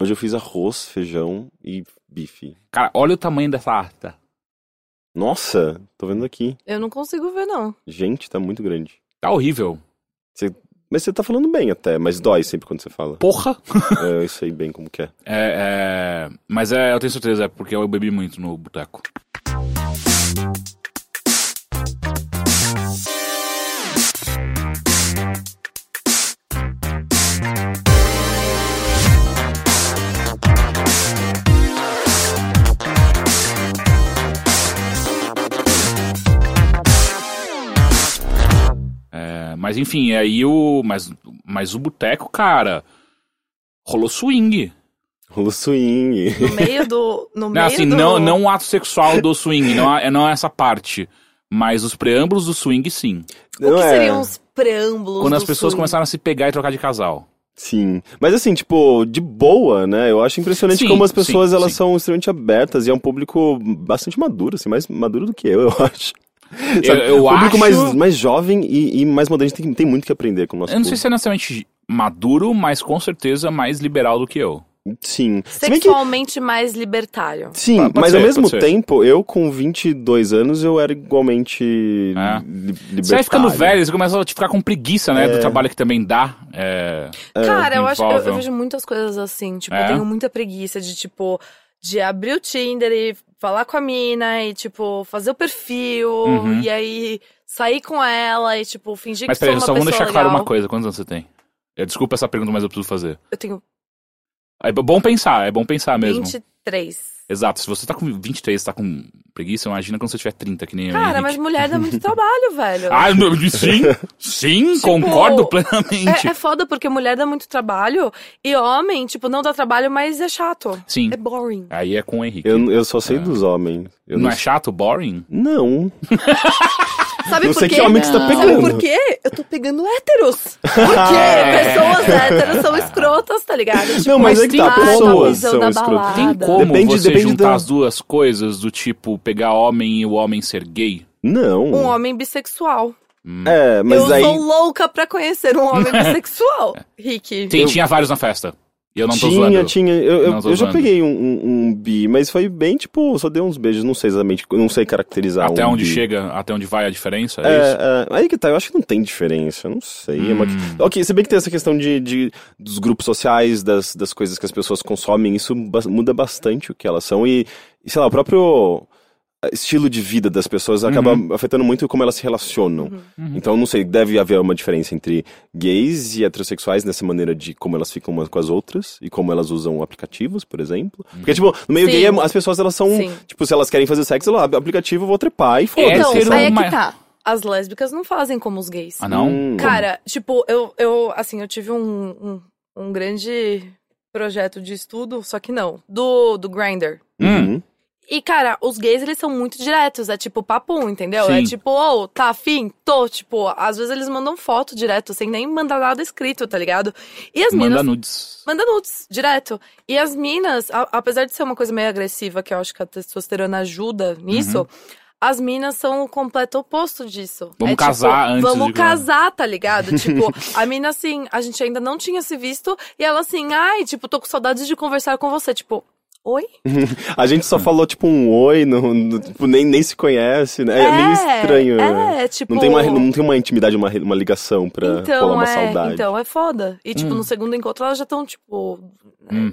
Hoje eu fiz arroz, feijão e bife. Cara, olha o tamanho dessa arte. Nossa, tô vendo aqui. Eu não consigo ver, não. Gente, tá muito grande. Tá horrível. Mas você tá falando bem até, mas dói sempre quando você fala. Porra! É, eu sei bem como que é. É, é, Mas é, eu tenho certeza, é porque eu bebi muito no boteco. Mas enfim, aí o. Mas, mas o boteco, cara. Rolou swing. Rolou swing. No meio do. No Não, meio assim, do... não, não o ato sexual do swing, não, é- não é essa parte. Mas os preâmbulos do swing, sim. O que Não é. seriam os preâmbulos Quando do as pessoas swing? começaram a se pegar e trocar de casal. Sim. Mas assim, tipo, de boa, né? Eu acho impressionante Sim, como as pessoas sim, elas sim. são extremamente abertas e é um público bastante maduro, assim, mais maduro do que eu, eu acho. Sabe, eu um público acho- mais, mais jovem e, e mais moderno, a gente tem, tem muito que aprender com o nosso Eu não sei público. se é necessariamente maduro, mas com certeza mais liberal do que eu. Sim. Se bem que Sexualmente mais libertário. Sim, Pode- pode mas ser, ao mesmo ser. tempo, eu com 22 anos, eu era igualmente É. li Você vai ficando libertário. velho, você começa a ficar com preguiça, né? Do É. trabalho que também dá. É, Cara, eu acho eu, eu vejo muitas coisas assim. Tipo, É? eu tenho muita preguiça de, tipo, de abrir o Tinder e falar com a mina e, tipo, fazer o perfil Uhum. e aí sair com ela e, tipo, fingir Mas que sou peraí, uma só vamos pessoa deixar claro uma coisa. Quantos anos você tem? É, Desculpa essa pergunta, mas eu preciso fazer. Eu tenho É bom pensar, é bom pensar mesmo. 23. Exato, se você tá com 23 tá com preguiça, imagina quando você tiver 30, que nem eu. Cara, Henrique. mas mulher dá muito trabalho, velho. Ah, não, sim, sim, Tipo, concordo plenamente. É, é foda porque mulher dá muito trabalho e homem, tipo, não dá trabalho, mas é chato. Sim, É boring. aí é com o Henrique. Eu, eu só sei dos homens. Eu não é chato, boring? Não. Sabe Não por sei quê? que homem que você tá Sabe pegando. por quê? Eu tô pegando héteros. Porque É. pessoas héteros são escrotas, tá ligado? Tipo, Não, mas é que tá, tem- pessoas são escrotas. Tem como Depende- você depende juntar da- as duas coisas do tipo pegar homem e o homem ser gay? Não. Um homem bissexual. É, mas eu aí... sou louca pra conhecer um homem bissexual, Rick. Tem, Eu- Tinha vários na festa. E eu não tô tinha, zoando. tinha. Eu, eu, tô eu já peguei um, um, um bi, mas foi bem, tipo, só dei uns beijos, não sei exatamente, não sei caracterizar Até um onde bi. chega, até onde vai a diferença, é, isso? É, é, aí que tá, eu acho que não tem diferença, eu não sei. é uma- Hum. Ok, se bem que tem essa questão de, de- dos grupos sociais, das, das coisas que as pessoas consomem, isso muda bastante o que elas são e, e, sei lá, o próprio estilo de vida das pessoas acaba Uhum. afetando muito como elas se relacionam. Então, não sei, deve haver uma diferença entre gays e heterossexuais nessa maneira de como elas ficam umas com as outras e como elas usam aplicativos, por exemplo. Porque, tipo, no meio Sim. gay, as pessoas, elas são, Sim. tipo, se elas querem fazer sexo, lá, aplicativo, eu vou trepar e foda-se. Então, aí é que tá. As lésbicas não fazem como os gays. Ah, não? Hum. Cara, tipo, eu, eu, assim, eu tive um, um, um grande projeto de estudo, só que não, do, do Grindr. Uhum. E, cara, os gays, eles são muito diretos. É tipo papum, entendeu? Sim. É tipo, ô, tá afim? Tô. Tipo, às vezes eles mandam foto direto, sem nem mandar nada escrito, tá ligado? E as Manda minas. nudes. Manda nudes, direto. E as minas, a- apesar de ser uma coisa meio agressiva, que eu acho que a testosterona ajuda nisso, as minas são o completo oposto disso. Uhum. Vamos É, casar tipo, antes Vamos casar, tá ligado? tipo, a mina assim, a gente ainda não tinha se visto, e ela assim, ai, tipo, tô com saudades de conversar com você. Tipo, oi? A gente só falou, tipo, um oi, não, não- tipo, nem, nem se conhece, né? É, meio estranho. né? É, tipo. Não tem, uma, não tem uma intimidade, uma, uma ligação pra rolar Então, uma é, saudade. então, é foda. E, tipo, Hum. no segundo encontro elas já estão, tipo. Hum.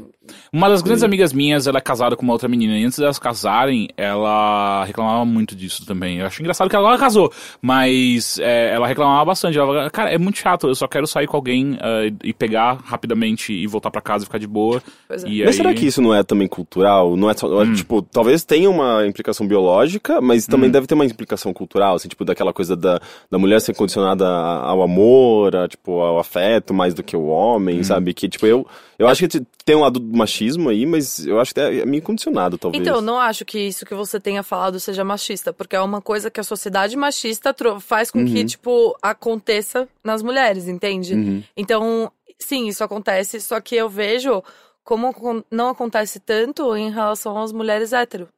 Uma das grandes amigas minhas, ela é casada com uma outra menina. E antes delas casarem, ela reclamava muito disso também. Eu acho engraçado que ela agora casou. Mas é, ela reclamava bastante. Ela falava, cara, é muito chato. Eu só quero sair com alguém ah, e pegar rapidamente e voltar pra casa e ficar de boa. É. E Mas aí... será que isso não é também cultural? Não é só, Hum. tipo, talvez tenha uma implicação biológica, mas Hum. também deve ter uma implicação cultural, assim, tipo, daquela coisa da, da mulher ser condicionada ao amor, a, tipo, ao afeto mais do que o Hum. homem, sabe? Que, tipo, eu, eu acho que tem um lado do machismo aí, mas eu acho que é, é meio condicionado, talvez. Então, não acho que isso que você tenha falado seja machista, porque é uma coisa que a sociedade machista faz com que, Uhum. tipo, aconteça nas mulheres, entende? Uhum. Então, sim, isso acontece, só que eu vejo como não acontece tanto em relação às mulheres hétero.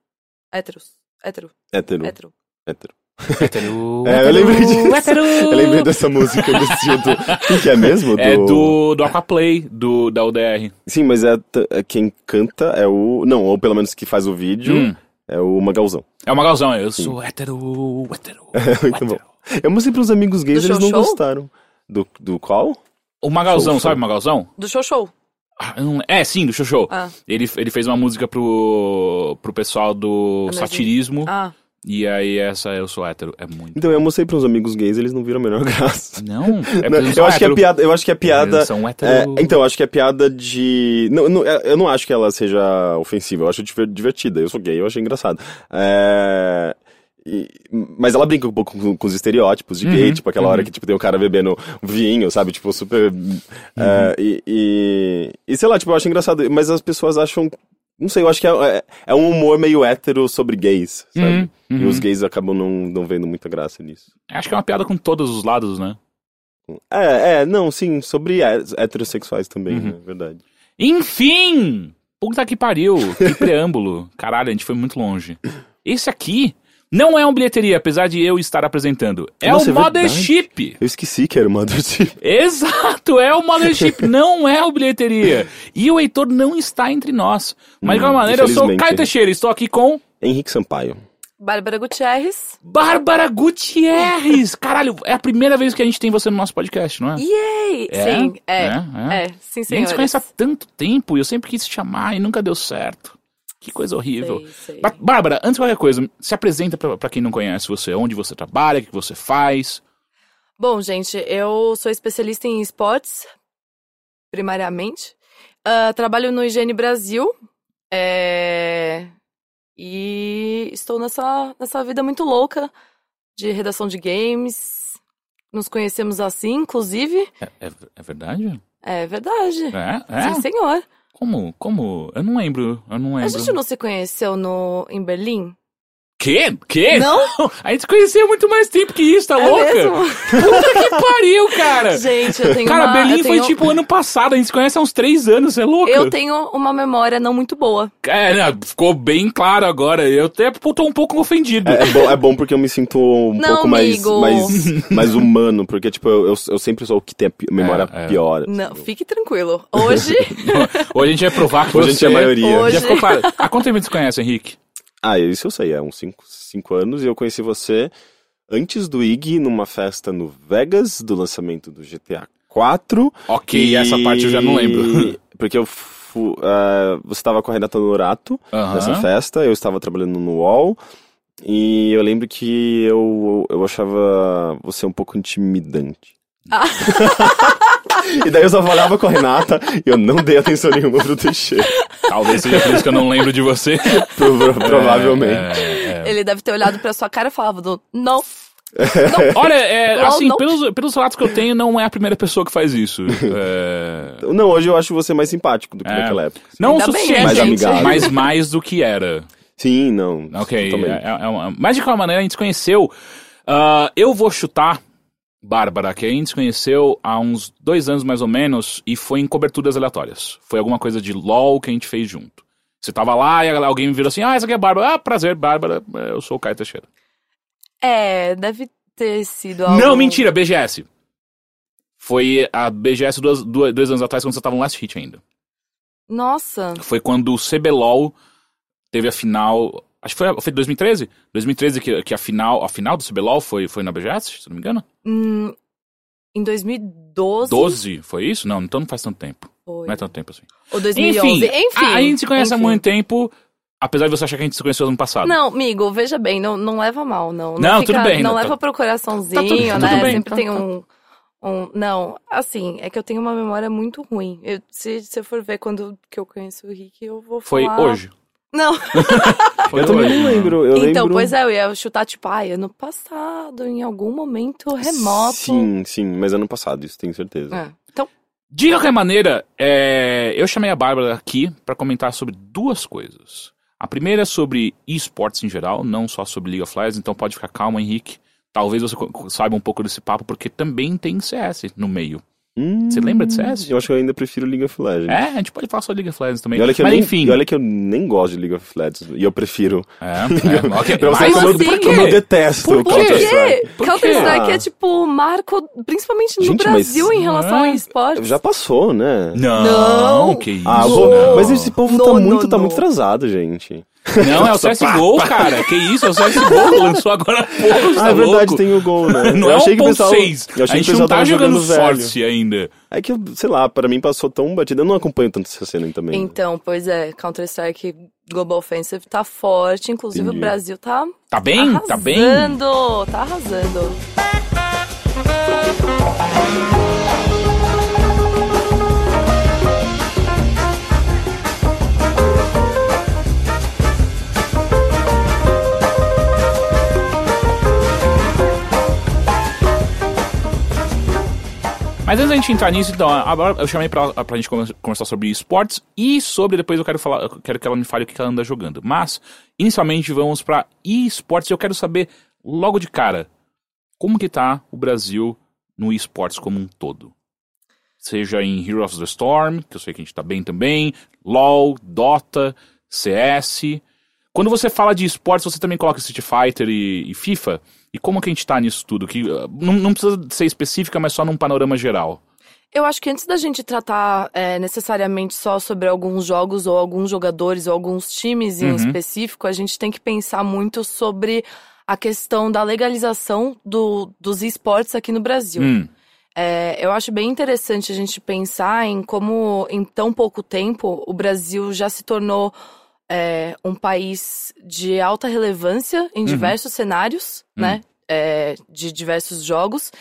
Héteros. Hétero. Hétero. Hétero. Hétero. Hétero, É, eu hétero, lembrei disso. hétero. Eu lembrei dessa música desse do. Quem que é mesmo? Do... É do, do Aquaplay, do, da UDR. Sim, mas é, t- é quem canta é o. Não, ou pelo menos que faz o vídeo Hum. é o Magalzão. É o Magalzão, eu sou hétero, hétero, É muito hétero. bom. Eu mostrei pros amigos gays, Do eles não show show? gostaram. Do, do qual? O Magalzão, Show, show. sabe o Magalzão? Do show show. Ah, eu É, sim, do Xoxô. Ah. Ele, ele fez uma música pro, pro pessoal do Imagine. satirismo. Ah, E aí essa Eu Sou Hétero. É muito. Então eu mostrei pros amigos gays, eles não viram a menor graça. Não, é Não, eu acho que é piada, eu acho que é piada. Eles são É, hétero. então, eu acho que é piada de. Não, não, é- eu não acho que ela seja ofensiva, eu acho diver- divertida. Eu sou gay, eu achei engraçado. É, e- mas ela brinca um pouco com, com os estereótipos de gay, Uhum, tipo aquela hora que tipo, tem o cara bebendo vinho, sabe? Tipo, super. é, e, e, e sei lá, tipo, eu acho engraçado, mas as pessoas acham. Não sei, eu acho que é, é, é um humor meio hétero sobre gays, sabe? Uhum, E uhum. os gays acabam não, não vendo muita graça nisso. Acho que é uma piada com todos os lados, né? É, é, não, sim, sobre heterossexuais também, Uhum. né? Verdade. Enfim! Puta que pariu! Que preâmbulo. Caralho, a gente foi muito longe. Esse aqui não é um bilheteria, apesar de eu estar apresentando. É Nossa, o é Mothership. Eu esqueci que era o Mothership. Exato, é o Mothership, não é o bilheteria. E o Heitor não está entre nós. Mas de Hum, qualquer maneira, eu sou o. Caio Teixeira, estou aqui com Henrique Sampaio. Bárbara Gutierrez. Bárbara Gutierrez. Caralho, é a primeira vez que a gente tem você no nosso podcast, não é? Yay! É? Sim, é. É? É, É? sim, A gente senhores. se conhece há tanto tempo e eu sempre quis te chamar e nunca deu certo. Que coisa horrível. Sei, sei. Ba- Bárbara, antes de qualquer coisa, se apresenta pra quem não conhece você, onde você trabalha, o que você faz. Bom, gente, eu sou especialista em esportes, primariamente. Ah, trabalho no Higiene Brasil. é, E estou nessa, nessa vida muito louca de redação de games. Nos conhecemos assim, inclusive. É, é- é verdade? É verdade. É? É? Sim, senhor. Como? Como? Eu não lembro. Eu não lembro. A gente não se conheceu no, em Berlim? Quê? Quê? Não? A gente se conhecia há muito mais tempo que isso, tá É louca? mesmo? Puta que pariu, cara! Gente, eu tenho Cara, uma... Berlim eu foi tenho- tipo ano passado, a gente se conhece há uns três anos, você é louca? Eu tenho uma memória não muito boa. É, não, ficou bem claro agora. Eu até tô um pouco ofendido. É, é bom, é bom porque eu me sinto um Não, pouco mais, amigo. mais, mais humano, porque, tipo, eu, eu, eu sempre sou o que tem a memória É, é. pior. assim. Não, fique tranquilo. Hoje, Hoje a gente vai provar que Hoje a você... gente é a maioria. Hoje- Já ficou claro. Há quanto tempo você conhece, Henrique? Ah, isso eu sei, é uns 5 anos, e eu conheci você antes do IG, numa festa no Vegas, do lançamento do GTA 4. Ok, e... essa parte eu já não lembro. Porque eu fu... ah, você estava com a Renata Norato nessa festa, eu estava trabalhando no UOL, e eu lembro que eu, eu achava você um pouco intimidante. Ah. e daí eu só falava com a Renata e eu não dei atenção nenhuma pro Teixeira. Talvez seja por isso que eu não lembro de você. Pro- provavelmente. É, é. ele deve ter olhado pra sua cara e falado do não. Olha, é, Não, assim, não. Pelos, pelos relatos que eu tenho, não é a primeira pessoa que faz isso. É, Não, hoje eu acho você mais simpático do que É. naquela época. Não o Ainda suficiente, Mais amigável. mas mais do que era. Sim, não. Ok, é, é uma- mas de qualquer maneira a gente se conheceu. ah, eu vou chutar, Bárbara, que a gente se conheceu há uns dois anos mais ou menos e foi em coberturas aleatórias. Foi alguma coisa de LOL que a gente fez junto. Você tava lá e alguém me virou assim: Ah, essa aqui é a Bárbara. Ah, prazer, Bárbara. é, Eu sou o Caio Teixeira. É, deve ter sido algo. Não, mentira, BGS. Foi a BGS duas, duas- dois anos atrás, quando você tava no Last Hit ainda. Nossa. Foi quando o CBLOL teve a final. Acho que foi, foi 2013? 2013 que, que a final a final do CBLOL foi, foi na BGS, se não me engano? Hum, em 2012. 12, foi isso? Não, então não faz tanto tempo. Foi. Não é tanto tempo assim. Ou 2011. Enfim, Enfim. a, a gente se conhece há enfim. muito tempo, apesar de você achar que a gente se conheceu ano passado. Não, amigo, veja bem, não, não leva mal, não. Não, fica- tudo bem, Não não, leva tá- pro coraçãozinho, tá tudo- né? tudo bem, Sempre tá- tem um, um. Não, assim, é que eu tenho uma memória muito ruim. Eu, se você for ver quando que eu conheço o Rick, eu vou Foi falar. hoje. Não. Eu também não lembro. Eu então, lembro... pois é, eu ia chutar, tipo, ai, ano passado, em algum momento remoto. Sim, sim, mas ano passado, isso tenho certeza. É. Então, De qualquer maneira, é, eu chamei a Bárbara aqui pra comentar sobre duas coisas. A primeira é sobre esportes em geral, não só sobre League of Legends, então pode ficar calmo, Henrique. Talvez você saiba um pouco desse papo, porque também tem CS no meio. Hum, Você lembra de CS? Eu acho que eu ainda prefiro League of Legends. É, a gente pode falar só League of Legends também. E olha, que eu Mas nem, enfim. e olha que eu nem gosto de League of Legends. E eu prefiro. É, é, ok. Pra você como, assim, eu, como eu quê? detesto Por o quê? Counter-Strike. Counter-Strike é tipo marco, principalmente no Gente, mas- Brasil, em relação É. a esportes. Já passou, né? Não, Não. que isso. Ah, vou- não. mas esse povo Não, tá, não, muito, tá não. muito atrasado, gente. Não, é o CSGO, cara. Que isso, é o CSGO. Lançou agora há pouco, Ah, é é verdade, louco. tem o gol, né? Não eu é achei que o 1.6. pessoal, eu A achei que o gente pessoal não tá jogando velho. Source ainda. É que, sei lá, pra mim passou tão batido. Eu não acompanho tanto essa cena também. Então, pois é, Counter-Strike Global Offensive tá forte, inclusive Entendi. o Brasil tá Tá bem? Tá bem? arrasando, tá arrasando. Mas antes da gente entrar nisso, então, agora eu chamei pra, pra gente conversar sobre esportes e sobre, depois eu quero falar, eu quero que ela me fale o que ela anda jogando. Mas, inicialmente, vamos pra esportes. Eu quero saber, logo de cara, como que tá o Brasil no esportes como um todo? Seja em Heroes of the Storm, que eu sei que a gente tá bem também, LoL, Dota, CS. Quando você fala de esportes, você também coloca Street Fighter e, e FIFA? E como que a gente tá nisso tudo? Que, uh, não, não precisa ser específica, mas só num panorama geral. Eu acho que antes da gente tratar é, necessariamente só sobre alguns jogos ou alguns jogadores ou alguns times em Uhum. específico, a gente tem que pensar muito sobre a questão da legalização do- dos esportes aqui no Brasil. Hum, É, eu acho bem interessante a gente pensar em como, em tão pouco tempo, o Brasil já se tornou é, um país de alta relevância em diversos cenários, Uhum. né? É, de diversos jogos.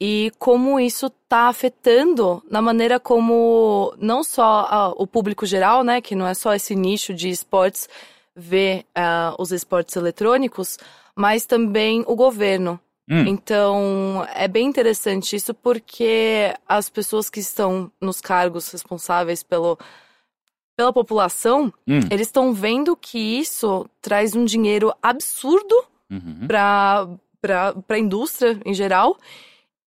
E como isso está afetando na maneira como não só ah, o público geral, né? Que não é só esse nicho de esportes vê ah, os esportes eletrônicos, mas também o governo. hum, Então, é bem interessante isso porque as pessoas que estão nos cargos responsáveis pelo, pela população, hum, eles estão vendo que isso traz um dinheiro absurdo uhum. para a indústria em geral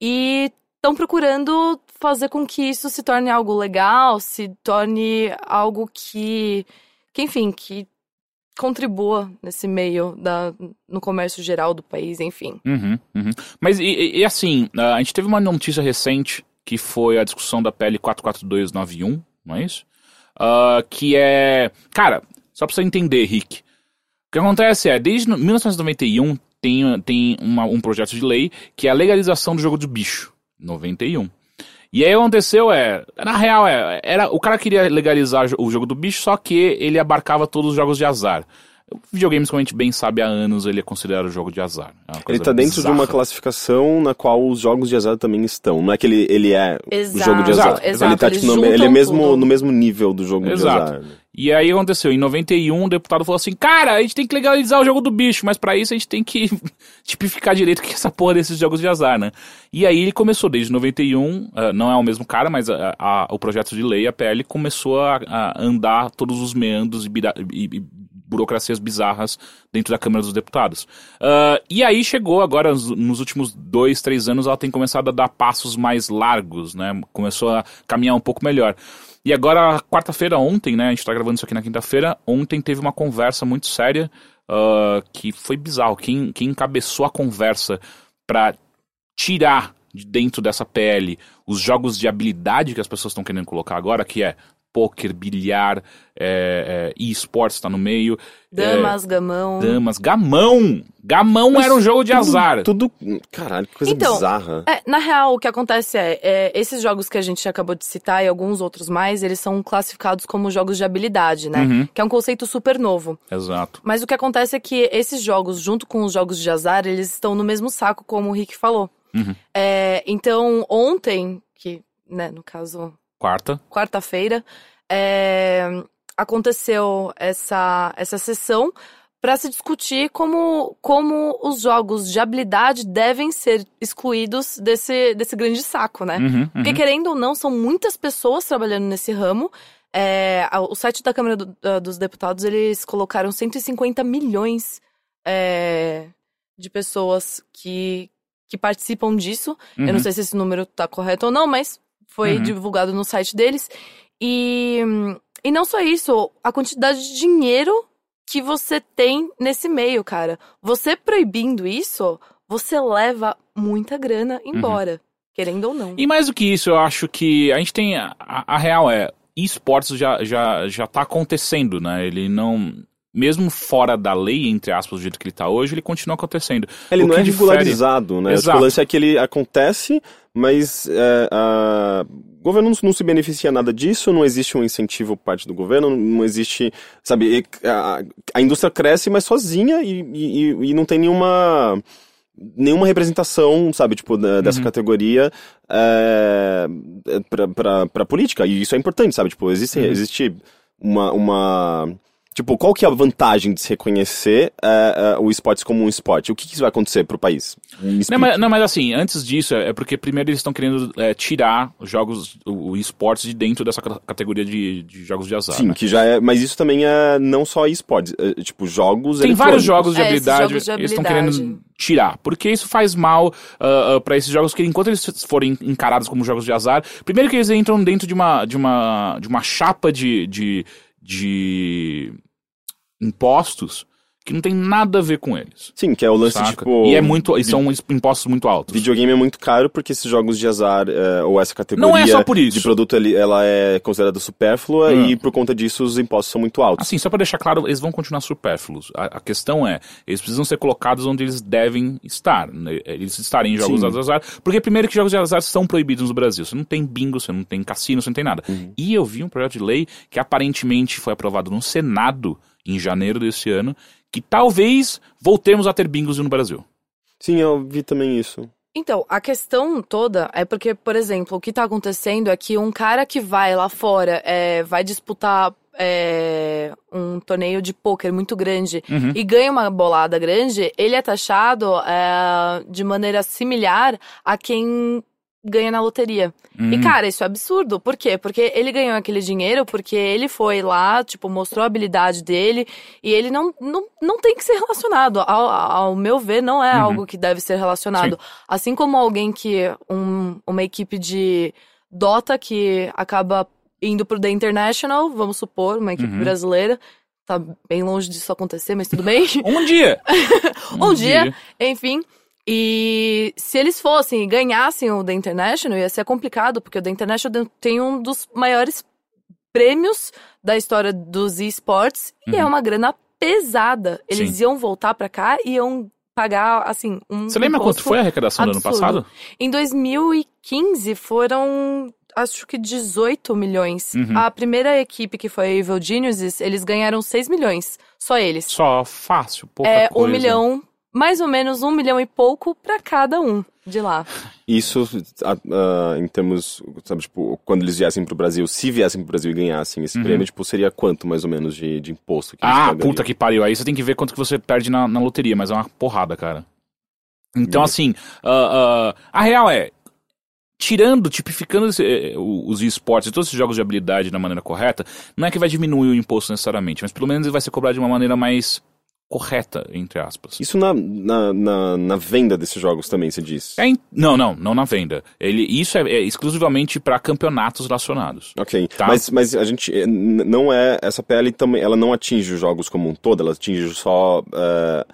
e estão procurando fazer com que isso se torne algo legal, se torne algo que, que enfim, que contribua nesse meio da, no comércio geral do país, enfim. Uhum, uhum. Mas e, e- e assim, a gente teve uma notícia recente que foi a discussão da PL 44291, não é isso? Ah, que é. Cara, só pra você entender, Rick. O que acontece é, desde no- 1991 tem, tem uma- um projeto de lei que é a legalização do jogo do bicho. 91. E aí aconteceu é, na real é, era o cara queria legalizar o jogo do bicho, só que ele abarcava todos os jogos de azar. Videogames, como a gente bem sabe, há anos ele é considerado jogo de azar. É Ele coisa tá dentro de uma bizarra. classificação na qual os jogos de azar também estão. Não é que ele, ele é o Exato, jogo de azar. exato, ele tá tipo, no, ele é mesmo tudo. no mesmo nível do jogo Exato. de azar. né? E aí aconteceu, em 91 o deputado falou assim, cara, a gente tem que legalizar o jogo do bicho, mas pra isso a gente tem que tipificar direito que essa porra desses jogos de azar, né? E aí ele começou desde 91, ah, não é o mesmo cara, mas a- a- o projeto de lei, a PL, começou a, a andar todos os meandros e, bira- e- e burocracias bizarras dentro da Câmara dos Deputados. Ah, e aí chegou agora, nos- últimos dois, três anos, ela tem começado a dar passos mais largos, né? Começou a caminhar um pouco melhor. E agora, quarta-feira, ontem, né? A gente tá gravando isso aqui na quinta-feira. Ontem teve uma conversa muito séria ah, que foi bizarro. Quem, quem encabeçou a conversa pra tirar de dentro dessa PL os jogos de habilidade que as pessoas estão querendo colocar agora, que é poker, bilhar, é, é, e esportes tá no meio. Damas, gamão. é, damas. Gamão! Gamão era um jogo de azar. Tudo. Caralho, que coisa Então, bizarra. É, na real, o que acontece é, é, esses jogos que a gente acabou de citar e alguns outros mais, eles são classificados como jogos de habilidade, né? Uhum. Que é um conceito super novo. Exato. Mas o que acontece é que esses jogos, junto com os jogos de azar, eles estão no mesmo saco, como o Rick falou. Uhum. É, então, ontem, que, né, no caso, Quarta. quarta-feira, é, aconteceu essa, essa sessão para se discutir como, como os jogos de habilidade devem ser excluídos desse, desse grande saco, né? Uhum, Porque, uhum. querendo ou não, são muitas pessoas trabalhando nesse ramo. É, o site da Câmara do- dos Deputados, eles colocaram 150 milhões é, de pessoas que, que participam disso. Eu Uhum. não sei se esse número tá correto ou não, mas Foi Uhum. divulgado no site deles. E, e não só isso, a quantidade de dinheiro que você tem nesse meio, cara. Você proibindo isso, você leva muita grana embora, querendo ou não. E mais do que isso, eu acho que a gente tem. A, a real é, esportes já, já, já tá acontecendo, né? Ele não. Mesmo fora da lei, entre aspas, do jeito que ele tá hoje, ele continua acontecendo. Ele O não que é difere- regularizado, né? Exato. O lance é que ele acontece, mas é, a- o governo não, se beneficia nada disso, não existe um incentivo por parte do governo, não, existe, sabe, a, a indústria cresce, mas sozinha e, e, e- não tem nenhuma nenhuma representação, sabe, tipo, dessa Uhum. categoria é, pra, pra, pra política, e isso é importante, sabe, tipo, existe, Uhum. existe uma, uma... Tipo, qual que é a vantagem de se reconhecer é, é, o esportes como um esporte? O que, que isso vai acontecer pro país? Não mas, não, mas assim, antes disso, é porque primeiro eles estão querendo é, tirar os jogos, o, o esportes de dentro dessa ca- categoria de, de jogos de azar. Sim, né? que já é. Mas isso também é não só esportes, é, tipo, jogos Tem vários jogos de, É, habilidade, jogos de eles estão habilidade. querendo tirar. Porque isso faz mal ah, ah, pra esses jogos que, enquanto eles forem encarados como jogos de azar, primeiro que eles entram dentro de uma, de uma, de uma chapa de, de, de impostos que não tem nada a ver com eles. Sim, que é o lance, saca? tipo. e é muito, e são impostos muito altos. Videogame é muito caro porque esses jogos de azar, é, ou essa categoria Não é só por isso. de produto, ela é considerada supérflua Hum. e por conta disso os impostos são muito altos. Assim, só pra deixar claro, eles vão continuar supérfluos. A, a questão é, eles precisam ser colocados onde eles devem estar. né? Eles estarem em jogos Sim. de azar. Porque primeiro que jogos de azar são proibidos no Brasil. Você não tem bingo, você não tem cassino, você não tem nada. Uhum. E eu vi um projeto de lei que aparentemente foi aprovado no Senado em janeiro desse ano, que talvez voltemos a ter bingos no Brasil. Sim, eu vi também isso. Então, a questão toda é porque, por exemplo, o que tá acontecendo é que um cara que vai lá fora, é, vai disputar é, um torneio de pôquer muito grande Uhum. e ganha uma bolada grande, ele é taxado é, de maneira similar a quem ganha na loteria. E, Hum. cara, isso é absurdo. Por quê? Porque ele ganhou aquele dinheiro porque ele foi lá, tipo, mostrou a habilidade dele e ele não, não, não tem que ser relacionado. Ao, ao meu ver, não é Uhum. algo que deve ser relacionado. Assim como alguém que. Um, uma equipe de Dota que acaba indo pro The International, vamos supor, uma equipe Uhum. brasileira. Tá bem longe disso acontecer, mas tudo bem. Um dia! Um dia. Enfim. E se eles fossem e ganhassem o The International, ia ser complicado, porque o The International tem um dos maiores prêmios da história dos esportes e é uma grana pesada. Eles Sim. iam voltar pra cá e iam pagar, assim, um. Você lembra quanto foi a arrecadação do ano absurdo. passado? Em 2015 foram, acho que 18 milhões. Uhum. A primeira equipe que foi a Evil Geniuses, eles ganharam 6 milhões. Só eles. Só fácil, pouca É, coisa. um milhão, mais ou menos um milhão e pouco pra cada um de lá. Isso, a- em termos, sabe, tipo, quando eles viessem pro Brasil, se viessem pro Brasil e ganhassem esse Uhum. prêmio, tipo, seria quanto mais ou menos de, de imposto Ah, puta que pariu. Aí você tem que ver quanto que você perde na, na loteria, mas é uma porrada, cara. Então, Hum. assim, ah, ah, a real é, tirando, tipificando esse, eh, o- os esportes e todos esses jogos de habilidade da maneira correta, não é que vai diminuir o imposto necessariamente, mas pelo menos ele vai ser cobrado de uma maneira mais correta, entre aspas. Isso na, na, na, na venda desses jogos também, você diz? É in- não, não, não na venda. Ele, isso é, é exclusivamente para campeonatos relacionados. Ok, Tá. mas, mas a gente n- não é essa PL também, ela não atinge os jogos como um todo, ela atinge só eh,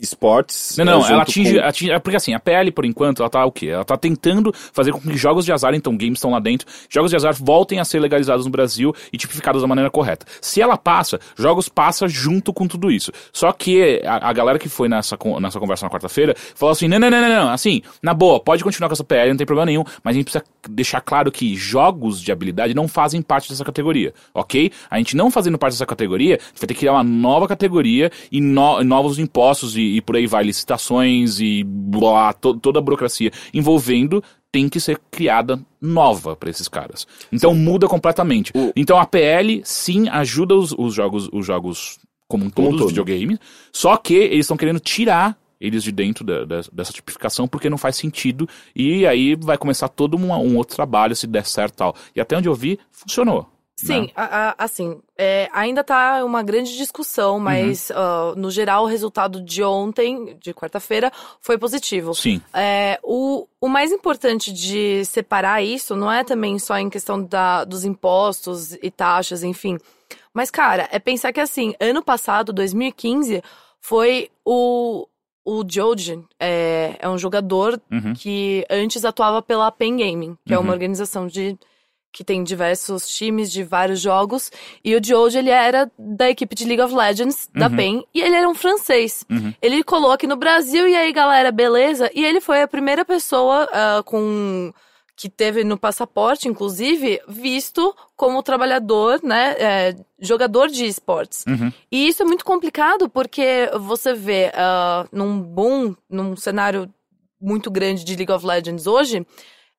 esportes. Não, não, ela atinge, com- atinge- é Porque assim, a PL, por enquanto, ela tá o quê? Ela tá tentando fazer com que jogos de azar, então games estão lá dentro, jogos de azar voltem a ser legalizados no Brasil e tipificados da maneira correta. Se ela passa, jogos passa junto com tudo isso. Só que a, a galera que foi nessa, nessa conversa na quarta-feira falou assim: não, não, não, não, não, assim, na boa, pode continuar com essa PL, não tem problema nenhum, mas a gente precisa deixar claro que jogos de habilidade não fazem parte dessa categoria, ok? A gente não fazendo parte dessa categoria, a gente vai ter que criar uma nova categoria e no- novos impostos e, e por aí vai, licitações e blá, to- toda a burocracia envolvendo tem que ser criada nova para esses caras. Então muda completamente. O- Então a PL sim ajuda os, os jogos, os jogos como um Como um todo, os todo. videogames, só que eles estão querendo tirar eles de dentro da- da- dessa tipificação porque não faz sentido e aí vai começar todo um, um outro trabalho se der certo e tal. E até onde eu vi, funcionou. Sim, né? a- a- assim, é, ainda tá uma grande discussão, mas ah, no geral o resultado de ontem, de quarta-feira, foi positivo. Sim. É, o, o mais importante de separar isso não é também só em questão da, dos impostos e taxas, enfim. Mas, cara, é pensar que assim, ano passado, 2015, foi o. O Joji é, é um jogador Uhum. que antes atuava pela Pen Gaming, que é Uhum. uma organização de que tem diversos times de vários jogos. E o Joji, ele era da equipe de League of Legends, da Uhum. PEN, e ele era um francês. Uhum. Ele colou aqui no Brasil, e aí, galera, beleza? E ele foi a primeira pessoa ah, com que teve no passaporte, inclusive, visto como trabalhador, né, é, jogador de esportes. Uhum. E isso é muito complicado porque você vê ah, num boom, num cenário muito grande de League of Legends hoje,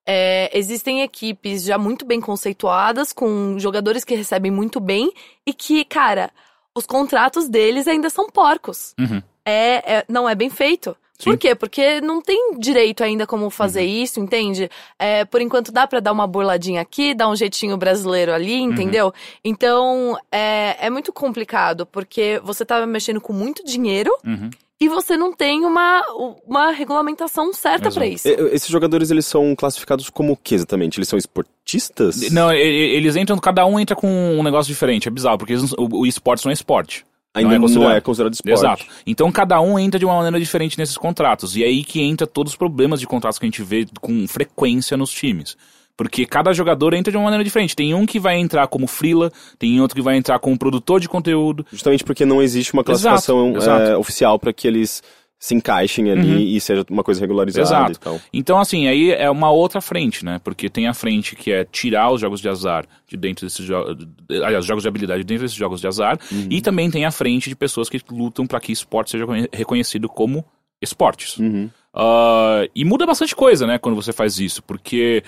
é, existem equipes já muito bem conceituadas, com jogadores que recebem muito bem e que, cara, os contratos deles ainda são porcos. Uhum. É, é- não é bem feito. Sim. Por quê? Porque não tem direito ainda como fazer isso, entende? É, por enquanto dá pra dar uma burladinha aqui, dar um jeitinho brasileiro ali, entendeu? Então é, é muito complicado, porque você tá mexendo com muito dinheiro Uhum. E você não tem uma, uma regulamentação certa pra Exato. isso. E- Esses jogadores, eles são classificados como o que exatamente? Eles são esportistas? Não, eles entram, cada um entra com um negócio diferente, é bizarro, porque eles não- o, o esporte não é esporte. Ainda não é não é considerado. considerado, esporte. Exato. Então cada um entra de uma maneira diferente nesses contratos. E é aí que entra todos os problemas de contratos que a gente vê com frequência nos times. Porque cada jogador entra de uma maneira diferente. Tem um que vai entrar como freela, tem outro que vai entrar como produtor de conteúdo. Justamente porque não existe uma classificação Exato, exato. é, oficial para que eles se encaixem ali e seja uma coisa regularizada Exato. e tal. Então, assim, aí é uma outra frente, né? Porque tem a frente que é tirar os jogos de azar de dentro desses jogos. Aliás, jogos de habilidade de dentro desses jogos de azar. E também tem a frente de pessoas que lutam para que esporte seja reconhe- reconhecido como esportes. Uhum. Ah, e muda bastante coisa, né, quando você faz isso, porque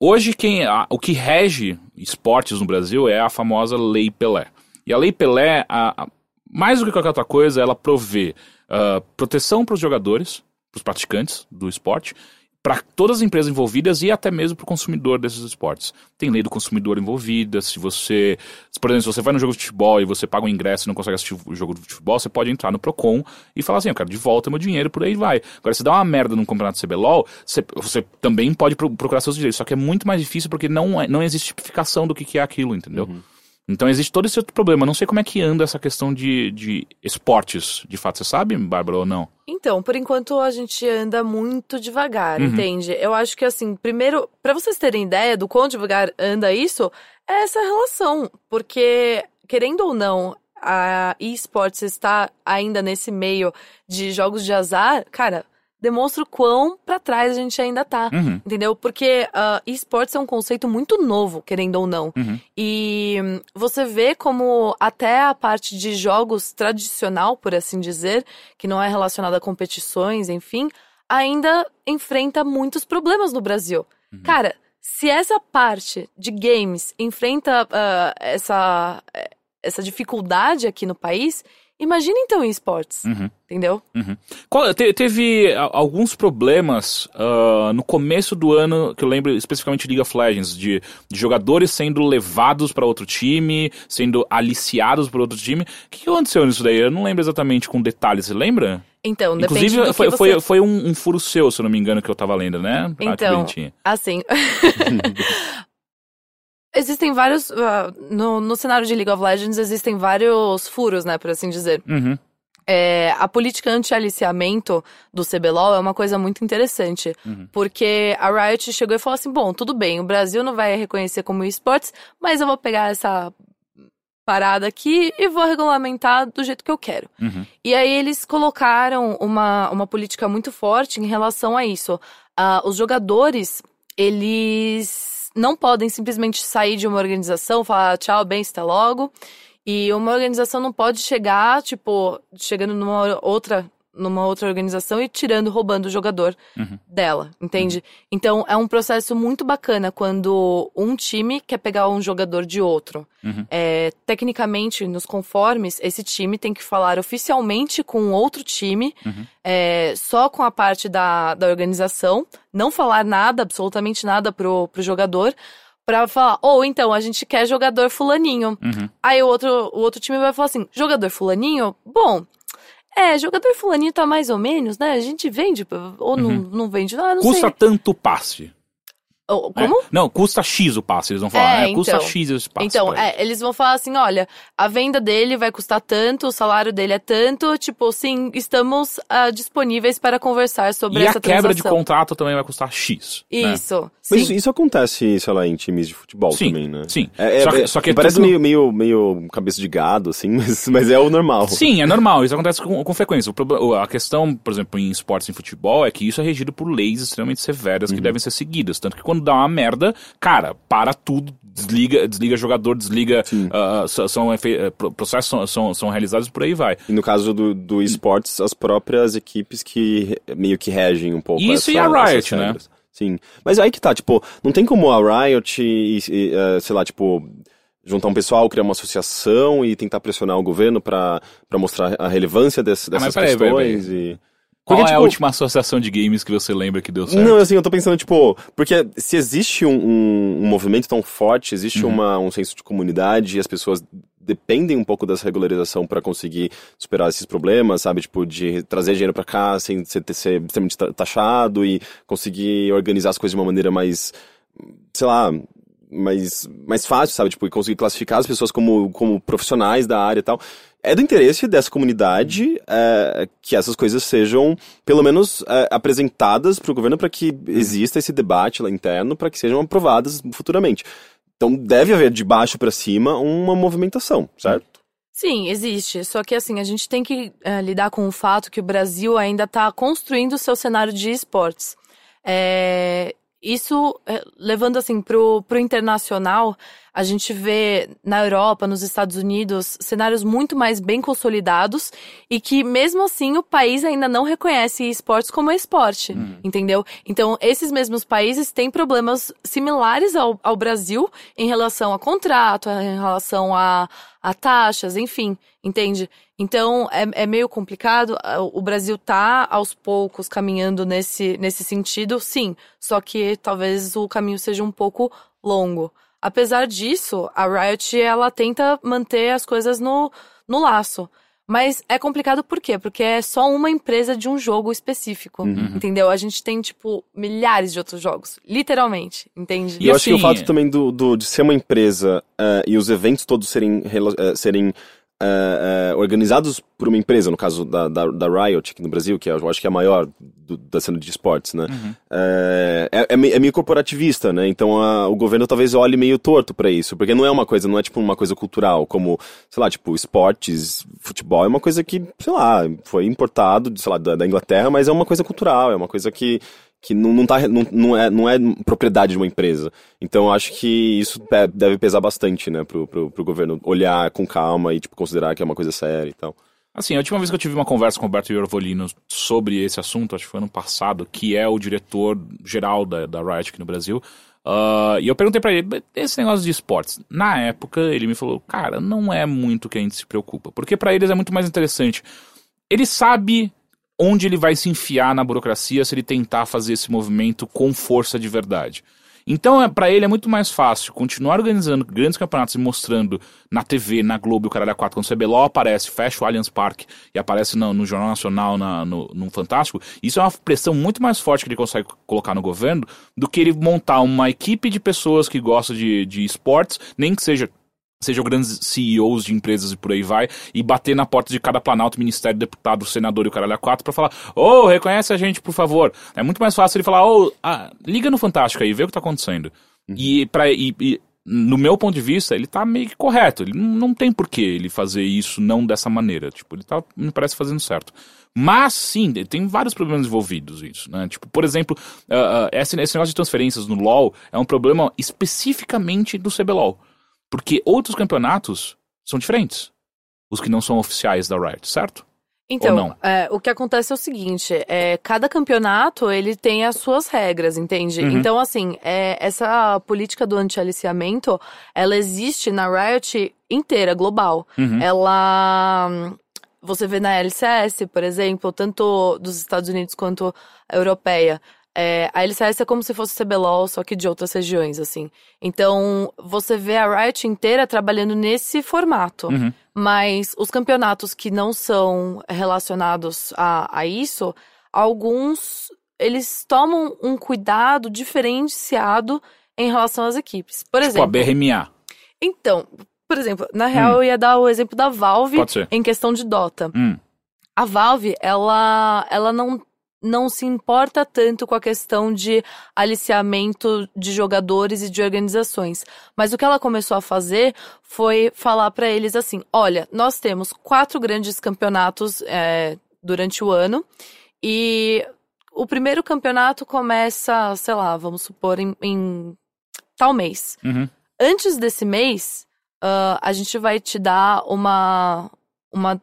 hoje quem a- o que rege esportes no Brasil é a famosa Lei Pelé. E a Lei Pelé, a- a- mais do que qualquer outra coisa, ela provê ah, proteção para os jogadores, para os praticantes do esporte, para todas as empresas envolvidas e até mesmo para o consumidor desses esportes. Tem lei do consumidor envolvida, se você, por exemplo, se você vai no jogo de futebol e você paga um ingresso e não consegue assistir o jogo de futebol, você pode entrar no Procon e falar assim, eu quero de volta meu dinheiro, por aí vai. Agora, se dá uma merda num campeonato CBLOL, você, você também pode pro- procurar seus direitos, só que é muito mais difícil porque não, é- não existe tipificação do que, que é aquilo, entendeu? Então existe todo esse outro problema. Não sei como é que anda essa questão de, de esportes, de fato. Você sabe, Bárbara, ou não? Então, por enquanto a gente anda muito devagar, Uhum. entende? Eu acho que assim, primeiro, pra vocês terem ideia do quão devagar anda isso, é essa relação, porque querendo ou não, a esportes está ainda nesse meio de jogos de azar, cara, demonstra o quão pra trás a gente ainda tá. Uhum. Entendeu? Porque uh, esportes é um conceito muito novo, querendo ou não. Uhum. E você vê como até a parte de jogos tradicional, por assim dizer, que não é relacionada a competições, enfim, ainda enfrenta muitos problemas no Brasil. Uhum. Cara, se essa parte de games enfrenta ah, essa, eh, essa dificuldade aqui no país, imagina então em esportes, Uhum. entendeu? Qual- te- teve alguns problemas ah, no começo do ano, que eu lembro especificamente de League of Legends, de, de jogadores sendo levados para outro time, sendo aliciados por outro time. O que, que aconteceu nisso daí? Eu não lembro exatamente com detalhes, você lembra? Então, Inclusive, foi, você... foi, foi um, um furo seu, se eu não me engano, que eu tava lendo, né? Ah, Então, bonitinho. assim. existem vários. ah, no, no cenário de League of Legends, existem vários furos, né, por assim dizer. Uhum. É, a política anti-aliciamento do CBLOL é uma coisa muito interessante. Uhum. Porque a Riot chegou e falou assim: bom, tudo bem, o Brasil não vai reconhecer como esportes, mas eu vou pegar essa parada aqui e vou regulamentar do jeito que eu quero. Uhum. E aí eles colocaram uma, uma política muito forte em relação a isso. Ah, os jogadores, eles não podem simplesmente sair de uma organização, falar tchau, bem, está logo. E uma organização não pode chegar, tipo, chegando numa outra, numa outra organização e tirando, roubando o jogador Uhum. dela, entende? Então é um processo muito bacana quando um time quer pegar um jogador de outro. Uhum. É, tecnicamente, nos conformes, esse time tem que falar oficialmente com outro time, Uhum. é, só com a parte da, da organização, não falar nada, absolutamente nada pro, pro jogador, Pra falar, ou então, a gente quer jogador fulaninho. Uhum. Aí o outro, o outro time vai falar assim, jogador fulaninho? Bom, é, jogador fulaninho tá mais ou menos, né? A gente vende, ou não, não vende, ah, não Custa sei. tanto o passe. Ou- É. Como? Não, custa X o passe, eles vão falar. É, né? Custa então. X esse passe. Então, é, eles vão falar assim, olha, a venda dele vai custar tanto, o salário dele é tanto, tipo, sim, estamos ah, disponíveis para conversar sobre E essa a quebra de transação. contrato também vai custar X. né? Mas isso, isso acontece, sei lá, em times de futebol Sim, também, né? sim. É, é- Só que- é- só que é parece tudo- meio, meio, meio cabeça de gado, assim, mas, mas é o normal. Sim, é normal, isso acontece com, com frequência. O a questão, por exemplo, em esportes em futebol é que isso é regido por leis extremamente severas Uhum. que devem ser seguidas. Tanto que quando dá uma merda, cara, para tudo, desliga, desliga jogador, desliga. ah, são, eh, pro- processos são, são, são realizados e por aí vai. E no caso do, do esportes, as próprias equipes que meio que regem um pouco Isso essa, e a Riot, né? regras. Sim. Mas aí que tá, tipo, não tem como a Riot, e, e, eh, sei lá, tipo, juntar um pessoal, criar uma associação e tentar pressionar o governo pra, pra mostrar a relevância desse, Ah, mas dessas peraí, peraí, questões e... Qual Porque, é a tipo, última associação de games que você lembra que deu certo? Não, assim, eu tô pensando, tipo, porque se existe um, um- um movimento tão forte, existe Uhum. uma, um senso de comunidade e as pessoas dependem um pouco dessa regularização pra conseguir superar esses problemas, sabe? Tipo, de trazer dinheiro pra cá sem ser, ser extremamente ta- taxado e conseguir organizar as coisas de uma maneira mais, sei lá, mais, mais fácil, sabe? Tipo, e conseguir classificar as pessoas como, como profissionais da área e tal. É do interesse dessa comunidade é, que essas coisas sejam, pelo menos, é, apresentadas para o governo para que exista esse debate lá interno, para que sejam aprovadas futuramente. Então deve haver de baixo para cima uma movimentação, certo? Sim, existe. Só que assim, a gente tem que eh, lidar com o fato que o Brasil ainda está construindo o seu cenário de esportes. É, isso, eh, levando assim pro, pro internacional, a gente vê na Europa, nos Estados Unidos, cenários muito mais bem consolidados e que, mesmo assim, o país ainda não reconhece esportes como esporte, entendeu? Então, esses mesmos países têm problemas similares ao, ao Brasil em relação a contrato, em relação a, a taxas, enfim, entende? Então, é, é meio complicado. O Brasil tá, aos poucos, caminhando nesse, nesse sentido, sim. Só que talvez o caminho seja um pouco longo. Apesar disso, a Riot, ela tenta manter as coisas no, no laço. Mas é complicado por quê? Porque é só uma empresa de um jogo específico, entendeu? A gente tem, tipo, milhares de outros jogos. Literalmente, entende? E, E eu acho que o assim, fato também do, do- de ser uma empresa eh, e os eventos todos serem, eh, serem eh, eh, organizados por uma empresa, no caso da, da, da Riot aqui no Brasil, que eu acho que é a maior do- da cena de esportes, né? Eh, é, é, meio- é corporativista, né? Então a- o governo talvez olhe meio torto pra isso, porque não é uma coisa, não é tipo uma coisa cultural, como, sei lá, tipo, esportes, futebol, é uma coisa que, sei lá, foi importado, sei lá, da, da Inglaterra, mas é uma coisa cultural, é uma coisa que que não, não, tá, não, não, é, não é propriedade de uma empresa. Então acho que isso deve pesar bastante, né, pro, pro, pro governo olhar com calma e, tipo, considerar que é uma coisa séria e tal. Assim, a última vez que eu tive uma conversa com o Roberto Iorvolino sobre esse assunto, acho que foi ano passado, que é o diretor geral da, da Riot aqui no Brasil, ah, e eu perguntei pra ele, esse negócio de esportes, na época ele me falou, cara, não é muito que a gente se preocupa, porque pra eles é muito mais interessante. Ele sabe onde ele vai se enfiar na burocracia se ele tentar fazer esse movimento com força de verdade. Então, é, para ele é muito mais fácil continuar organizando grandes campeonatos e mostrando na TV, na Globo, o Caralho a 4, quando o CBLOL aparece, fecha o Allianz Parque e aparece no, no Jornal Nacional, na, no, no Fantástico, isso é uma pressão muito mais forte que ele consegue colocar no governo do que ele montar uma equipe de pessoas que gostam de, de esportes, nem que seja sejam grandes CEOs de empresas e por aí vai, e bater na porta de cada planalto, ministério, deputado, senador e o caralho a quatro pra falar, ô, reconhece a gente, por favor. É muito mais fácil ele falar, ô, ah, liga no Fantástico aí, vê o que tá acontecendo. E, pra, e, e, no meu ponto de vista, ele tá meio que correto. Ele não, não tem por que ele fazer isso não dessa maneira. Tipo, ele tá, me parece, fazendo certo. Mas sim, tem vários problemas envolvidos isso, né? Tipo, por exemplo, ah, ah, esse, esse negócio de transferências no LoL é um problema especificamente do CBLOL. Porque outros campeonatos são diferentes. Os que não são oficiais da Riot, certo? Então, é, o que acontece é o seguinte, é, cada campeonato, ele tem as suas regras, entende? Uhum. Então, assim, é, essa política do anti-aliciamento, ela existe na Riot inteira, global. Uhum. Ela... Você vê na LCS, por exemplo, tanto dos Estados Unidos quanto europeia, É, a LCS é como se fosse CBLOL, só que de outras regiões, assim. Então, você vê a Riot inteira trabalhando nesse formato. Uhum. Mas os campeonatos que não são relacionados a, a isso, alguns eles tomam um cuidado diferenciado em relação às equipes. Por Tipo a exemplo. BRMA. Então, por exemplo, na real eu ia dar o exemplo da Valve Hum. Em questão de Dota. Hum. A Valve, ela, ela não, não se importa tanto com a questão de aliciamento de jogadores e de organizações. Mas o que ela começou a fazer foi falar pra eles assim: olha, nós temos quatro grandes campeonatos é, durante o ano e o primeiro campeonato começa, sei lá, vamos supor, em, em tal mês. Uhum. Antes desse mês, ah, a gente vai te dar uma, uma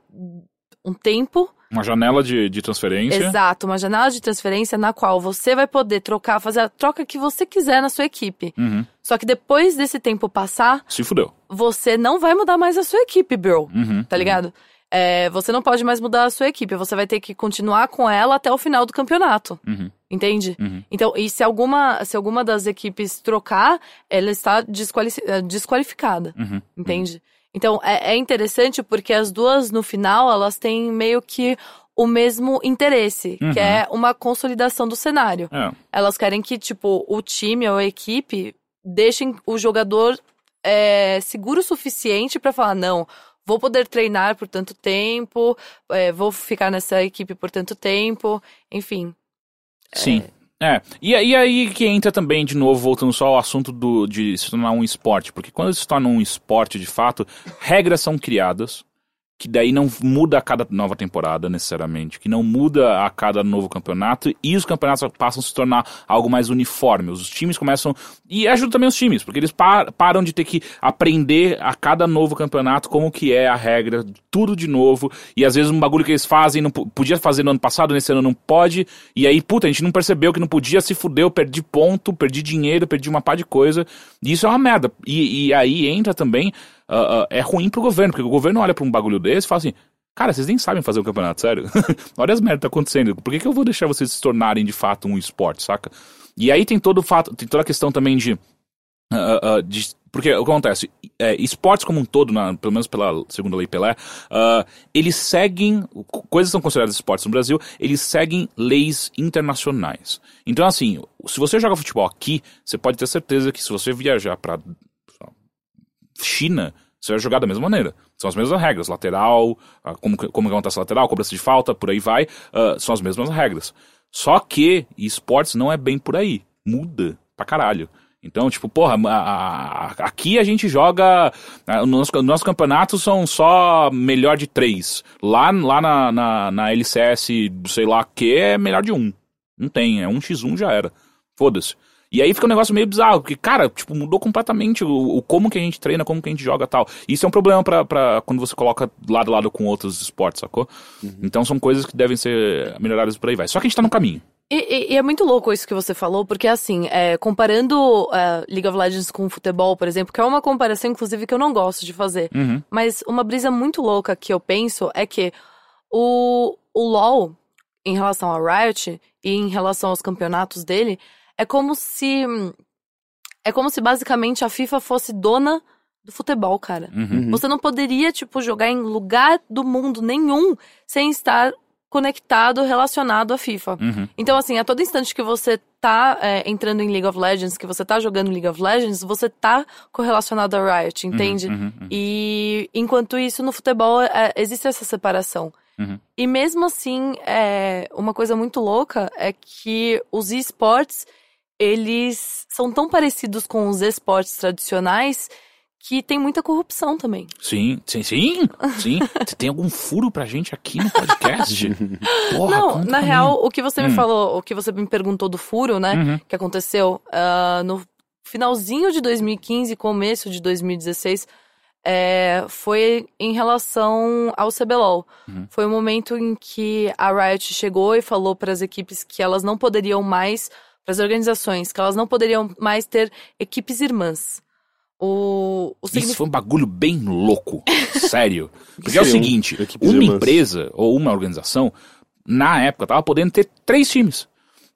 um tempo Uma janela de, de transferência. Exato, uma janela de transferência na qual você vai poder trocar, fazer a troca que você quiser na sua equipe. Uhum. Só que depois desse tempo passar, Se fudeu. você não vai mudar mais a sua equipe, bro. Uhum. Tá ligado? É, você não pode mais mudar a sua equipe, você vai ter que continuar com ela até o final do campeonato. Uhum. Entende? Uhum. Então, e se alguma, se alguma das equipes trocar, ela está desquali desqualificada. Uhum. Entende? Então, é, é interessante porque as duas, no final, elas têm meio que o mesmo interesse, Uhum. que é uma consolidação do cenário. É. Elas querem que, tipo, o time ou a equipe deixem o jogador é, seguro o suficiente pra falar, não, vou poder treinar por tanto tempo, é, vou ficar nessa equipe por tanto tempo, enfim. Sim. É. E, e aí que entra também, de novo, voltando só ao assunto do, de se tornar um esporte. Porque quando se torna um esporte, de fato, regras são criadas, que daí não muda a cada nova temporada, necessariamente, que não muda a cada novo campeonato, e os campeonatos passam a se tornar algo mais uniforme. Os times começam. E ajuda também os times, porque eles par- param de ter que aprender a cada novo campeonato como que é a regra, tudo de novo, e às vezes um bagulho que eles fazem, não po- podia fazer no ano passado, nesse ano não pode, e aí, puta, a gente não percebeu que não podia, se fudeu, perdi ponto, perdi dinheiro, perdi uma pá de coisa, e isso é uma merda. E, e aí entra também, ah, é ruim pro governo, porque o governo olha pra um bagulho desse e fala assim, cara, vocês nem sabem fazer o campeonato, sério. olha as merdas que tá acontecendo, por que, que eu vou deixar vocês se tornarem de fato um esporte, saca? E aí tem todo o fato, tem toda a questão também de ah, ah, de- porque o que acontece? É, esportes como um todo, na- pelo menos pela segunda lei Pelé, ah, eles seguem, co- coisas são consideradas esportes no Brasil, eles seguem leis internacionais. Então, assim, se você joga futebol aqui, você pode ter certeza que se você viajar lá, China, você vai jogar da mesma maneira. São as mesmas regras, lateral, ah, como, como que acontece lateral, cobrança de falta, por aí vai, ah, são as mesmas regras. Só que esportes não é bem por aí. Muda pra caralho. Então, tipo, porra, a- a- aqui a gente joga. ah, Nos nossos campeonatos são só melhor de três. Lá, lá na, na, na LCS, sei lá que, é melhor de um. Não tem, é um x1 já era. Foda-se. E aí fica um negócio meio bizarro, porque, cara, tipo, mudou completamente o, o como que a gente treina, como que a gente joga tal. Isso é um problema pra quando você coloca lado a lado com outros esportes, sacou? Então são coisas que devem ser melhoradas por aí vai. Só que a gente tá no caminho. E, e- e é muito louco isso que você falou, porque assim, é, comparando é, League of Legends com futebol, por exemplo, que é uma comparação, inclusive, que eu não gosto de fazer. Uhum. Mas uma brisa muito louca que eu penso é que o, o LoL, em relação ao Riot e em relação aos campeonatos dele, é como se. É como se basicamente a FIFA fosse dona do futebol, cara. Uhum. Você não poderia, tipo, jogar em lugar do mundo nenhum sem estar conectado, relacionado à FIFA. Uhum. Então, assim, a todo instante que você tá é, entrando em League of Legends, que você tá jogando League of Legends, você tá correlacionado a Riot, entende? Uhum, uhum. E enquanto isso, no futebol, é, existe essa separação. Uhum. E mesmo assim, é, uma coisa muito louca é que os esportes, eles são tão parecidos com os esportes tradicionais que tem muita corrupção também. Sim, sim, sim, sim. Você tem algum furo pra gente aqui no podcast? Porra, Não, na pra mim. real, o que você me Hum. falou, o que você me perguntou do furo, né? Uhum. que aconteceu ah, no finalzinho de 2015, começo de 2016, é, foi em relação ao CBLOL. Uhum. Foi o momento em que a Riot chegou e falou para as equipes que elas não poderiam mais, para as organizações, que elas não poderiam mais ter equipes irmãs. O, o Isso significado. foi um bagulho bem louco. Sério. Porque é o seguinte: uma irmãs? empresa ou uma organização, na época, tava podendo ter três times.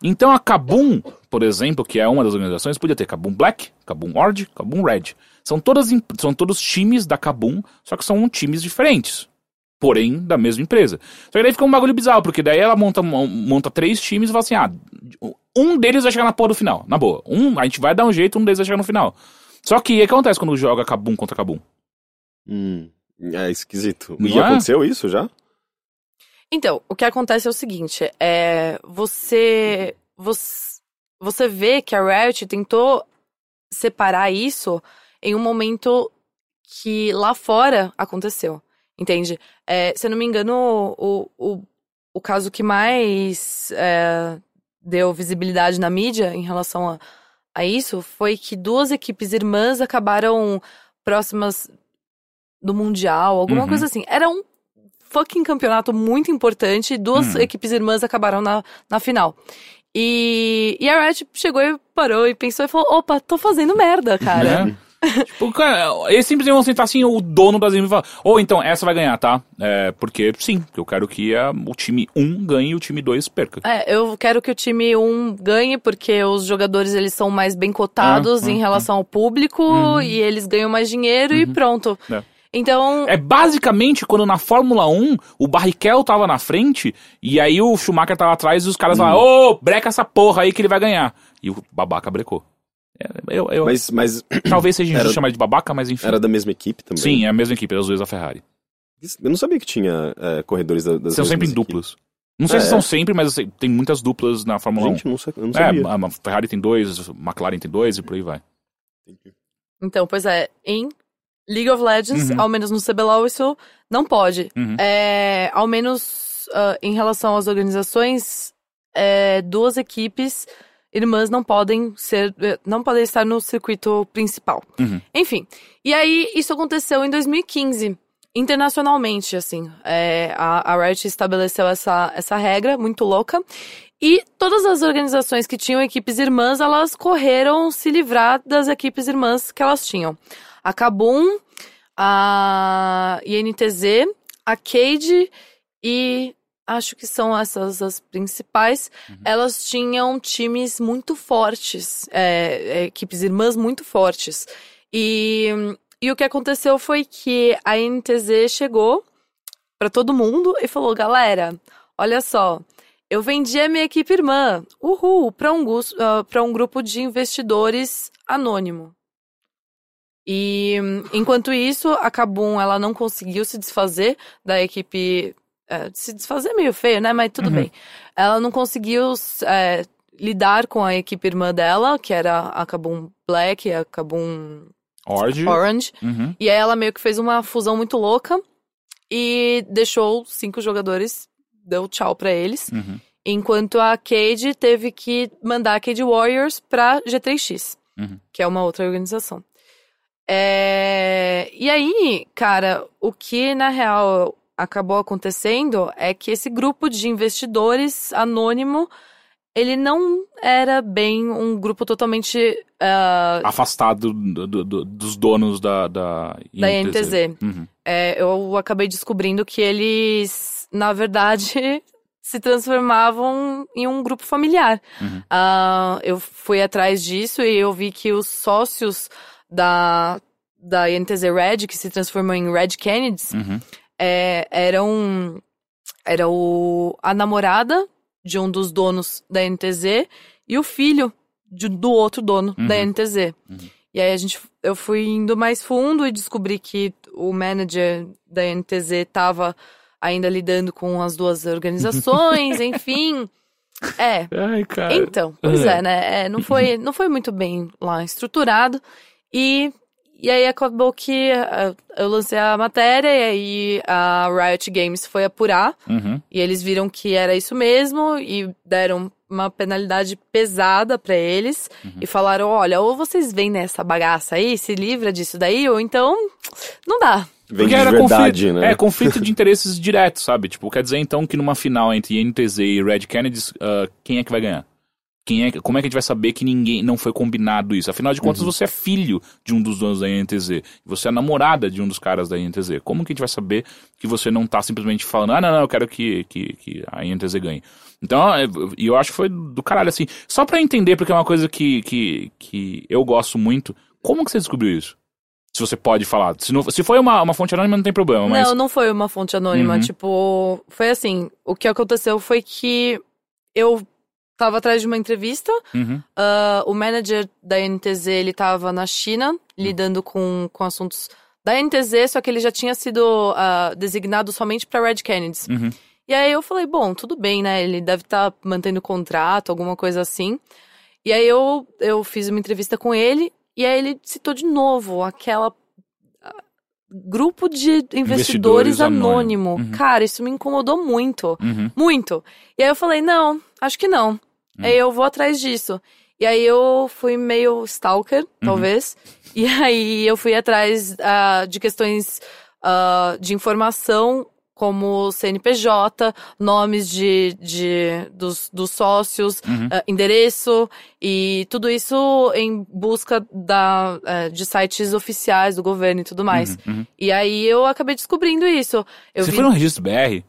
Então a Kabum, por exemplo, que é uma das organizações, podia ter Kabum Black, Kabum Orange, Kabum Red. São, todas, são todos times da Kabum, só que são times diferentes. Porém, da mesma empresa. Só que daí fica um bagulho bizarro, porque daí ela monta, monta três times e fala assim: ah, um deles vai chegar na porra do final. Na boa. Um, a gente vai dar um jeito, um deles vai chegar no final. Só que o que acontece quando joga Kabum contra Kabum? Hum, é esquisito. Não e é? aconteceu isso já? Então, o que acontece é o seguinte, é você você, você vê que a Riot tentou separar isso em um momento que lá fora aconteceu, entende? É, se eu não me engano, o, o, o caso que mais é, deu visibilidade na mídia em relação a, a isso foi que duas equipes irmãs acabaram próximas do Mundial, alguma Uhum. coisa assim. Era um fucking campeonato muito importante e duas Uhum. equipes irmãs acabaram na, na final. E, e a Riot chegou e parou e pensou e falou: opa, tô fazendo merda, cara. Né? Tipo, cara, eles simplesmente vão sentar assim, o dono das empresas e falar, ou então, essa vai ganhar, tá? É, porque sim, eu quero que a- o time 1 ganhe e o time 2 perca. É, eu quero que o time 1 ganhe, porque os jogadores eles são mais bem cotados Ah, em ah, relação ao público Uhum. e eles ganham mais dinheiro e pronto. É. Então, É basicamente quando na Fórmula 1 o Barrichello tava na frente e aí o Schumacher tava atrás e os caras falaram, ô, breca essa porra aí que ele vai ganhar. E o babaca brecou. É, eu, eu- Mas, mas talvez seja injusto Era- chamar de babaca, mas enfim. era da mesma equipe também? Sim, é a mesma equipe, os dois da Ferrari. Eu não sabia que tinha é, corredores da, das São sempre em duplas. Não sei É, se são sempre, mas sei- tem muitas duplas na equipes. Fórmula Gente, eu não, sa- eu não 1. sabia. É, a Ferrari tem dois, a McLaren tem dois e por aí vai. então, pois é, em League of Legends, Uhum. ao menos no CBLOL, isso não pode. Uhum. É, ao menos ah, em relação às organizações, é, duas equipes irmãs não podem ser, eh, não podem estar no circuito principal. Uhum. Enfim, e aí isso aconteceu em 2015, internacionalmente, assim. É, a, a Riot estabeleceu essa, essa regra muito louca. E todas as organizações que tinham equipes irmãs, elas correram se livrar das equipes irmãs que elas tinham. A Kabum, a INTZ, a Cade e acho que são essas as principais. Elas tinham times muito fortes, é, é, equipes irmãs muito fortes. E, e o que aconteceu foi que a INTZ chegou pra todo mundo e falou: galera, olha só. Eu vendi a minha equipe irmã, uhul, pra um, pra um grupo de investidores anônimo. E enquanto isso, a Kabum ela não conseguiu se desfazer da equipe. É, se desfazer é meio feio, né? Mas tudo Uhum. bem. Ela não conseguiu é, lidar com a equipe irmã dela, que era a Kabum Black e a Kabum Orge. Orange. Uhum. E aí ela meio que fez uma fusão muito louca e deixou cinco jogadores, deu tchau pra eles. Uhum. Enquanto a Cade teve que mandar a Cade Warriors pra G3X, Uhum. que é uma outra organização. É, E aí, cara, o que na real acabou acontecendo é que esse grupo de investidores anônimo, ele não era bem um grupo totalmente ah, Afastado do- do- do- dos donos da, da da INTZ. Uhum. É, eu acabei descobrindo que eles, na verdade, se transformavam em um grupo familiar. Uhum. Ah, eu fui atrás disso e eu vi que os sócios da, da INTZ Red, que se transformou em Red Kennedys, Uhum. É, eram era o, a namorada de um dos donos da NTZ e o filho de- do outro dono da Uhum. NTZ. Uhum. E aí a gente, eu fui indo mais fundo e descobri que o manager da NTZ estava ainda lidando com as duas organizações, enfim. É, Ai, cara. então, pois É. é, né? É, não, foi, não foi muito bem lá estruturado. E, e aí acabou que ah, eu lancei a matéria e aí a Riot Games foi apurar. Uhum. E eles viram que era isso mesmo e deram uma penalidade pesada pra eles. E falaram: olha, ou vocês vendem essa bagaça aí, se livra disso daí, ou então não dá. Vem de verdade, conflito, né? É, conflito de interesses direto, sabe? Tipo, quer dizer então que numa final entre INTZ e Red Kennedy, ah, quem é que vai ganhar? Quem é, como é que a gente vai saber que ninguém não foi combinado isso? Afinal de contas, você é filho de um dos donos da INTZ. Você é namorada de um dos caras da INTZ. Como que a gente vai saber que você não tá simplesmente falando, ah, não, não, eu quero que, que, que a INTZ ganhe? Então, é, e eu acho que foi do caralho, assim. Só pra entender, porque é uma coisa que, que, que eu gosto muito. Como que você descobriu isso? Se você pode falar. Se, não, se foi uma, uma fonte anônima, não tem problema, mas... Não, não foi uma fonte anônima. Uhum. Tipo, foi assim: o que aconteceu foi que eu tava atrás de uma entrevista. Uhum. ah, o manager da NTZ, ele tava na China, lidando com, com assuntos da NTZ, só que ele já tinha sido ah, designado somente pra Red Kennedys. Uhum. E aí eu falei, bom, tudo bem, né? Ele deve estar mantendo contrato, alguma coisa assim. E aí eu, eu fiz uma entrevista com ele, e aí ele citou de novo aquela. ah, Grupo de investidores, Investidores anônimo. anônimo. Uhum. Cara, isso me incomodou muito. Uhum. Muito. E aí eu falei, não, acho que não. Aí eu vou atrás disso. E aí eu fui meio stalker, talvez. E aí eu fui atrás ah, de questões ah, de informação, como CNPJ, nomes de, de dos, dos sócios, ah, endereço, e tudo isso em busca da, eh, de sites oficiais do governo e tudo mais. E aí eu acabei descobrindo isso. Eu Você vi foi no registro BR?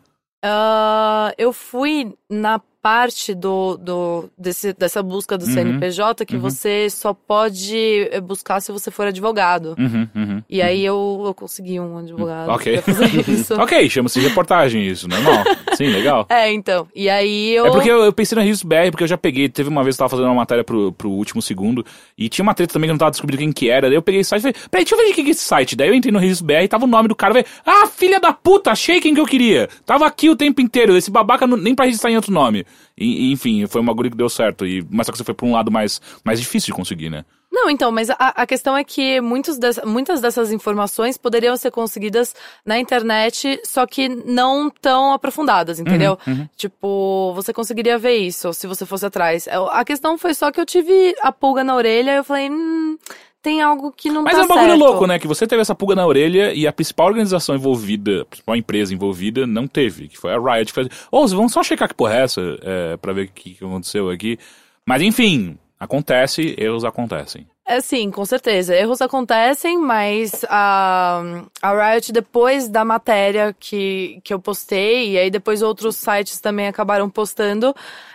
eu fui na parte do, do desse, dessa busca do Uhum, CNPJ que uhum. você só pode eh, buscar se você for advogado. Uhum, uhum. E aí eu, eu consegui um advogado Ok. Ok, chama-se reportagem isso, normal. Sim, legal. É, então. E aí eu. É porque eu, eu pensei no registro BR, porque eu já peguei, teve uma vez que eu tava fazendo uma matéria pro, pro último segundo, e tinha uma treta também que eu não tava descobrindo quem que era, daí eu peguei esse site e falei, peraí, deixa eu ver quem que é esse site. Daí eu entrei no registro BR e tava o nome do cara, falei, ah, filha da puta, achei quem que eu queria. Tava aqui o tempo inteiro, esse babaca não- nem pra registrar em outro nome. E, enfim, foi uma agulha que deu certo, e, mas só que você foi pra um lado mais, mais difícil de conseguir, né? Não, então, mas a, a questão é que muitos dessa- muitas dessas informações poderiam ser conseguidas na internet, só que não tão aprofundadas, entendeu? Uhum, Tipo, você conseguiria ver isso se você fosse atrás. Eu- A questão foi só que eu tive a pulga na orelha e eu falei, hum, tem algo que não Mas tá é um bagulho certo. louco, né? Que você teve essa pulga na orelha e a principal organização envolvida, a principal empresa envolvida, não teve. Que foi a Riot. Que fez, ô, vamos só checar que porra é essa, é, pra ver o que, que aconteceu aqui. Mas enfim, acontece, erros acontecem. É sim, com certeza. Erros acontecem, mas a, a Riot, depois da matéria que, que eu postei, e aí depois outros sites também acabaram postando,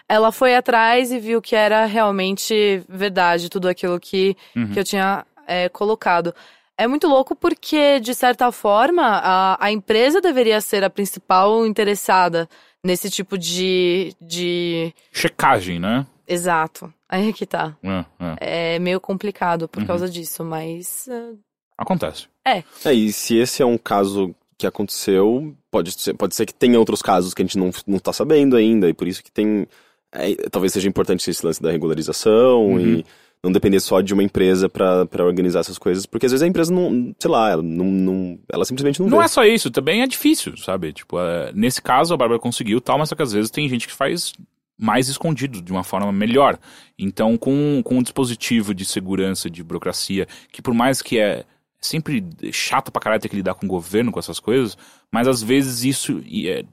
ela foi atrás e viu que era realmente verdade tudo aquilo que, que eu tinha é, colocado. É muito louco porque, de certa forma, a, a empresa deveria ser a principal interessada nesse tipo de. de... Checagem, né? Exato. Aí é que tá. É, é. É meio complicado por Uhum. causa disso, mas. eh, Acontece. É, e se esse é um caso que aconteceu, pode ser, pode ser que tenha outros casos que a gente não, não tá sabendo ainda, e por isso que tem. é, talvez seja importante esse lance da regularização Uhum. e não depender só de uma empresa pra pra organizar essas coisas, porque às vezes a empresa não, sei lá, ela, não, não- ela simplesmente não, Não vê. é só isso, também é difícil, sabe? Tipo, é, nesse caso a Bárbara conseguiu tal, mas só que às vezes tem gente que faz mais escondido, de uma forma melhor. Então, com, com um dispositivo de segurança, de burocracia, que por mais que é sempre chato pra caralho ter que lidar com o governo, com essas coisas, mas às vezes isso é,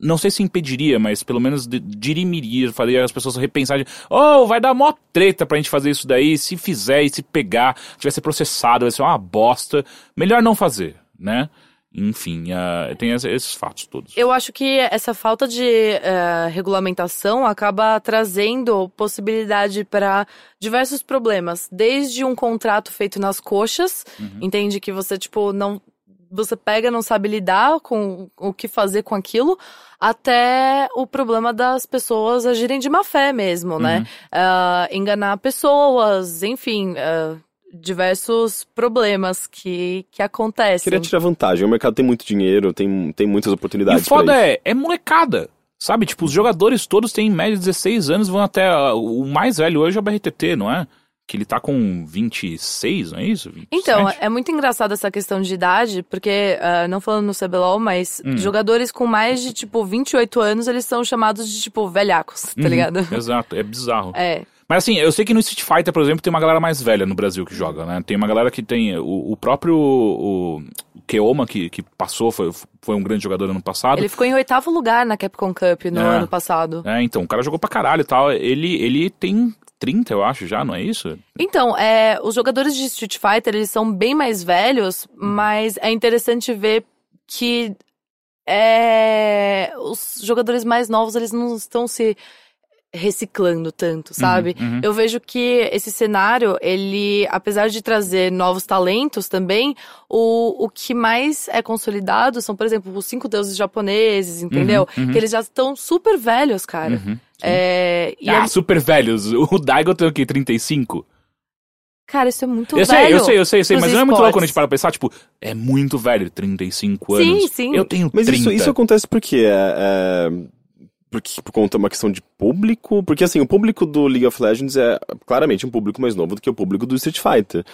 não sei se impediria, mas pelo menos dirimiria, faria as pessoas repensarem, oh, vai dar mó treta pra gente fazer isso daí, se fizer e se pegar, tiver ser processado, vai ser uma bosta, melhor não fazer, né? Enfim, ah, tem es- esses fatos todos. Eu acho que essa falta de eh, regulamentação acaba trazendo possibilidade para diversos problemas. Desde um contrato feito nas coxas, entende que você, tipo, não. Você pega, não sabe lidar com o que fazer com aquilo, até o problema das pessoas agirem de má fé mesmo, né? Ah, enganar pessoas, enfim, ah, diversos problemas que, que acontecem. Queria tirar vantagem. O mercado tem muito dinheiro, tem, tem muitas E o oportunidades. foda pra isso. é, é molecada. Sabe, tipo, os jogadores todos têm em média 16 anos, vão até. ah, O mais velho hoje é o BRTT, não é? Que ele tá com 26, não é isso? 27? Então, é muito engraçado essa questão de idade, porque, ah, não falando no CBLOL, mas Hum. jogadores com mais de, tipo, 28 anos, eles são chamados de, tipo, velhacos, tá Uhum, ligado? Exato, é bizarro. É. Mas assim, eu sei que no Street Fighter, por exemplo, tem uma galera mais velha no Brasil que joga, né? Tem uma galera que tem. O, o próprio. O, o Keoma, que, que passou, foi, foi um grande jogador ano passado. Ele ficou em oitavo lugar na Capcom Cup no É. ano passado. É, então, o cara jogou pra caralho e tal. Ele, ele tem 30, eu acho, já, não é isso? Então, é, os jogadores de Street Fighter, eles são bem mais velhos, mas é interessante ver que é, os jogadores mais novos, eles não estão se reciclando tanto, sabe? uhum. Eu vejo que esse cenário, ele, apesar de trazer novos talentos também, o, o que mais é consolidado são, por exemplo, os cinco deuses japoneses, entendeu? Uhum, uhum. Que eles já estão super velhos, cara. Uhum. É, e Ah, é- super velhos. O Daigo tem o quê? 35? cara, isso é muito eu velho. sei, eu sei, eu sei, eu sei, mas não é muito louco quando a esportes. gente para pensar, tipo, é muito velho, 35 anos. Sim, sim. Eu tenho Mas 30. isso, isso acontece por quê? É, é, porque, por conta de uma questão de público? Porque, assim, o público do League of Legends é claramente um público mais novo do que o público do Street Fighter.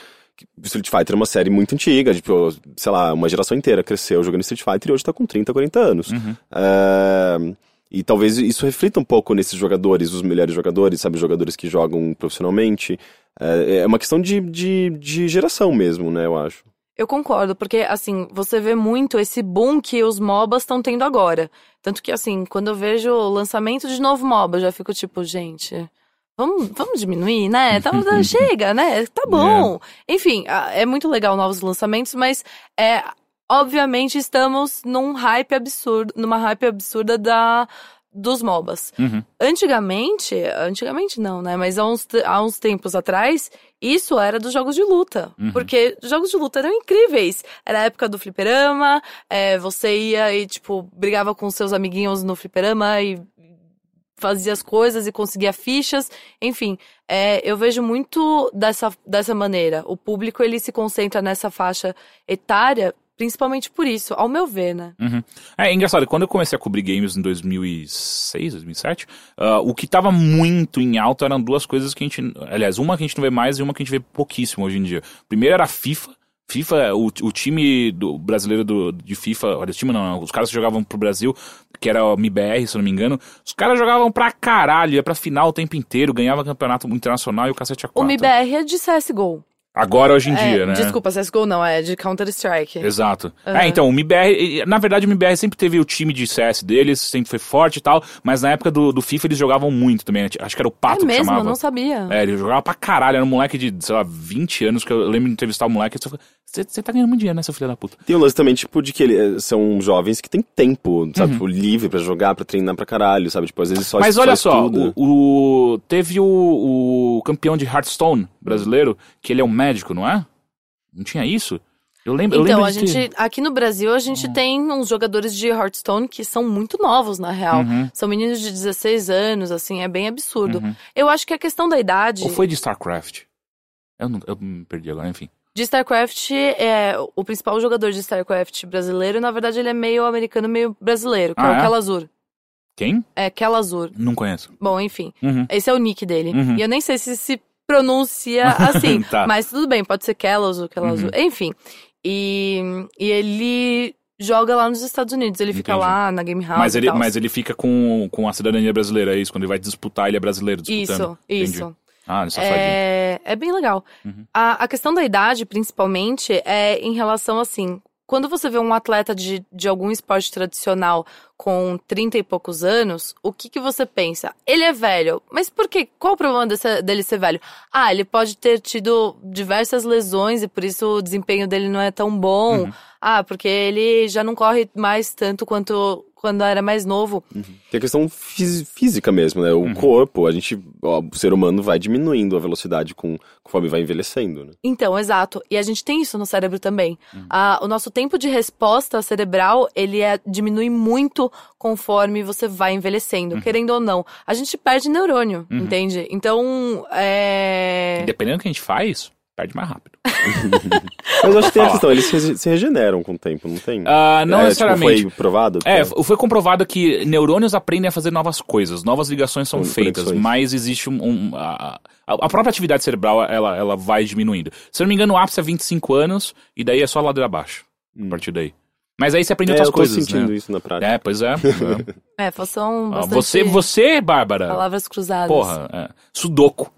Street Fighter é uma série muito antiga, tipo, sei lá, uma geração inteira cresceu jogando Street Fighter e hoje tá com 30, 40 anos. Uhum. É, e talvez isso reflita um pouco nesses jogadores, os melhores jogadores, sabe, jogadores que jogam profissionalmente. É, é uma questão de, de, de geração mesmo, né, eu acho. Eu concordo, porque, assim, você vê muito esse boom que os MOBAs estão tendo agora. Tanto que, assim, quando eu vejo o lançamento de novo MOBA, eu já fico tipo, gente, vamos, vamos diminuir, né? Tá, chega, né? Tá bom. Enfim, é muito legal novos lançamentos, mas é. Obviamente estamos num hype absurdo, numa hype absurda da, dos MOBAs. Uhum. Antigamente, antigamente não, né? Mas há uns, há uns tempos atrás, isso era dos jogos de luta. Uhum. Porque jogos de luta eram incríveis. Era a época do fliperama, é, você ia e, tipo, brigava com seus amiguinhos no fliperama e fazia as coisas e conseguia fichas. Enfim, é, eu vejo muito dessa, dessa maneira. O público, ele se concentra nessa faixa etária, principalmente por isso, ao meu ver, né? Uhum. É engraçado, quando eu comecei a cobrir games em 2006, 2007, ah, o que tava muito em alta eram duas coisas que a gente. Aliás, uma que a gente não vê mais e uma que a gente vê pouquíssimo hoje em dia. Primeiro era a FIFA. FIFA, o, o time do brasileiro do, de FIFA, olha, o time não, os caras que jogavam pro Brasil, que era o MBR, se eu não me engano, os caras jogavam pra caralho, ia pra final o tempo inteiro, ganhava campeonato internacional e o cacete a O quatro. MBR é de CSGO. Agora, hoje em É, dia, né? Desculpa, CSGO não, é de Counter-Strike. Exato. Aham. É, então, o MBR, na verdade, o MBR sempre teve o time de CS deles, sempre foi forte e tal, mas na época do, do FIFA eles jogavam muito também. né? Acho que era o Pato é que mesmo, eu chamava. não sabia. É, ele jogava pra caralho, era um moleque de, sei lá, 20 anos, que eu lembro de entrevistar o moleque e você você tá ganhando muito dinheiro, né, seu filho da puta? Tem um lance também, tipo, de que ele- são jovens que têm tempo, sabe? Uhum. Tipo, livre pra jogar, pra treinar pra caralho, sabe? Tipo, às vezes só Mas olha só o, o- teve o, o campeão de Hearthstone brasileiro, que ele é um médico, não é? Não tinha isso? Eu lembro, eu Então, lembro a gente, aqui no Brasil, a gente tem uns jogadores de Hearthstone que são muito novos, na real. Uhum. São meninos de 16 anos, assim, é bem absurdo. Uhum. Eu acho que a questão da idade Ou foi de StarCraft? Eu, não, eu me perdi agora, enfim. de StarCraft, é, o principal jogador de StarCraft brasileiro, na verdade, ele é meio americano, meio brasileiro, que Ah, é o é? Kelazur. Quem? É, Kelazur. Não conheço. Bom, enfim, Uhum. esse é o nick dele. Uhum. E eu nem sei se se pronuncia assim, Tá. mas tudo bem, pode ser Kelazur, Kelazur, enfim. E, e ele joga lá nos Estados Unidos, ele fica Entendi. lá na Game House Mas ele, mas ele fica com, com a cidadania brasileira, é isso? Quando ele vai disputar, ele é brasileiro disputando. Isso, Entendi. isso. Ah, é safadinho. É, é bem legal. Uhum. A, a questão da idade, principalmente, é em relação assim. Quando você vê um atleta de, de algum esporte tradicional com 30 e poucos anos, o que, que você pensa? Ele é velho, mas por quê? Qual o problema desse- dele ser velho? Ah, ele pode ter tido diversas lesões e por isso o desempenho dele não é tão bom. Uhum. Ah, porque ele já não corre mais tanto quanto quando era mais novo. Tem a questão física mesmo, né? O Uhum. corpo, a gente, ó, o ser humano vai diminuindo a velocidade com, conforme vai envelhecendo, né? Então, exato. E a gente tem isso no cérebro também. Ah, o nosso tempo de resposta cerebral, ele é, diminui muito conforme você vai envelhecendo, querendo ou não. A gente perde neurônio, Uhum. entende? Então, é... Dependendo do que a gente faz, perde mais rápido. Mas eu acho que tem a questão, eles se, regeneram com o tempo, não tem? Ah, não É, necessariamente. Tipo, foi provado? É, Tá. foi comprovado que neurônios aprendem a fazer novas coisas, novas ligações são Com feitas, conexões. mas existe um. um- a, a- própria atividade cerebral ela, ela vai diminuindo. Se eu não me engano, o ápice é 25 anos e daí é só ladeira abaixo. A partir daí. Mas aí você aprende É, outras eu tô coisas, sentindo né? isso na prática. É, pois é. é. É, são Ah, bastante você, você, Bárbara. palavras cruzadas. Porra, é. Sudoku.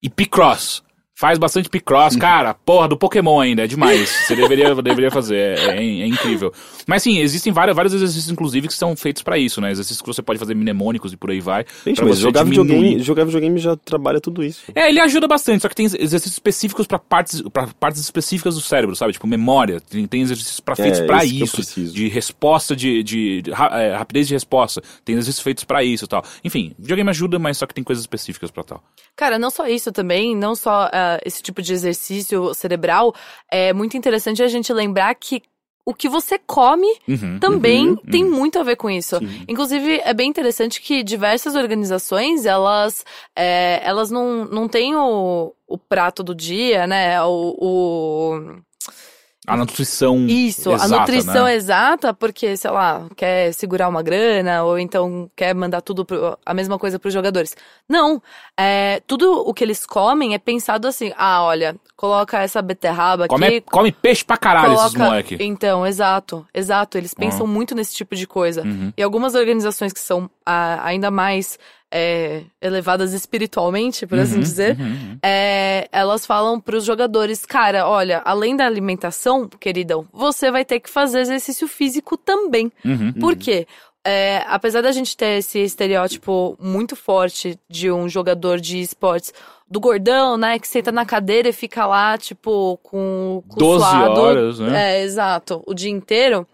E Picross. Faz bastante Picross, cara, porra, do Pokémon ainda, é demais. Você deveria, deveria fazer, é, é- é incrível. Mas sim, existem vários, vários exercícios, inclusive, que são feitos pra isso, né? Exercícios que você pode fazer mnemônicos e por aí vai. Gente, mas jogar diminuir. videogame, jogar videogame já trabalha tudo isso. É, ele ajuda bastante, só que tem exercícios específicos pra partes, pra partes específicas do cérebro, sabe? Tipo, memória. Tem, tem exercícios pra, feitos É, pra esse que eu isso. De resposta, de, de, de ra- é, rapidez de resposta. Tem exercícios feitos pra isso e tal. Enfim, videogame ajuda, mas só que tem coisas específicas pra tal. Cara, não só isso também, não só esse tipo de exercício cerebral, é muito interessante a gente lembrar que o que você come Uhum. também Uhum, tem muito a ver com isso. Sim. Inclusive, é bem interessante que diversas organizações, elas, é, elas não, não têm o, o prato do dia, né? O, o- A nutrição. isso, exata, a nutrição né? exata, porque, sei lá, quer segurar uma grana, ou então quer mandar tudo, pro, a mesma coisa pros jogadores. Não, é, tudo o que eles comem é pensado assim, ah, olha, coloca essa beterraba aqui, Come, come peixe pra caralho esses coloca... moleque. Então, exato, exato. Eles pensam Ah. muito nesse tipo de coisa. Uhum. E algumas organizações que são ah, ainda mais é, elevadas espiritualmente, por assim Uhum, dizer, uhum, uhum. é, elas falam pros jogadores, cara, olha, além da alimentação, queridão, você vai ter que fazer exercício físico também. Uhum. Por quê? É, apesar da gente ter esse estereótipo muito forte de um jogador de esportes do gordão, né, que senta na cadeira e fica lá, tipo, com, com 12 suado, horas, né? é, exato. O dia inteiro.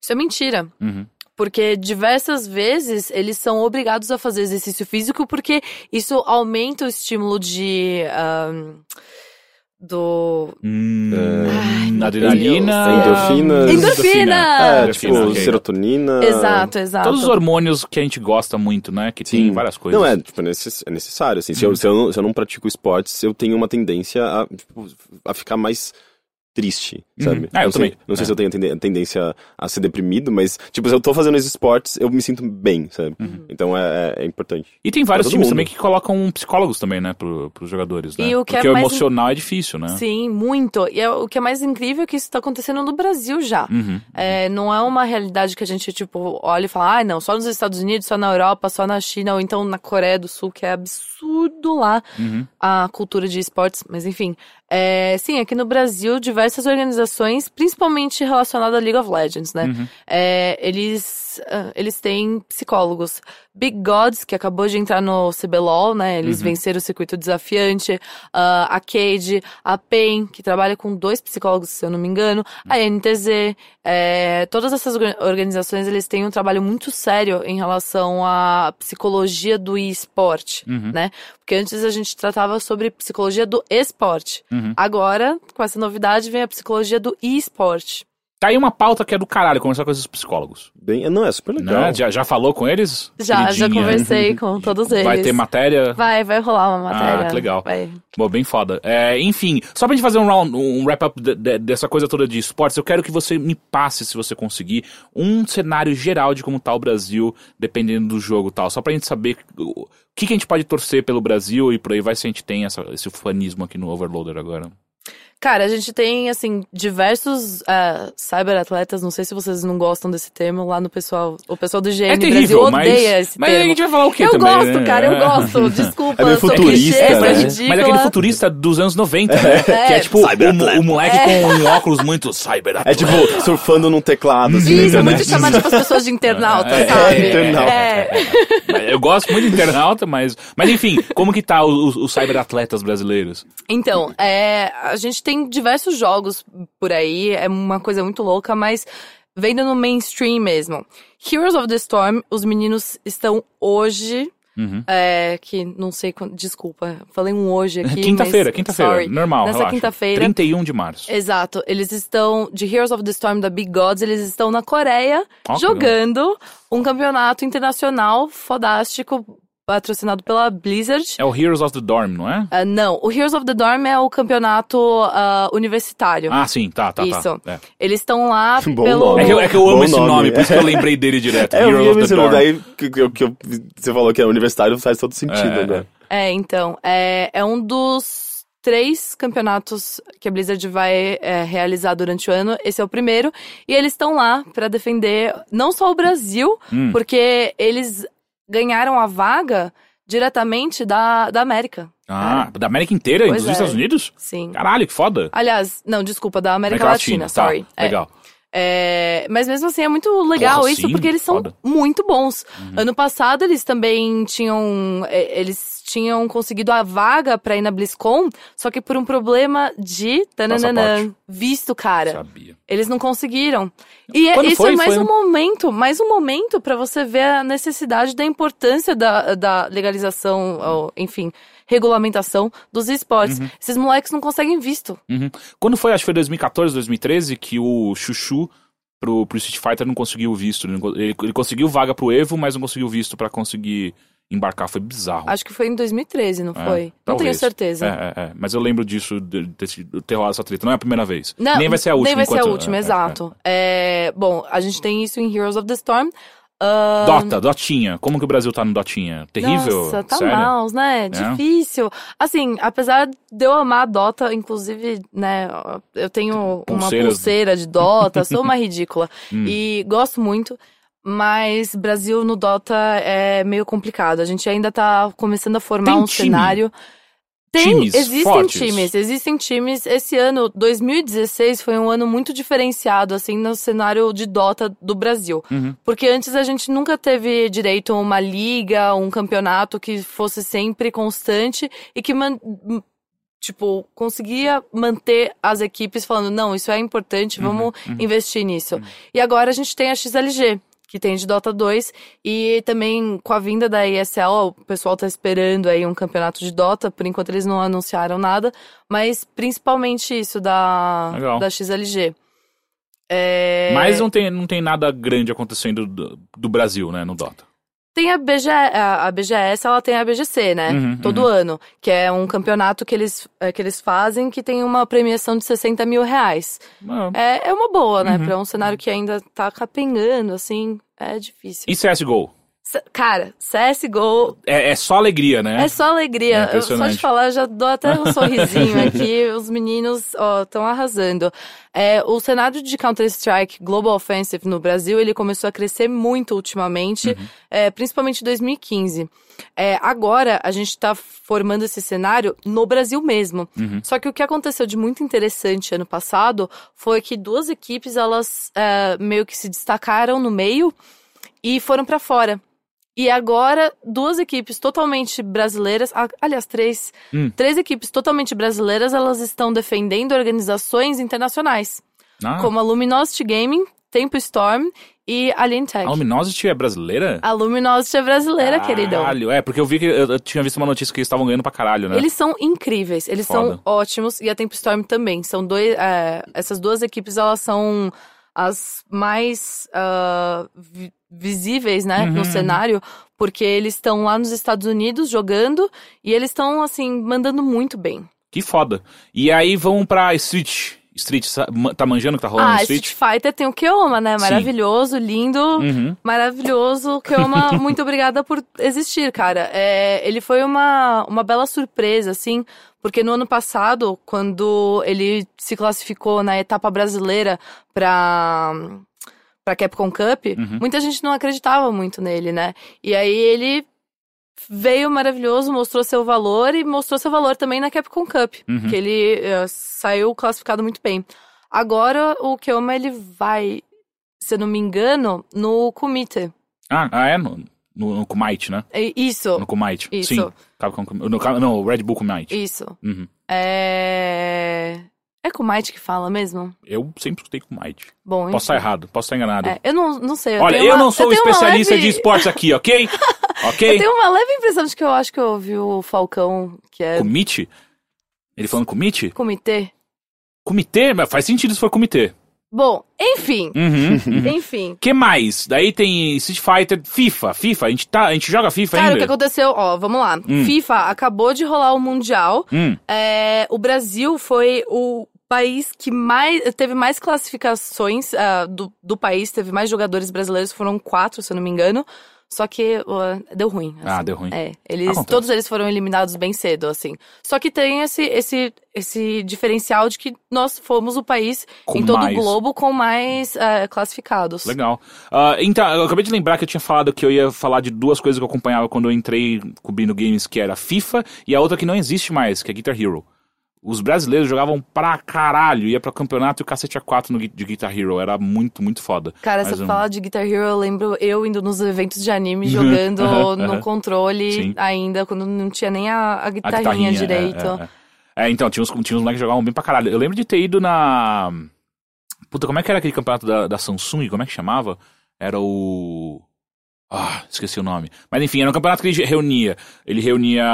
Isso é mentira. Uhum. Porque diversas vezes eles são obrigados a fazer exercício físico porque isso aumenta o estímulo de. ahn, do. Hum, Ai, adrenalina. Endorfinas. Endorfina! É, Endorfina, tipo, ok. serotonina. Exato, exato. Todos os hormônios que a gente gosta muito, né? Que tem Sim. várias coisas. Não, é, tipo, é é necessário, assim. Se, eu, se, eu não, se eu não pratico esportes, eu tenho uma tendência a, tipo, a ficar mais triste, Uhum. sabe? Ah, eu não sei, também. Não sei É. se eu tenho tende- tendência a ser deprimido, mas, tipo, se eu tô fazendo esses esportes, eu me sinto bem, sabe? Uhum. Então é, é, é importante. E tem vários times mundo. também que colocam psicólogos também, né, pro, pros jogadores, né? E o que é Porque o mais emocional é difícil, né? Sim, muito. E é- o que é mais incrível é que isso tá acontecendo no Brasil já. Uhum. É, não é uma realidade que a gente, tipo, olha e fala, ah, não, só nos Estados Unidos, só na Europa, só na China, ou então na Coreia do Sul, que é absurdo lá Uhum. a cultura de esportes, mas enfim. É, sim, aqui no Brasil, diversas organizações, principalmente relacionadas a League of Legends, né? Uhum. É, eles, ah, eles têm psicólogos. Big Gods, que acabou de entrar no CBLOL, né? Eles Uhum. venceram o circuito desafiante. ah, a Cade, a PEN, que trabalha com dois psicólogos, se eu não me engano. A NTZ. é, todas essas orga- organizações, eles têm um trabalho muito sério em relação à psicologia do esporte, Uhum. né? Porque antes a gente tratava sobre psicologia do esporte. Uhum. Agora, com essa novidade, vem a psicologia do e-esporte. Tá aí uma pauta que é do caralho, conversar com esses psicólogos. Bem, não, é super legal. Né? Já, já falou com eles? Já, já Queridinha? conversei com todos eles. Vai ter matéria? Vai, vai rolar uma matéria. Ah, que legal. Vai. Bom, bem foda. É, enfim, só pra gente fazer um, round, um wrap-up de- de- dessa coisa toda de esportes, eu quero que você me passe, se você conseguir, um cenário geral de como tá o Brasil, dependendo do jogo e tal. Só pra gente saber o que, que a gente pode torcer pelo Brasil e por aí vai se a gente tem essa, esse fanismo aqui no Overloader agora. Cara, a gente tem, assim, diversos ah, cyberatletas, não sei se vocês não gostam desse termo, lá no pessoal, o pessoal do GM é Brasil terrível, odeia mas, esse mas a termo. gente vai falar o quê eu também, gosto, né? cara, eu É. gosto. Desculpa, É meio eu sou futurista, clichê, sou né? ridícula. Mas é aquele futurista dos anos 90, né? que é tipo o, o moleque com um óculos muito cyber É tipo, surfando num teclado, assim, Isso, é internet. muito chamado para as pessoas de internauta, É, sabe? é, internauta. É. Eu gosto muito de internauta, mas. Mas enfim, como que tá os, os cyberatletas brasileiros? Então, é, a gente tem diversos jogos por aí, é uma coisa muito louca, mas vendo no mainstream mesmo. Heroes of the Storm, os meninos estão hoje. Uhum. É, que não sei quando. Desculpa, falei um hoje aqui. Quinta-feira, quinta-feira. Normal, Nessa quinta-feira. 31 de março. Exato, eles estão de Heroes of the Storm da Big Gods, eles estão na Coreia que jogando um campeonato internacional fodástico patrocinado pela Blizzard. É o Heroes of the Dorm, não é? Ah, não, o Heroes of the Dorm é o campeonato ah, universitário. Ah, sim, tá, tá, Isso. tá. É. Eles estão lá Bom pelo. nome. É, que, eu- é que eu amo Bom esse nome. nome, por isso que eu lembrei dele direto. É, Heroes of the Dorm. daí que, que, que você falou que é universitário faz todo sentido, É, né? É, então, é, é um dos três campeonatos que a Blizzard vai é, realizar durante o ano. Esse é o primeiro. E eles estão lá pra defender não só o Brasil, Hum. porque eles ganharam a vaga diretamente da, da América. Ah, da América inteira, Pois dos é. Estados Unidos? Sim. Caralho, que foda. Aliás, não, desculpa, da América, Latina, sorry. Tá, É. legal. É, mas mesmo assim é muito legal Porra, isso, sim, porque eles são foda. muito bons. Uhum. Ano passado eles também tinham. é, Eles tinham conseguido a vaga pra ir na BlizzCon, só que por um problema de tananana, visto, cara. Sabia. Eles não conseguiram. E é- Quando isso foi? é mais Foi um momento, mais um momento pra você ver a necessidade da importância da, da legalização, ou, enfim, regulamentação dos esportes. Esses moleques não conseguem visto. Uhum. Quando foi, acho que foi 2014, 2013, que o Chuchu pro, pro Street Fighter não conseguiu o visto. Ele, ele- ele conseguiu vaga pro Evo, mas não conseguiu visto pra conseguir embarcar. Foi bizarro. Acho que foi em 2013, não É, foi? Não tenho talvez. certeza. É, é, é. Mas eu lembro disso, de, de, de ter rolado essa treta. Não é a primeira vez. Não, nem vai ser a última. Nem vai ser a enquanto- última, é, é, exato. É, bom, a gente tem isso em Heroes of the Storm. Dota, Dotinha. Como que o Brasil tá no Dotinha? Terrível? Nossa, tá Sério? mal, né? Difícil. Assim, apesar de eu amar a Dota, inclusive, né, eu tenho uma Pulseiras. pulseira de Dota, sou uma ridícula. Hum. E gosto muito. Mas Brasil no Dota é meio complicado. A gente ainda tá começando a formar Tem um time? cenário. Tem, Times existem fortes? times, existem times. Esse ano, 2016, foi um ano muito diferenciado, assim, no cenário de Dota do Brasil. Uhum. Porque antes a gente nunca teve direito a uma liga, um campeonato que fosse sempre constante e que, tipo, conseguia manter as equipes falando, não, isso é importante, vamos investir nisso. E agora a gente tem a XLG. Que tem de Dota 2, e também com a vinda da ESL, o pessoal tá esperando aí um campeonato de Dota, por enquanto eles não anunciaram nada, mas principalmente isso da, Legal. da XLG. É... Mas não tem, não tem nada grande acontecendo do, do Brasil, né, no Dota. Tem a, BG, a, BGS, ela tem a BGC, né? Uhum, Todo ano. Que é um campeonato que eles, é, que eles fazem que tem uma premiação de 60 mil reais. É, é uma boa, né? Uhum. Pra um cenário que ainda tá capengando, assim, é difícil. E CSGO? Cara, CSGO É, é só alegria, né? é só alegria. É Eu, só de falar, já dou até um sorrisinho aqui. Os meninos, ó, estão arrasando. É, o cenário de Counter-Strike Global Offensive no Brasil, ele começou a crescer muito ultimamente, Uhum. é, principalmente em 2015. É, agora, a gente tá formando esse cenário no Brasil mesmo. Uhum. Só que o que aconteceu de muito interessante ano passado foi que duas equipes, elas é, meio que se destacaram no meio e foram pra fora. E agora, duas equipes totalmente brasileiras, aliás, três, Hum. três equipes totalmente brasileiras, elas estão defendendo organizações internacionais, Ah, como a Luminosity Gaming, Tempo Storm e Alien Tech. a Luminosity é brasileira? A Luminosity é brasileira, queridão. Caralho, é, porque eu vi que eu, eu tinha visto uma notícia que eles estavam ganhando pra caralho, né? Eles são incríveis, eles Foda. são ótimos e a Tempo Storm também. São dois, é, essas duas equipes elas são as mais vi- visíveis, né, Uhum. no cenário, porque eles estão lá nos Estados Unidos jogando e eles estão assim mandando muito bem. Que foda. E aí vão pra Street. Street, tá manjando que tá rolando ah, Street Street? Fighter tem o Keoma, né? Sim. Maravilhoso, lindo. Uhum. Maravilhoso, Keoma, muito obrigada por existir, cara. É, ele foi uma, uma bela surpresa, assim, porque no ano passado, quando ele se classificou na etapa brasileira pra, pra Capcom Cup, Uhum. muita gente não acreditava muito nele, né? E aí ele veio maravilhoso, mostrou seu valor e mostrou seu valor também na Capcom Cup, Uhum. que ele eh, saiu classificado muito bem. Agora o Keoma ele vai, se eu não me engano, no Kumite. Ah, ah, é? No, no, no Kumite, né? É Isso, No Kumite. Isso. Sim. Capcom, no, não, Red Bull Kumite. isso. Uhum. É. É Kumite que fala mesmo? Eu sempre escutei Kumite. Bom, Posso estar errado, posso estar enganado. É, eu não, não sei. Olha, tenho eu uma- não sou uma especialista leve- de esportes aqui, ok? ok? Eu tenho uma leve impressão de que eu acho que eu ouvi o Falcão, que é Kumite? Ele falando Kumite? comitê. Comitê? Mas faz sentido se for comitê. Bom, enfim. Uhum. uhum. Enfim. que mais? Daí tem Street Fighter, FIFA, FIFA, a gente, tá, a gente joga FIFA Cara, o que ainda? aconteceu? Ó, vamos lá. Hum. FIFA acabou de rolar o Mundial. Hum, É, o Brasil foi o país que mais teve mais classificações ah, do, do país, teve mais jogadores brasileiros, foram quatro, se eu não me engano. Só que uh, deu ruim. Ah, assim. deu ruim. É, eles, Acontece. todos eles foram eliminados bem cedo, assim. Só que tem esse, esse, esse diferencial de que nós fomos o país Com em todo mais. o globo com mais eh, classificados. Legal. Ah, então, eu acabei de lembrar que eu tinha falado que eu ia falar de duas coisas que eu acompanhava quando eu entrei cobrindo games, que era FIFA e a outra que não existe mais, que é Guitar Hero. Os brasileiros jogavam pra caralho, ia pra campeonato e o cacete a 4 no, de Guitar Hero. Era muito, muito foda. Cara, Mas você eu- fala de Guitar Hero, eu lembro eu indo nos eventos de anime jogando no controle Sim. ainda, quando não tinha nem a, a A guitarrinha, é, direito. É, é. É, então, tinha uns, tinha uns moleques que jogavam bem pra caralho. Eu lembro de ter ido na. Puta, como é que era aquele campeonato da, da Samsung? Como é que chamava? Era o. Ah, esqueci o nome. Mas enfim, era um campeonato que ele reunia. Ele reunia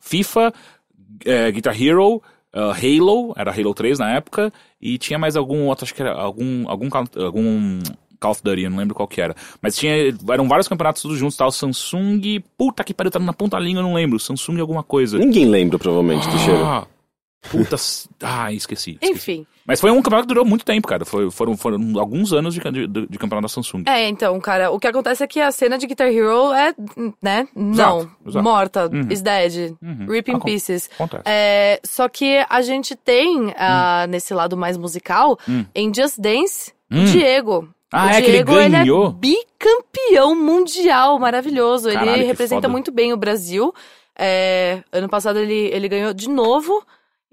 FIFA, eh, Guitar Hero, ah, Halo, era Halo 3 na época, e tinha mais algum outro, acho que era algum. algum, Call- algum Call of Duty, eu não lembro qual que era. Mas tinha. Eram vários campeonatos todos juntos, tal. Samsung. Puta que pariu, tá na ponta da língua, eu não lembro. Samsung alguma coisa. Ninguém lembra, provavelmente, do cheiro. Ah, puta. ah, esqueci. esqueci. Enfim. Mas foi um campeonato que durou muito tempo, cara. Foi, foram, foram alguns anos de, de, de campeonato da Samsung. É, então, cara, o que acontece é que a cena de Guitar Hero é, né? Não. Exato, exato. Morta. Uhum. Is dead. Uhum. Rip in Acon- pieces. Acontece. É, só que a gente tem, ah, nesse lado mais musical, Hum. em Just Dance, Hum. Diego. Ah, o é que ele Diego, ganhou? é bicampeão mundial, maravilhoso. Caralho, ele representa foda. muito bem o Brasil. É, ano passado ele, ele ganhou de novo.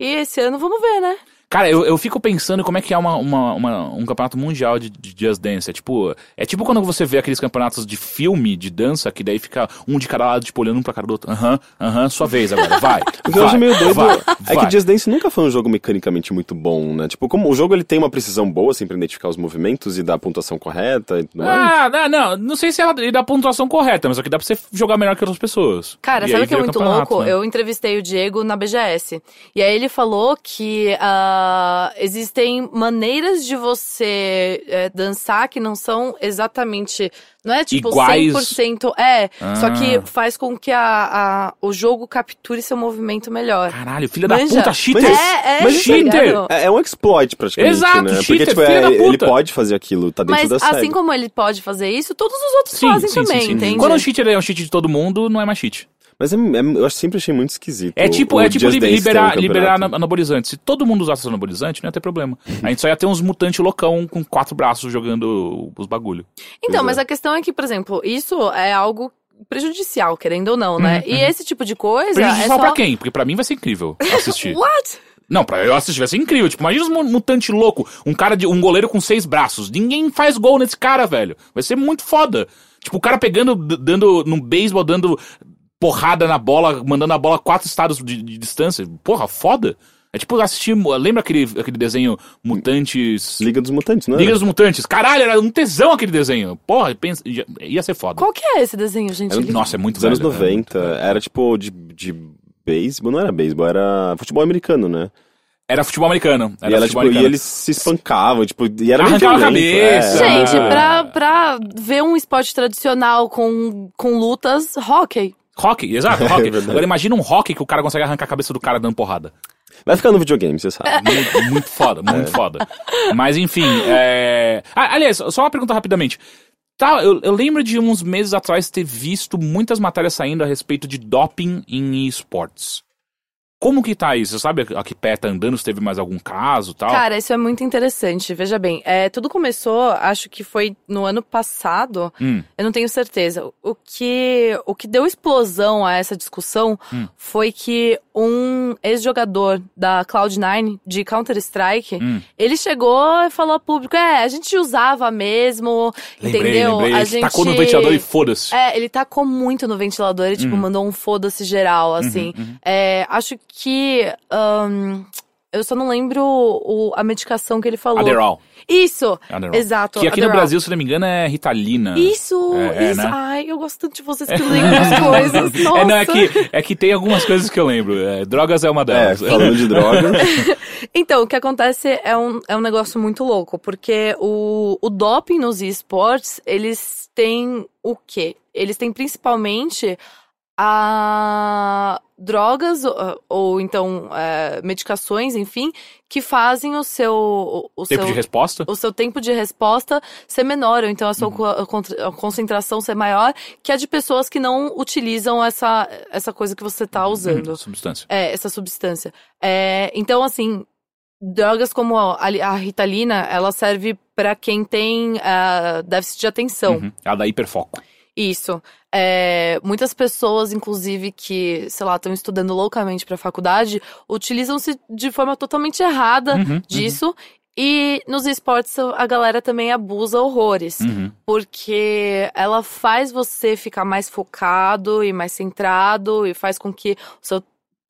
E esse ano vamos ver, né? Cara, eu, eu fico pensando como é que é uma, uma- uma- um campeonato mundial de, de Just Dance. É tipo, é tipo quando você vê aqueles campeonatos de filme, de dança, que daí fica um de cada lado, tipo, olhando um pra cara do outro. Aham, aham, sua vez agora, vai. O que eu acho meio doido vai, é vai. que Just Dance nunca foi um jogo mecanicamente muito bom, né? Tipo, como o jogo ele tem uma precisão boa, assim, pra identificar os movimentos e dar a pontuação correta e tudo mais. Ah, não, não, não sei se ela dá a pontuação correta, mas aqui dá pra você jogar melhor que outras pessoas. Cara, E sabe o que é muito louco? né? Eu entrevistei o Diego na BGS. E aí ele falou que ah, existem maneiras de você eh, dançar que não são exatamente. Não é tipo Iguais. 100%. É, só que Ah. faz com que a, a- o jogo capture seu movimento melhor. Caralho, filha da puta, cheater! Mas É, é, mas cheater! É, é um exploit, praticamente, Exato, né? Porque, cheater, tipo, filho é, da ele puta. pode fazer aquilo, tá dentro Mas da assim série. como ele pode fazer isso, todos os outros fazem também, entende? Quando o cheater é um cheat de todo mundo, não é mais cheat. Mas é- é- eu acho- sempre achei muito esquisito. É tipo, o é tipo li- um liberar, liberar ana- anabolizante. Se todo mundo usasse anabolizante, não ia ter problema. A gente só ia ter uns mutantes loucão com quatro braços jogando os bagulho. Então, Pois mas é. a questão é que, por exemplo, isso é algo prejudicial, querendo ou não, né? Uhum, E esse tipo de coisa é Prejudicial só... pra quem? Porque pra mim vai ser incrível assistir. What? não, pra eu assistir vai ser incrível. Tipo, imagina um mutante louco, um cara de um goleiro com seis braços. Ninguém faz gol nesse cara, velho. Vai ser muito foda. Tipo, o cara pegando, dando no beisebol, dando porrada na bola, mandando a bola a quatro estados de, de distância. Porra, foda. É tipo assistir. Lembra aquele, aquele desenho Mutantes. Liga dos Mutantes, não é? Liga dos Mutantes. Caralho, era um tesão aquele desenho. Porra, pensa, ia, ser foda. Qual que é esse desenho, gente? Era- Nossa, é muito Dos anos velho, é 90. muito velho. Era tipo de, de beisebol, não era beisebol, era futebol americano, né? Era futebol americano. Era e, ela, futebol tipo, e americano. eles se espancavam, tipo, e era Arrancava a violento, cabeça. é. Gente, pra, pra ver um esporte tradicional com, com lutas, hockey. Rock, exato, rock. É. Agora imagina um rock que o cara consegue arrancar a cabeça do cara dando porrada. Vai ficar no videogame, você sabe. Muito, muito foda, muito É. foda. Mas enfim, é... ah, aliás, só uma pergunta rapidamente. Tá, eu, eu lembro de uns meses atrás ter visto muitas matérias saindo a respeito de doping em esportes. Como que tá isso? Você sabe a que pé tá andando, se teve mais algum caso e tal? Cara, isso é muito interessante. Veja bem, é, tudo começou, acho que foi no ano passado. Hum. Eu não tenho certeza. O que, o que deu explosão a essa discussão Hum. foi que um ex-jogador da Cloud9 de Counter-Strike, Hum. ele chegou e falou ao público: é, a gente usava mesmo, Lembrei, entendeu? lembrei. A Ele gente. Tacou no ventilador e foda-se. É, ele tacou muito no ventilador e, tipo, Uhum. mandou um foda-se geral, assim. Uhum, uhum. É, acho que. ahn, eu só não lembro o- a medicação que ele falou. Adderall. Isso! Adderall. Exato. Que aqui no. Brasil, se não me engano, é Ritalina. Isso, É, é, isso. né? Ai, eu gosto tanto de vocês que lembram as coisas. Nossa. É, não, é que, é que tem algumas coisas que eu lembro. É, drogas é uma É, delas. falando de droga. Então, o que acontece é um, é um negócio muito louco, porque o, o doping nos esportes, eles têm o quê? Eles têm principalmente a drogas ou, ou então é, medicações, enfim, que fazem o seu o, o Tempo seu de resposta? o seu tempo de resposta ser menor, ou então a sua a concentração ser maior, que a de pessoas que não utilizam essa, essa coisa que você tá usando. Hum, substância. É, essa substância. É, então, assim, drogas como a, a Ritalina, ela serve pra quem tem ah, déficit de atenção. Uhum. A da hiperfoco. Isso. É, muitas pessoas, inclusive, que, sei lá, estão estudando loucamente pra faculdade, utilizam-se de forma totalmente errada Uhum, disso. E nos esportes a galera também abusa horrores. Uhum. Porque ela faz você ficar mais focado e mais centrado e faz com que o seu.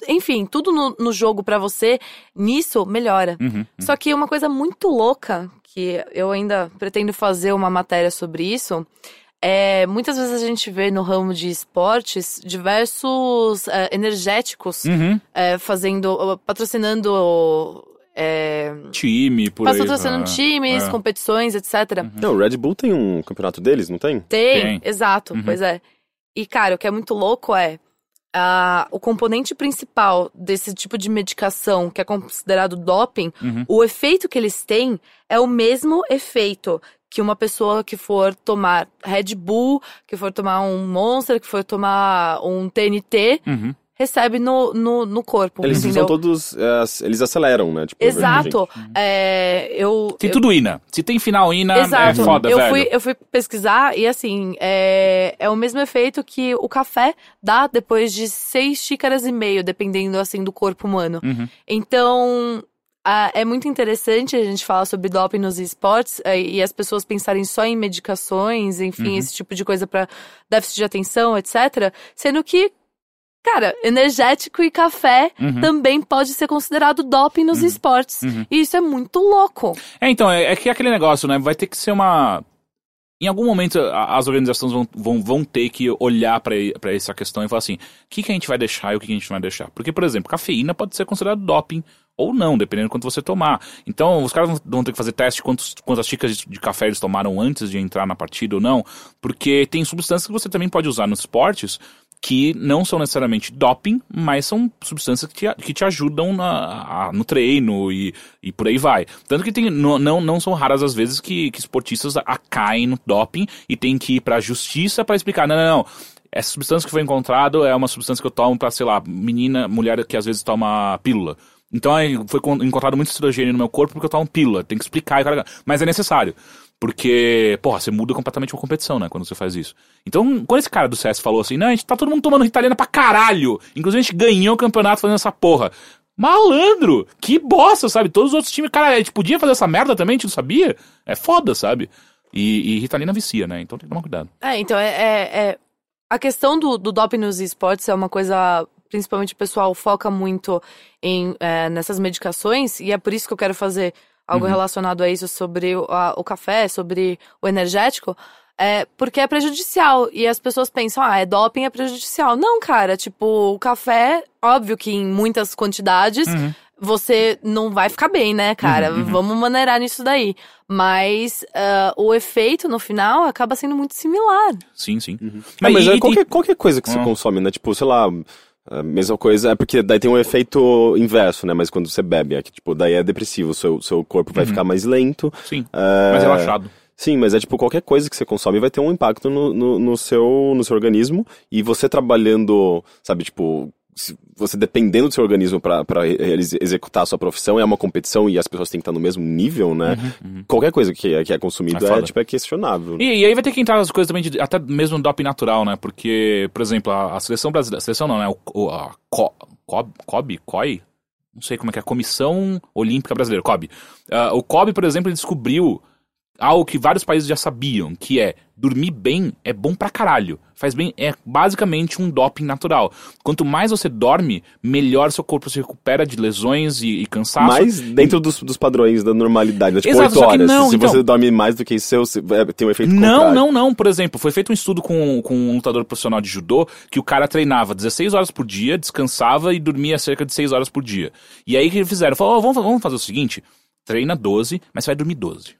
Enfim, tudo no, no jogo pra você, nisso, melhora. Uhum. uhum. Só que uma coisa muito louca, que eu ainda pretendo fazer uma matéria sobre isso, é muitas vezes a gente vê no ramo de esportes diversos é, energéticos Uhum. é, fazendo, patrocinando. É, Time, por aí. patrocinando ah, times, é. competições, etc. Não, o Red Bull tem um campeonato deles, não tem? Tem, Tem. exato, Uhum. pois é. E, cara, o que é muito louco é. o componente principal desse tipo de medicação, que é considerado doping, Uhum. o efeito que eles têm é o mesmo efeito que uma pessoa que for tomar Red Bull, que for tomar um Monster, que for tomar um TNT, Uhum. recebe no, no, no corpo. Eles entendeu? usam todos. é, eles aceleram, né? Tipo, Exato. Uhum. É, eu, Tem eu- tudo INA. Se tem final INA, Exato. é foda, eu velho. Fui, eu fui pesquisar e assim, é, é o mesmo efeito que o café dá depois de seis xícaras e meio, dependendo assim do corpo humano. Uhum. Então, ah, é muito interessante a gente falar sobre doping nos esportes eh, e as pessoas pensarem só em medicações, enfim, Uhum. esse tipo de coisa pra déficit de atenção, etc. Sendo que, cara, energético e café Uhum. também pode ser considerado doping nos esportes. Uhum. E isso é muito louco. É, então, é, é que é aquele negócio, né? Vai ter que ser uma. Em algum momento, as organizações vão, vão, vão ter que olhar pra pra essa questão e falar assim: o que, que a gente vai deixar e o que, que a gente não vai deixar? Porque, por exemplo, cafeína pode ser considerado doping ou não, dependendo do quanto você tomar. Então, os caras vão- ter que fazer teste de quantos, quantas xícaras de, café eles tomaram antes de entrar na partida ou não, porque tem substâncias que você também pode usar nos esportes que não são necessariamente doping, mas são substâncias que te, que te ajudam na- a- no treino e, e por aí vai. Tanto que tem, no- não, não são raras as vezes que, que esportistas a- caem no doping e tem que ir pra justiça pra explicar, não, não, não, essa substância que foi encontrado é uma substância que eu tomo pra, sei lá, menina, mulher que às vezes toma pílula. Então aí foi con- encontrado muito estrogênio no meu corpo porque eu tomo pílula. Tem que explicar, mas é necessário. Porque, porra, você muda completamente uma competição, né? Quando você faz isso. Então, quando esse cara do CS falou assim, não, a gente tá todo mundo tomando italiana pra caralho. Inclusive, a gente ganhou o campeonato fazendo essa porra. Malandro! Que bosta, sabe? Todos os outros times, cara, a gente podia fazer essa merda também, a gente não sabia? É foda, sabe? E, e Ritalina vicia, né? Então tem que tomar cuidado. É, então é. é- é- A questão do, do doping nos esportes é uma coisa. Principalmente o pessoal foca muito em, é, nessas medicações, e é por isso que eu quero fazer algo Uhum. relacionado a isso sobre o, a- o café, sobre o energético. É, porque é prejudicial. E as pessoas pensam, ah, é doping, é prejudicial. Não, cara, tipo, o café, óbvio que em muitas quantidades, Uhum. você não vai ficar bem, né, cara? Uhum, uhum. Vamos maneirar nisso daí. Mas ah, o efeito no final acaba sendo muito similar. Sim, sim. Ah, mas e- é e- qualquer, qualquer coisa que você Ah. consome, né? Tipo, sei lá, a mesma coisa. É porque daí tem um efeito inverso, né? Mas quando você bebe, é que, tipo, daí é depressivo. O seu, seu corpo vai Uhum. ficar mais lento. Sim, é, mais relaxado. Sim, mas é tipo, qualquer coisa que você consome vai ter um impacto no, no, no seu, no seu organismo. E você trabalhando, sabe, tipo, você dependendo do seu organismo eles executar a sua profissão, é uma competição e as pessoas têm que estar no mesmo nível, né? Qualquer coisa que é, que é consumido É é, tipo, é questionável. E, e aí vai ter que entrar as coisas também, de, até mesmo no doping natural, né? Porque, por exemplo, a, a seleção brasileira. A seleção não, né? O, o, a Co, COB, COB? COI? Não sei como é que é. A Comissão Olímpica Brasileira, COB. Ah, o COB, por exemplo, ele descobriu algo que vários países já sabiam, que é dormir bem é bom pra caralho. Faz bem, é basicamente um doping natural. Quanto mais você dorme, melhor seu corpo se recupera de lesões e, e cansaço. Mas dentro dos, dos padrões da normalidade, né? tipo, Exato, 8 só que horas. não, se então- você dorme mais do que isso, você- é, tem um efeito Não, contrário. não, não. Por exemplo, foi feito um estudo com, com um lutador profissional de judô que o cara treinava 16 horas por dia, descansava e dormia cerca de 6 horas por dia. E aí o que fizeram? Falaram, ó, vamos, vamos fazer o seguinte: treina 12, mas você vai dormir 12.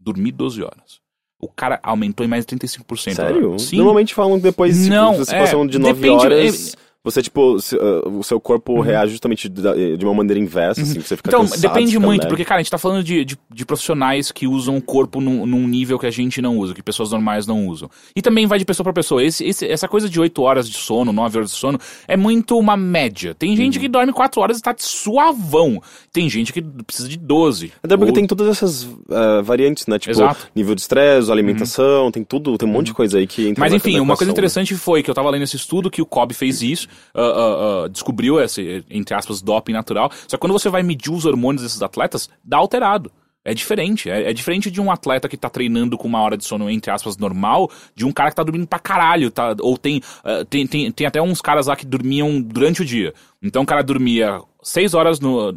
Dormir 12 horas. O cara aumentou em mais de 35%. Sério? Sim. Normalmente falam que depois, tipo, Não, se é, de 9 depende, horas, você, tipo, se, ah, o seu corpo reage justamente da- de uma maneira inversa, assim, que você fica Então, cansado, depende fica muito, leve. porque, cara, a gente tá falando de, de, de profissionais que usam o corpo num, num nível que a gente não usa, que pessoas normais não usam. E também vai de pessoa pra pessoa. Esse, esse- essa coisa de 8 horas de sono, 9 horas de sono, é muito uma média. Tem gente Uhum. que dorme 4 horas e tá de suavão. Tem gente que precisa de 12. Até porque Ou- tem todas essas ah, variantes, né? Tipo, Exato. Uhum. nível de estresse, alimentação, tem tudo, tem um monte de coisa aí que entra Mas enfim, uma coisa né? interessante foi que eu tava lendo esse estudo que o Kobe fez isso, ah, ah, descobriu esse, entre aspas, doping natural. Só que quando você vai medir os hormônios desses atletas, dá alterado. É diferente. É, é diferente de um atleta que tá treinando com uma hora de sono, entre aspas, normal, de um cara que tá dormindo pra caralho. Tá, ou tem, ah, tem, tem, tem até uns caras lá que dormiam durante o dia. Então o cara dormia seis horas no,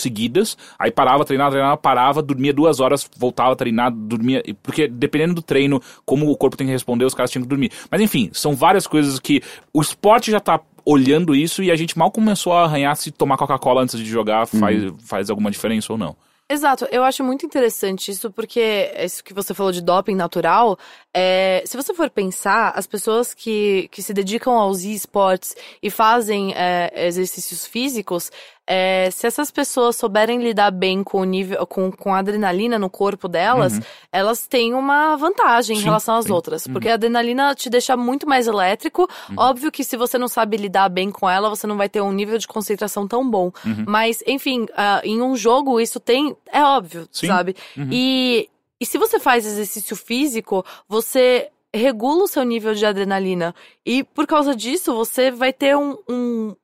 seguidas, aí parava, treinava, treinava, parava, dormia duas horas, voltava a treinar, dormia. Porque dependendo do treino, como o corpo tem que responder, os caras tinham que dormir. Mas enfim, são várias coisas que o esporte já tá olhando isso e a gente mal começou a arranhar se tomar Coca-Cola antes de jogar faz, faz alguma diferença ou não. Exato, eu acho muito interessante isso, porque isso que você falou de doping natural, é, se você for pensar, as pessoas que, que se dedicam aos esportes e fazem é, exercícios físicos, é, se essas pessoas souberem lidar bem com o nível, com, com a adrenalina no corpo delas, elas têm uma vantagem em Sim, relação às sim. outras. Porque a adrenalina te deixa muito mais elétrico. Óbvio que se você não sabe lidar bem com ela, você não vai ter um nível de concentração tão bom. Mas, enfim, ah, em um jogo isso tem. É óbvio, Sim. sabe? E, e se você faz exercício físico, você regula o seu nível de adrenalina. E por causa disso, você vai ter um. um-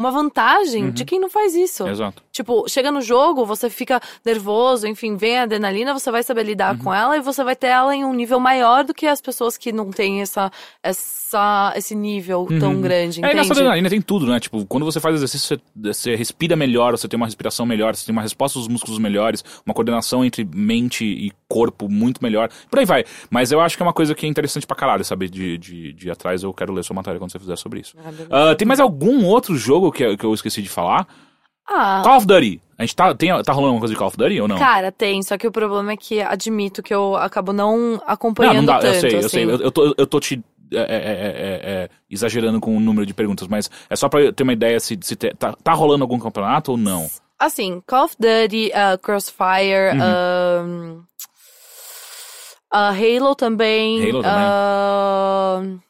uma vantagem de quem não faz isso. Exato. Tipo, chega no jogo, você fica nervoso, enfim, vem a adrenalina, você vai saber lidar Uhum. com ela e você vai ter ela em um nível maior do que as pessoas que não têm essa, essa, esse nível tão grande, É, e nessa entende? adrenalina tem tudo, né? Tipo, quando você faz exercício, você, você respira melhor, você tem uma respiração melhor, você tem uma resposta dos músculos melhores, uma coordenação entre mente e corpo muito melhor. Por aí vai. Mas eu acho que é uma coisa que é interessante pra caralho, saber de, de, de atrás. Eu quero ler sua matéria quando você fizer sobre isso. Ah. Ah, tem mais algum outro jogo que, que eu esqueci de falar? Ah, Call of Duty. A gente tá, tem, tá rolando uma coisa de Call of Duty ou não? cara, tem, só que o problema é que admito que eu acabo não não, acompanhando não dá, tanto, eu sei, eu assim. sei. Eu, eu tô, eu tô te é, é, é, é, é, exagerando com o número de perguntas, mas é só pra eu ter uma ideia se, se te- tá, tá rolando algum campeonato ou não. Assim, Call of Duty, uh, Crossfire, Uhum. um, uh, Halo também. Halo também. uh,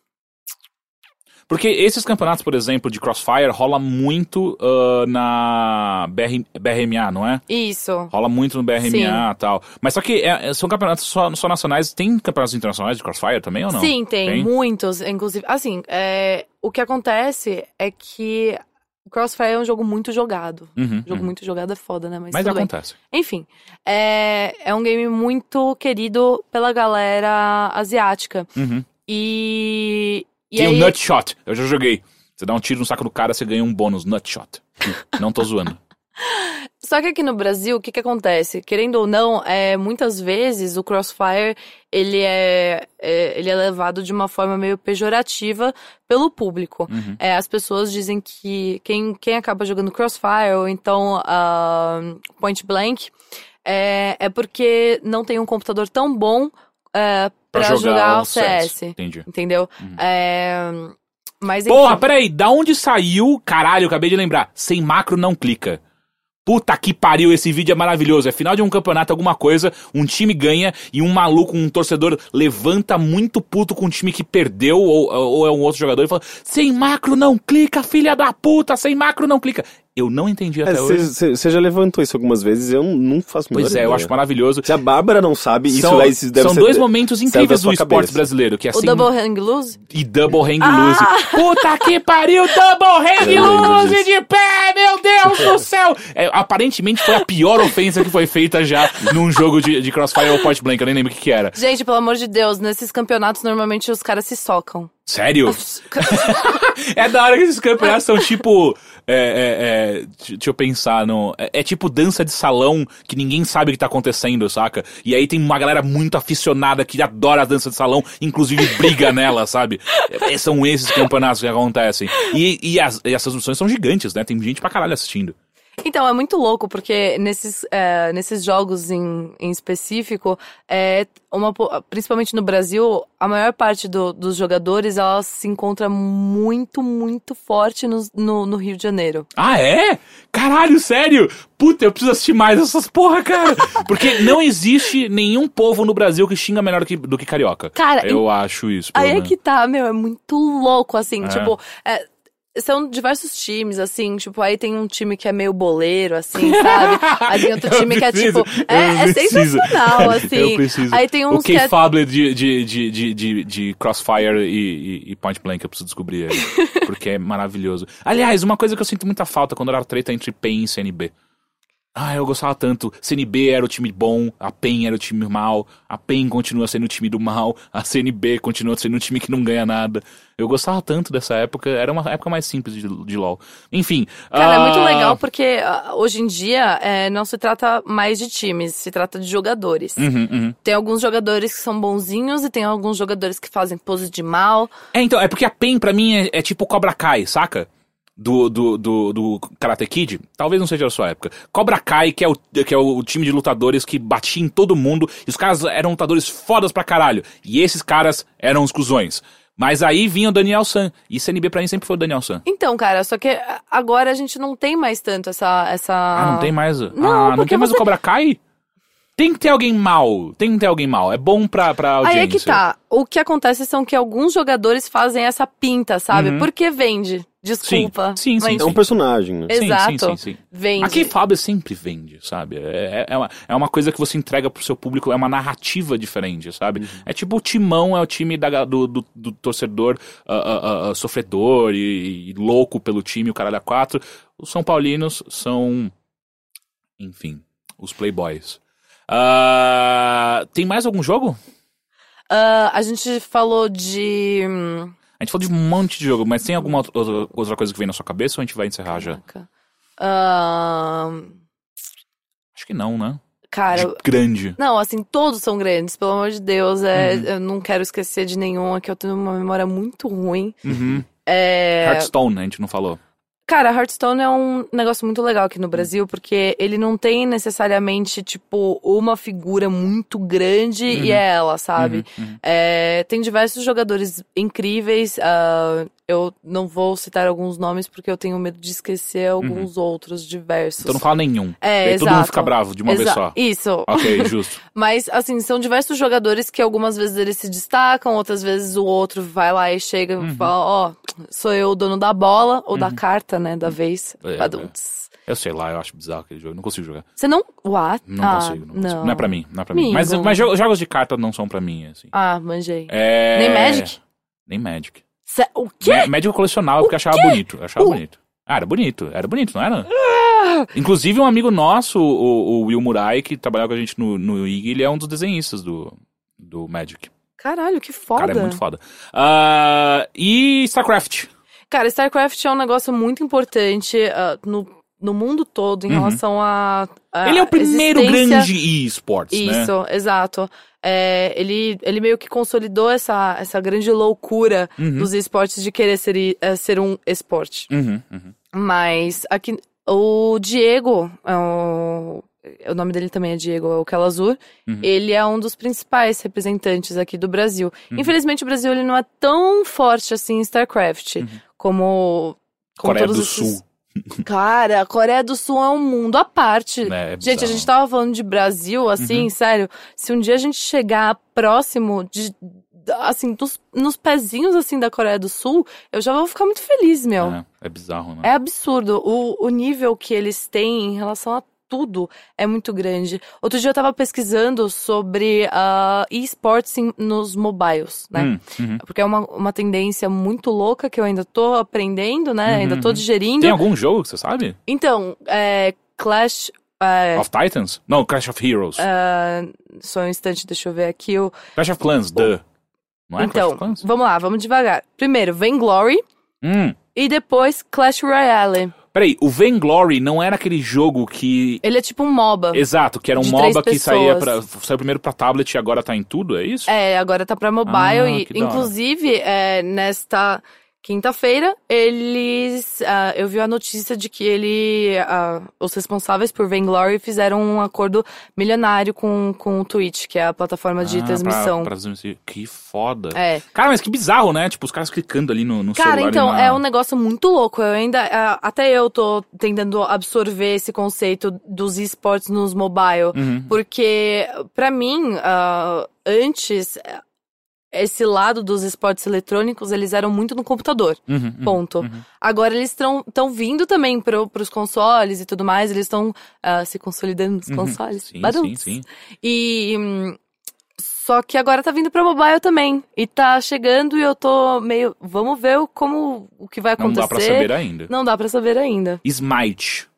Porque esses campeonatos, por exemplo, de Crossfire, rola muito ah, na BR, BRMA, não é? isso. Rola muito no BRMA e tal. Mas só que é- são campeonatos só, só nacionais. Tem campeonatos internacionais de Crossfire também ou não? Sim, tem, muitos, inclusive. Assim, é, o que acontece é que Crossfire é um jogo muito jogado. Uhum, Jogo uhum. muito jogado é foda, né? Mas, Mas tudo bem. acontece. Enfim, é, é um game muito querido pela galera asiática. Uhum. E. E Tem aí, o Nutshot. Eu já joguei. Você dá um tiro no saco do cara, você ganha um bônus. Nutshot. não tô zoando. Só que aqui no Brasil, o que que acontece? Querendo ou não, é, muitas vezes o Crossfire, ele é, é- ele é levado de uma forma meio pejorativa pelo público. Uhum. É, as pessoas dizem que quem, quem acaba jogando Crossfire ou então ah, Point Blank é, é porque não tem um computador tão bom é, Pra pra, jogar jogar, o CS. CS. Entendi. Entendeu? É, mas Porra, peraí, da onde saiu? Caralho, acabei de lembrar. Sem macro não clica. Puta que pariu, esse vídeo é maravilhoso. É final de um campeonato, alguma coisa, um time ganha e um maluco, um torcedor, levanta muito puto com um time que perdeu, ou, ou é um outro jogador, e fala: Sem macro não clica, filha da puta, sem macro não clica. Eu não entendi até hoje. Você já levantou isso algumas vezes, eu não faço Pois é, eu ideia. acho maravilhoso. Se a Bárbara não sabe, isso São, daí deve são ser- dois momentos incríveis do esporte cabeça. brasileiro, que é O sem Double Hang Loose? e double hang Ah! loose. Puta que pariu, double hang Eu loose de pé, meu Deus do céu! É, aparentemente foi a pior ofensa que foi feita já num jogo de, de Crossfire ou Point Blank, eu nem lembro o que que era. Gente, pelo amor de Deus, nesses campeonatos normalmente os caras se socam. Sério? É da hora que esses campeonatos são tipo. É, é, é, deixa eu pensar, no, é, é tipo dança de salão que ninguém sabe o que tá acontecendo, saca? E aí tem uma galera muito aficionada que adora a dança de salão, inclusive briga nela, sabe? É, são esses campeonatos que acontecem. E, e, as, e essas opções são gigantes, né? Tem gente pra caralho assistindo. Então, é muito louco, porque nesses, é, nesses jogos em, em específico, é uma, principalmente no Brasil, a maior parte do- dos jogadores, ela se encontra muito, muito forte no, no, no Rio de Janeiro. Ah, é? Caralho, sério? Puta, eu preciso assistir mais essas porra, cara. Porque não existe nenhum povo no Brasil que xinga melhor do que, do que carioca. Cara, eu acho isso. Aí é que tá, meu, é muito louco, assim, É. tipo, é, são diversos times, assim, tipo, aí tem um time que é meio boleiro, assim, sabe? Aí tem outro time que é preciso, tipo, é, é preciso. sensacional, assim. Eu preciso. Aí tem o uns que é K-Fable de, de, de, de, de, Crossfire e, e, e Point Blank, eu preciso descobrir ele. porque é maravilhoso. Aliás, uma coisa que eu sinto muita falta quando era treta entre PEN e CNB. Ah, eu gostava tanto. CNB era o time bom, a PEN era o time mal, a PEN continua sendo o time do mal, a CNB continua sendo o time que não ganha nada. Eu gostava tanto dessa época, era uma época mais simples de, de LoL. Enfim. Cara, é muito ah, legal porque ah, hoje em dia é, não se trata mais de times, se trata de jogadores. Uhum, uhum. Tem alguns jogadores que são bonzinhos e tem alguns jogadores que fazem pose de mal. É, então, é porque a PEN pra mim é, é tipo Cobra Kai, saca? Do, do, do, do Karate Kid, talvez não seja da sua época. Cobra Kai, que é, o, que é o time de lutadores que batia em todo mundo, e os caras eram lutadores fodas pra caralho. E esses caras eram os cuzões. Mas aí vinha o Daniel San, e CNB pra mim sempre foi o Daniel San. Então, cara, só que agora a gente não tem mais tanto essa. essa... Ah, não tem mais. Não, ah, não tem mais você- o Cobra Kai? Tem que ter alguém mal. Tem que ter alguém mal. É bom pra, pra audiência. Aí é que tá. O que acontece são que alguns jogadores fazem essa pinta, sabe? Uhum. Porque vende. Desculpa. Sim, sim, mas É um personagem, né? Sim, Exato. sim, sim, sim. Vende. Aqui Fábio sempre vende, sabe? É, é, uma, é uma coisa que você entrega pro seu público, é uma narrativa diferente, sabe? É tipo o Timão é o time da, do, do, do torcedor ah, ah, ah, sofredor e, e louco pelo time, o caralho a quatro. Os São Paulinos são, enfim, os Playboys. Ah, tem mais algum jogo? Ah, a gente falou de. A gente falou de um monte de jogo, mas tem alguma outra, outra coisa que vem na sua cabeça ou a gente vai encerrar já? Ah, Acho que não, né? cara, De grande. Não, assim, todos são grandes, pelo amor de Deus. É, Uhum. Eu não quero esquecer de nenhum aqui, eu tenho uma memória muito ruim. Uhum. É, Hearthstone, a gente não falou. Cara, Hearthstone é um negócio muito legal aqui no Brasil, porque ele não tem necessariamente, tipo, uma figura muito grande e é ela, sabe? Uhum, uhum. É, tem diversos jogadores incríveis. ah, eu não vou citar alguns nomes porque eu tenho medo de esquecer alguns outros diversos. Então não fala nenhum. É, Daí exato. todo mundo fica bravo de uma vez Exa- só. Isso. Ok, justo. Mas, assim, são diversos jogadores que algumas vezes eles se destacam, outras vezes o outro vai lá e chega Uhum. e fala, ó, sou eu o dono da bola, ou da carta, né, da vez. É, Baduntz. Eu sei lá, eu acho bizarro aquele jogo. Não consigo jogar. Você não... What? Não ah, consigo, não, não. consigo. Não é pra mim, não é pra mim. Mas, mas jo- jogos de carta não são pra mim, assim. Ah, manjei. É... Nem Magic? Nem Magic. Cê- o quê? Eu colecionava porque eu achava bonito. Eu achava bonito. Ah, era bonito. Era bonito, não era? Ah! Inclusive, um amigo nosso, o, o Will Murai, que trabalhava com a gente no, no IG, ele é um dos desenhistas do, do Magic. Caralho, que O foda. cara é muito foda. Ah, e StarCraft. Cara, StarCraft é um negócio muito importante ah, no, no mundo todo em Uhum. relação a, a ele é o primeiro existência- grande esportes, né? Isso, exato. É, ele, ele meio que consolidou essa, essa grande loucura Uhum. dos esportes de querer ser, é, ser um esporte. Uhum, uhum. Mas aqui o Diego, é o, o nome dele também é Diego, é o Calazur, Uhum. ele é um dos principais representantes aqui do Brasil. Uhum. Infelizmente o Brasil ele não é tão forte assim em StarCraft como, como Coreia do esses- Sul. Cara, a Coreia do Sul é um mundo à parte. né? É Gente, a gente tava falando de Brasil, assim, Uhum. sério. Se um dia a gente chegar próximo de. Assim, dos, nos pezinhos, assim, da Coreia do Sul, eu já vou ficar muito feliz, meu. É, é bizarro, né? É absurdo. O, o nível que eles têm em relação a tudo é muito grande. Outro dia eu tava pesquisando sobre ah, esportes nos mobiles, né? Hum, uhum. Porque é uma, uma tendência muito louca que eu ainda tô aprendendo, né? Uhum, ainda tô uhum. digerindo. Tem algum jogo que você sabe? Então, é, Clash. é, Of Titans? Não, Clash of Heroes. ah, só um instante, deixa eu ver aqui. O... Clash of Clans, duh. Não é Clash então, of Clans? vamos lá, vamos devagar. Primeiro, Vainglory Hum. e depois Clash Royale. Peraí, o Vainglory não era aquele jogo que... Ele é tipo um MOBA. Exato, que era um MOBA que saía pra, saiu primeiro pra tablet e agora tá em tudo, é isso? É, agora tá pra mobile Ah, e, inclusive, é, nesta quinta-feira, eles. ah, eu vi a notícia de que ele. ah, os responsáveis por Vainglory fizeram um acordo milionário com, com o Twitch, que é a plataforma de Ah, transmissão. Pra, pra. Que foda. É. Cara, mas que bizarro, né? Tipo, os caras clicando ali no, no Cara, celular. então, e na- é um negócio muito louco. Eu ainda. ah, até eu tô tentando absorver esse conceito dos esportes nos mobile. Uhum. Porque, pra mim, antes, esse lado dos esportes eletrônicos, eles eram muito no computador. Uhum, uhum, Ponto. uhum. Agora eles estão vindo também pro, pros consoles e tudo mais, eles estão ah, se consolidando nos Uhum. consoles. Sim, sim, sim. E. hum, só que agora tá vindo pra mobile também. E tá chegando e eu tô meio. Vamos ver como o que vai Não acontecer. dá pra saber ainda. Não dá pra saber ainda. Smite.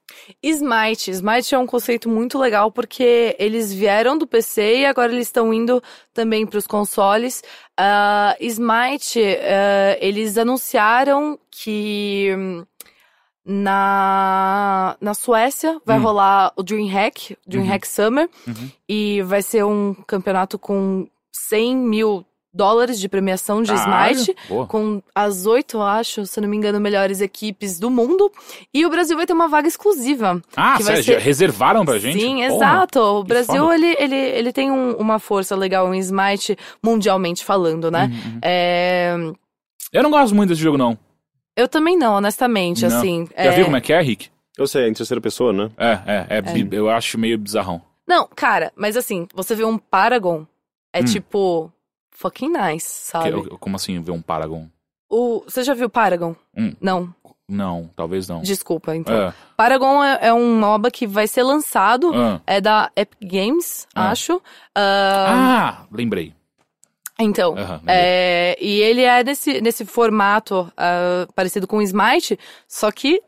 Smite. Smite é um conceito muito legal porque eles vieram do PC e agora eles estão indo também para os consoles. Ah, Smite, ah, eles anunciaram que hum, na, na Suécia vai Hum. rolar o DreamHack, DreamHack Summer, Uhum. e vai ser um campeonato com 100 mil dólares de premiação de Caralho. Smite Boa. com as oito, acho, se não me engano, melhores equipes do mundo. E o Brasil vai ter uma vaga exclusiva. Ah, que vai sério? ser- Reservaram pra gente? Sim, Porra. exato. O Brasil, ele, ele, ele tem um- uma força legal em Smite, mundialmente falando, né? Uhum, uhum. É, Eu não gosto muito desse jogo, não. Eu também não, honestamente, Não. assim. Já viu como é que é, Rick? Eu sei, é em terceira pessoa, né? É, é, é, bi- eu acho meio bizarrão. Não, cara, mas assim, você vê um Paragon, é Hum. tipo... Fucking nice, sabe? Que- como assim ver um Paragon? O, você já viu Paragon? Hum. Não, Não, talvez não. desculpa, então. É. Paragon é, é um MOBA que vai ser lançado, Ah. é da Epic Games, Ah. acho. Ah, Ah, lembrei. Então, é, e ele é nesse, nesse formato ah, parecido com o Smite, só que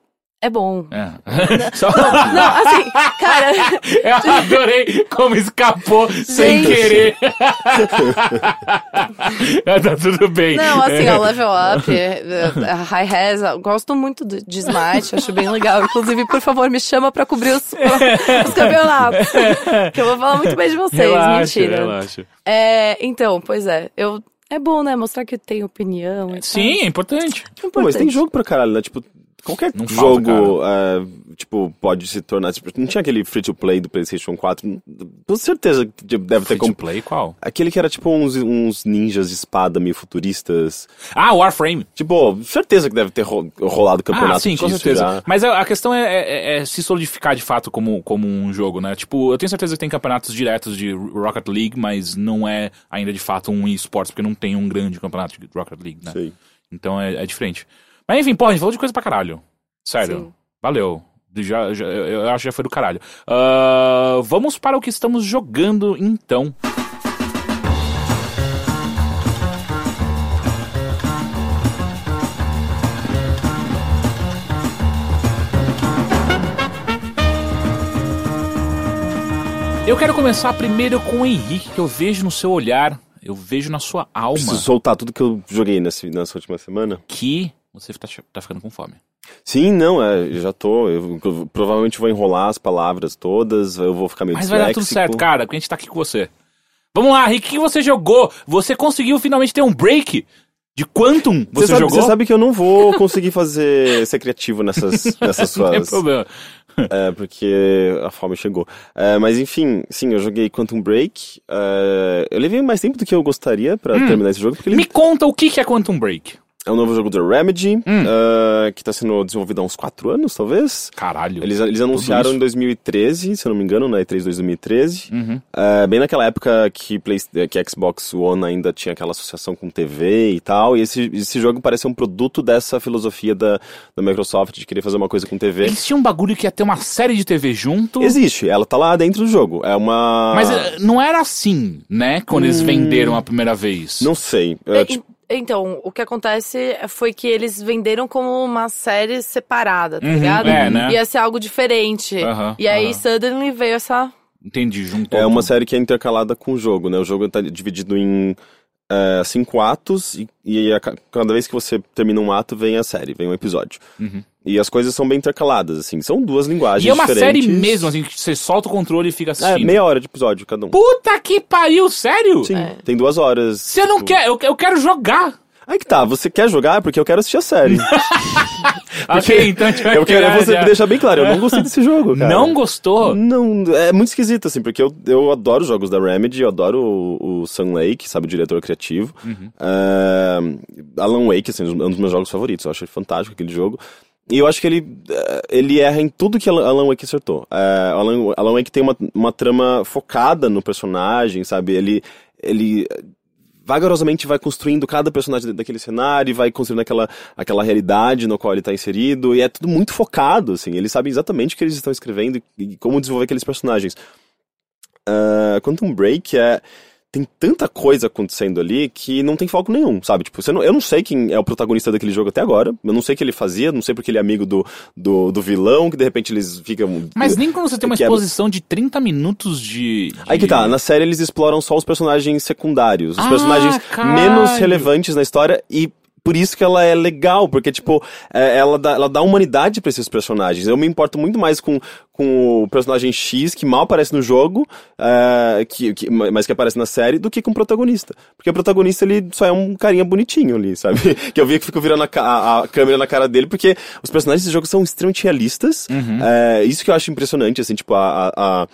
é bom. É. Só- Não, assim, cara, Eu adorei como escapou sem Gente. querer. Ah, tá tudo bem. não, assim, ó, level up, é, é, high res, gosto muito de, Smite, acho bem legal. Inclusive, por favor, me chama pra cobrir os, os campeonatos. Que eu vou falar muito bem de vocês, relaxa, mentira. relaxa. É, então, pois é, eu. É bom, né? Mostrar que tem opinião. e tal. Sim, é importante. É Pô, mas tem importante. jogo pra caralho, né? Tipo, qualquer Não falta, jogo, é, tipo, pode se tornar... Tipo, não tinha aquele free-to-play do PlayStation 4? Com certeza que deve ter Free to play qual? Aquele que era tipo uns, uns ninjas de espada meio futuristas. Ah, Warframe. Tipo, certeza que deve ter ro- rolado campeonato Ah, sim, com certeza. já. Mas a, a questão é, é- é se solidificar de fato como, como um jogo, né? Tipo, eu tenho certeza que tem campeonatos diretos de Rocket League, mas não é ainda de fato um esportes, porque não tem um grande campeonato de Rocket League, né? Sei. Então é, é diferente. Mas enfim, porra, a gente falou de coisa pra caralho. Sério. Sim. Valeu. Já, já- eu acho que já foi do caralho. Ah, vamos para o que estamos jogando então. Eu quero começar primeiro com o Henrique, que eu vejo no seu olhar, eu vejo na sua alma Preciso soltar tudo que eu joguei nesse, nessa última semana. que você tá, tá ficando com fome. Sim, não, é, eu já tô. Eu, eu provavelmente vou enrolar as palavras todas, eu vou ficar meio Mas vai dar tudo certo, cara, porque a gente tá aqui com você. Vamos lá, Rick, o que você jogou? Você conseguiu finalmente ter um break de Quantum? Você, Você sabe, jogou? você sabe que eu não vou conseguir fazer ser criativo nessas, nessas Não tem suas. problema. É, porque a fome chegou. É, mas enfim, sim, eu joguei Quantum Break. É, eu levei mais tempo do que eu gostaria pra terminar esse jogo, ele Me conta o que que é Quantum Break. É um novo jogo da Remedy, Hum. é, que tá sendo desenvolvido há uns 4 anos, talvez. Caralho. Eles, eles anunciaram em 2013, se eu não me engano, na E3 2013. Uhum. É, bem naquela época que, Play, que Xbox One ainda tinha aquela associação com TV e tal. E esse, esse jogo parece um produto dessa filosofia da, da Microsoft de querer fazer uma coisa com TV. Eles tinham um bagulho que ia ter uma série de TV junto. Existe, ela tá lá dentro do jogo. É uma. Mas eh, não era assim, né? Quando eles venderam a primeira vez. Não sei. É, E- tipo, Então, o que acontece foi que eles venderam como uma série separada, tá Uhum, ligado? é, né? Ia ser algo diferente. Aham, e aí, aham. suddenly, veio essa... Entendi, juntou. é uma série que é intercalada com o jogo, né? O jogo tá dividido em é, cinco atos e, e a ca- cada vez que você termina um ato, vem a série, vem um episódio. Uhum. E as coisas são bem intercaladas, assim. São duas linguagens E é uma série diferentes. mesmo, assim, que você solta o controle e fica É, assistindo. meia hora de episódio cada um. Puta que pariu, sério? Sim, É. tem duas horas. Você não tipo- quer, eu, eu quero jogar. Aí que tá, você quer jogar porque eu quero assistir a série. ok, então a gente vai eu quero você deixar bem claro, eu não gostei desse jogo, cara. Não gostou? Não, é muito esquisito, assim, porque eu, eu adoro jogos da Remedy, eu adoro o, o Sun Lake, sabe, o diretor criativo. Uhum. É, Alan Wake, assim, é um dos meus jogos favoritos, eu acho fantástico aquele jogo. E eu acho que ele, eh, ele erra em tudo que Alan Wake acertou. É, Alan, Alan Wake tem uma, uma trama focada no personagem, sabe? Ele, ele vagarosamente vai construindo cada personagem daquele cenário, e vai construindo aquela, aquela realidade no qual ele está inserido, e é tudo muito focado, assim, eles sabem exatamente o que eles estão escrevendo e, e como desenvolver aqueles personagens. Uh, Quantum Break é tem tanta coisa acontecendo ali que não tem foco nenhum, sabe? Tipo, você não, eu não sei quem é o protagonista daquele jogo até agora, eu não sei o que ele fazia, não sei porque ele é amigo do, do, do vilão, que de repente eles ficam... Mas nem quando você tem uma que é- exposição de 30 minutos de. de- Aí que tá, na série eles exploram só os personagens secundários, os Ah, personagens caralho. menos relevantes na história e por isso que ela é legal, porque, tipo, é, ela, dá, ela dá humanidade pra esses personagens. Eu me importo muito mais com, com o personagem X, que mal aparece no jogo, é, que, que- mas que aparece na série, do que com o protagonista. Porque o protagonista, ele só é um carinha bonitinho ali, sabe? que eu vi que ficou virando a, a- a câmera na cara dele, porque os personagens desse jogo são extremamente realistas. É, isso que eu acho impressionante, assim, tipo, a- a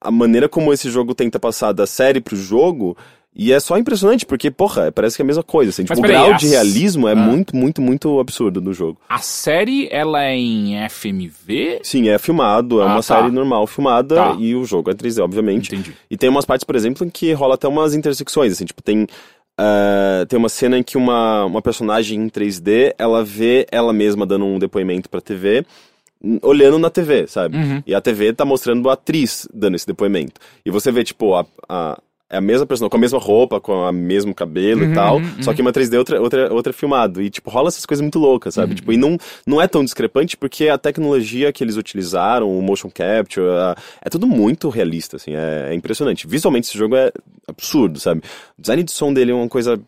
a maneira como esse jogo tenta passar da série pro jogo. E é só impressionante, porque, porra, parece que é a mesma coisa. Assim, tipo, o grau as- de realismo é Ah. muito, muito, muito absurdo no jogo. A série, ela é em FMV? Sim, é filmado, é Ah, uma tá. série normal filmada, Tá. e o jogo é 3D, obviamente. Entendi. E tem umas partes, por exemplo, em que rola até umas intersecções, assim, tipo, tem. ah, tem uma cena em que uma, uma personagem em 3D, ela vê ela mesma dando um depoimento pra TV, olhando na TV, sabe? Uhum. E a TV tá mostrando a atriz dando esse depoimento. E você vê, tipo, a, a- é a mesma pessoa, com a mesma roupa, com o mesmo cabelo Uhum, e tal, uhum, só que uma 3D, outra, outra, outra filmado. E, tipo, rola essas coisas muito loucas, Uhum. sabe? Tipo, e não, não é tão discrepante porque a tecnologia que eles utilizaram, o motion capture, a- é tudo muito realista, assim, é, é impressionante. Visualmente esse jogo é absurdo, sabe? O design de som dele é uma coisa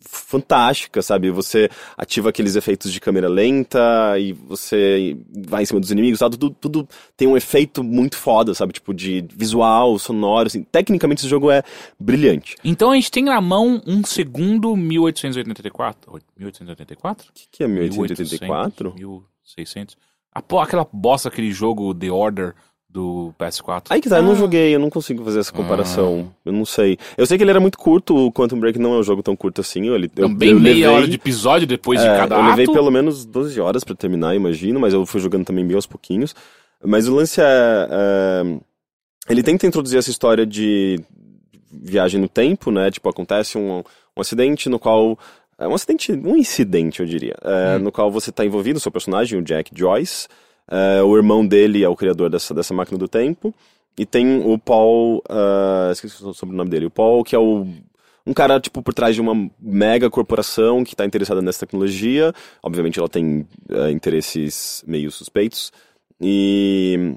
fantástica, sabe? Você ativa aqueles efeitos de câmera lenta e você vai em cima dos inimigos, sabe? Tudo, tudo tem um efeito muito foda, sabe? Tipo, de visual, sonoro, assim. Tecnicamente esse jogo é brilhante. Então a gente tem na mão um segundo 1884? Oi, 1884? O que, que é 1884? 1600. A, po- aquela bosta, aquele jogo The Order do PS4. Aí que tá, eu não joguei, eu não consigo fazer essa comparação. Eu não sei. Eu sei que ele era muito curto, o Quantum Break não é um jogo tão curto assim. Ele, eu, Também eu meia levei, hora de episódio depois de é, cada Eu levei ato. pelo menos 12 horas pra terminar, imagino, mas eu fui jogando também bem aos pouquinhos. Mas o lance é. é, ele tenta introduzir essa história de viagem no tempo, né? Tipo, acontece um, um acidente no qual. É um acidente, um incidente, eu diria. é, No qual você tá envolvido, o seu personagem, o Jack Joyce. é, o irmão dele é o criador dessa, dessa máquina do tempo. E tem o Paul. ah, esqueci o sobrenome dele. O Paul, que é o. Um cara, tipo, por trás de uma mega corporação que está interessada nessa tecnologia. Obviamente ela tem ah, interesses meio suspeitos. E.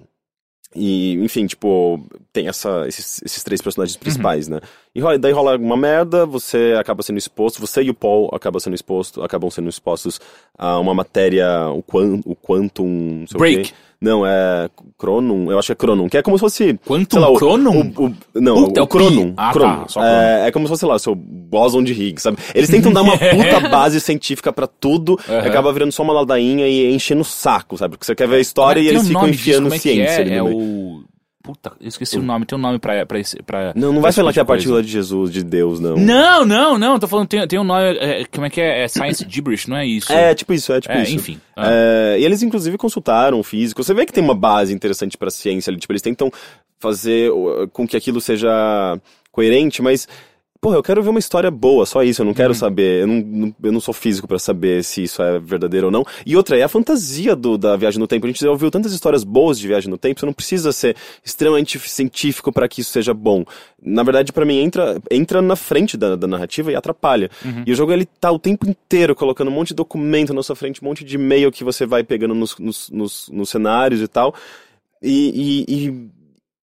E, enfim, tipo, tem essa, esses, esses três personagens principais, né? E rola- daí rola uma merda, você acaba sendo exposto, você e o Paul acabam sendo exposto, acabam sendo expostos a uma matéria, o, quan, o Quantum. o Break. quê. Não, é Chronum, eu acho que é Chronum, que é como se fosse. Quantum sei lá, o- Chronum? O, o- não, Puta, é o pi. Chronum. Ah, tá, Chronum. só é, é como se fosse, sei lá, o seu Boson de Higgs, sabe? Eles tentam dar uma puta base científica pra tudo, e Aham. acaba virando só uma ladainha e enchendo o saco, sabe? Porque você quer ver a história e eles ficam disso, enfiando como é que ciência é? ali É o... Puta, eu esqueci o nome. Tem um nome pra... pra, esse, pra Não, não vai falar tipo que é a partícula de Jesus, de Deus, não. Não, não, não. Tô falando, tem, tem um nome... é, como é que é? É Science Gibberish, não é isso? É, tipo isso, é tipo É, isso. enfim. Ah. É, e eles, inclusive, consultaram o físico. Você vê que tem uma base interessante pra ciência ali. Tipo, eles tentam fazer com que aquilo seja coerente, mas. Porra, eu quero ver uma história boa, só isso. Eu não Uhum. quero saber. Eu não, não- eu não sou físico pra saber se isso é verdadeiro ou não. E outra, é a fantasia do, da viagem no tempo. A gente já ouviu tantas histórias boas de viagem no tempo. Você não precisa ser extremamente científico pra que isso seja bom. Na verdade, pra mim, entra, entra na frente da, da narrativa e atrapalha. Uhum. E o jogo ele tá o tempo inteiro colocando um monte de documento na sua frente, um monte de e-mail que você vai pegando nos, nos, nos, nos cenários e tal. E, e,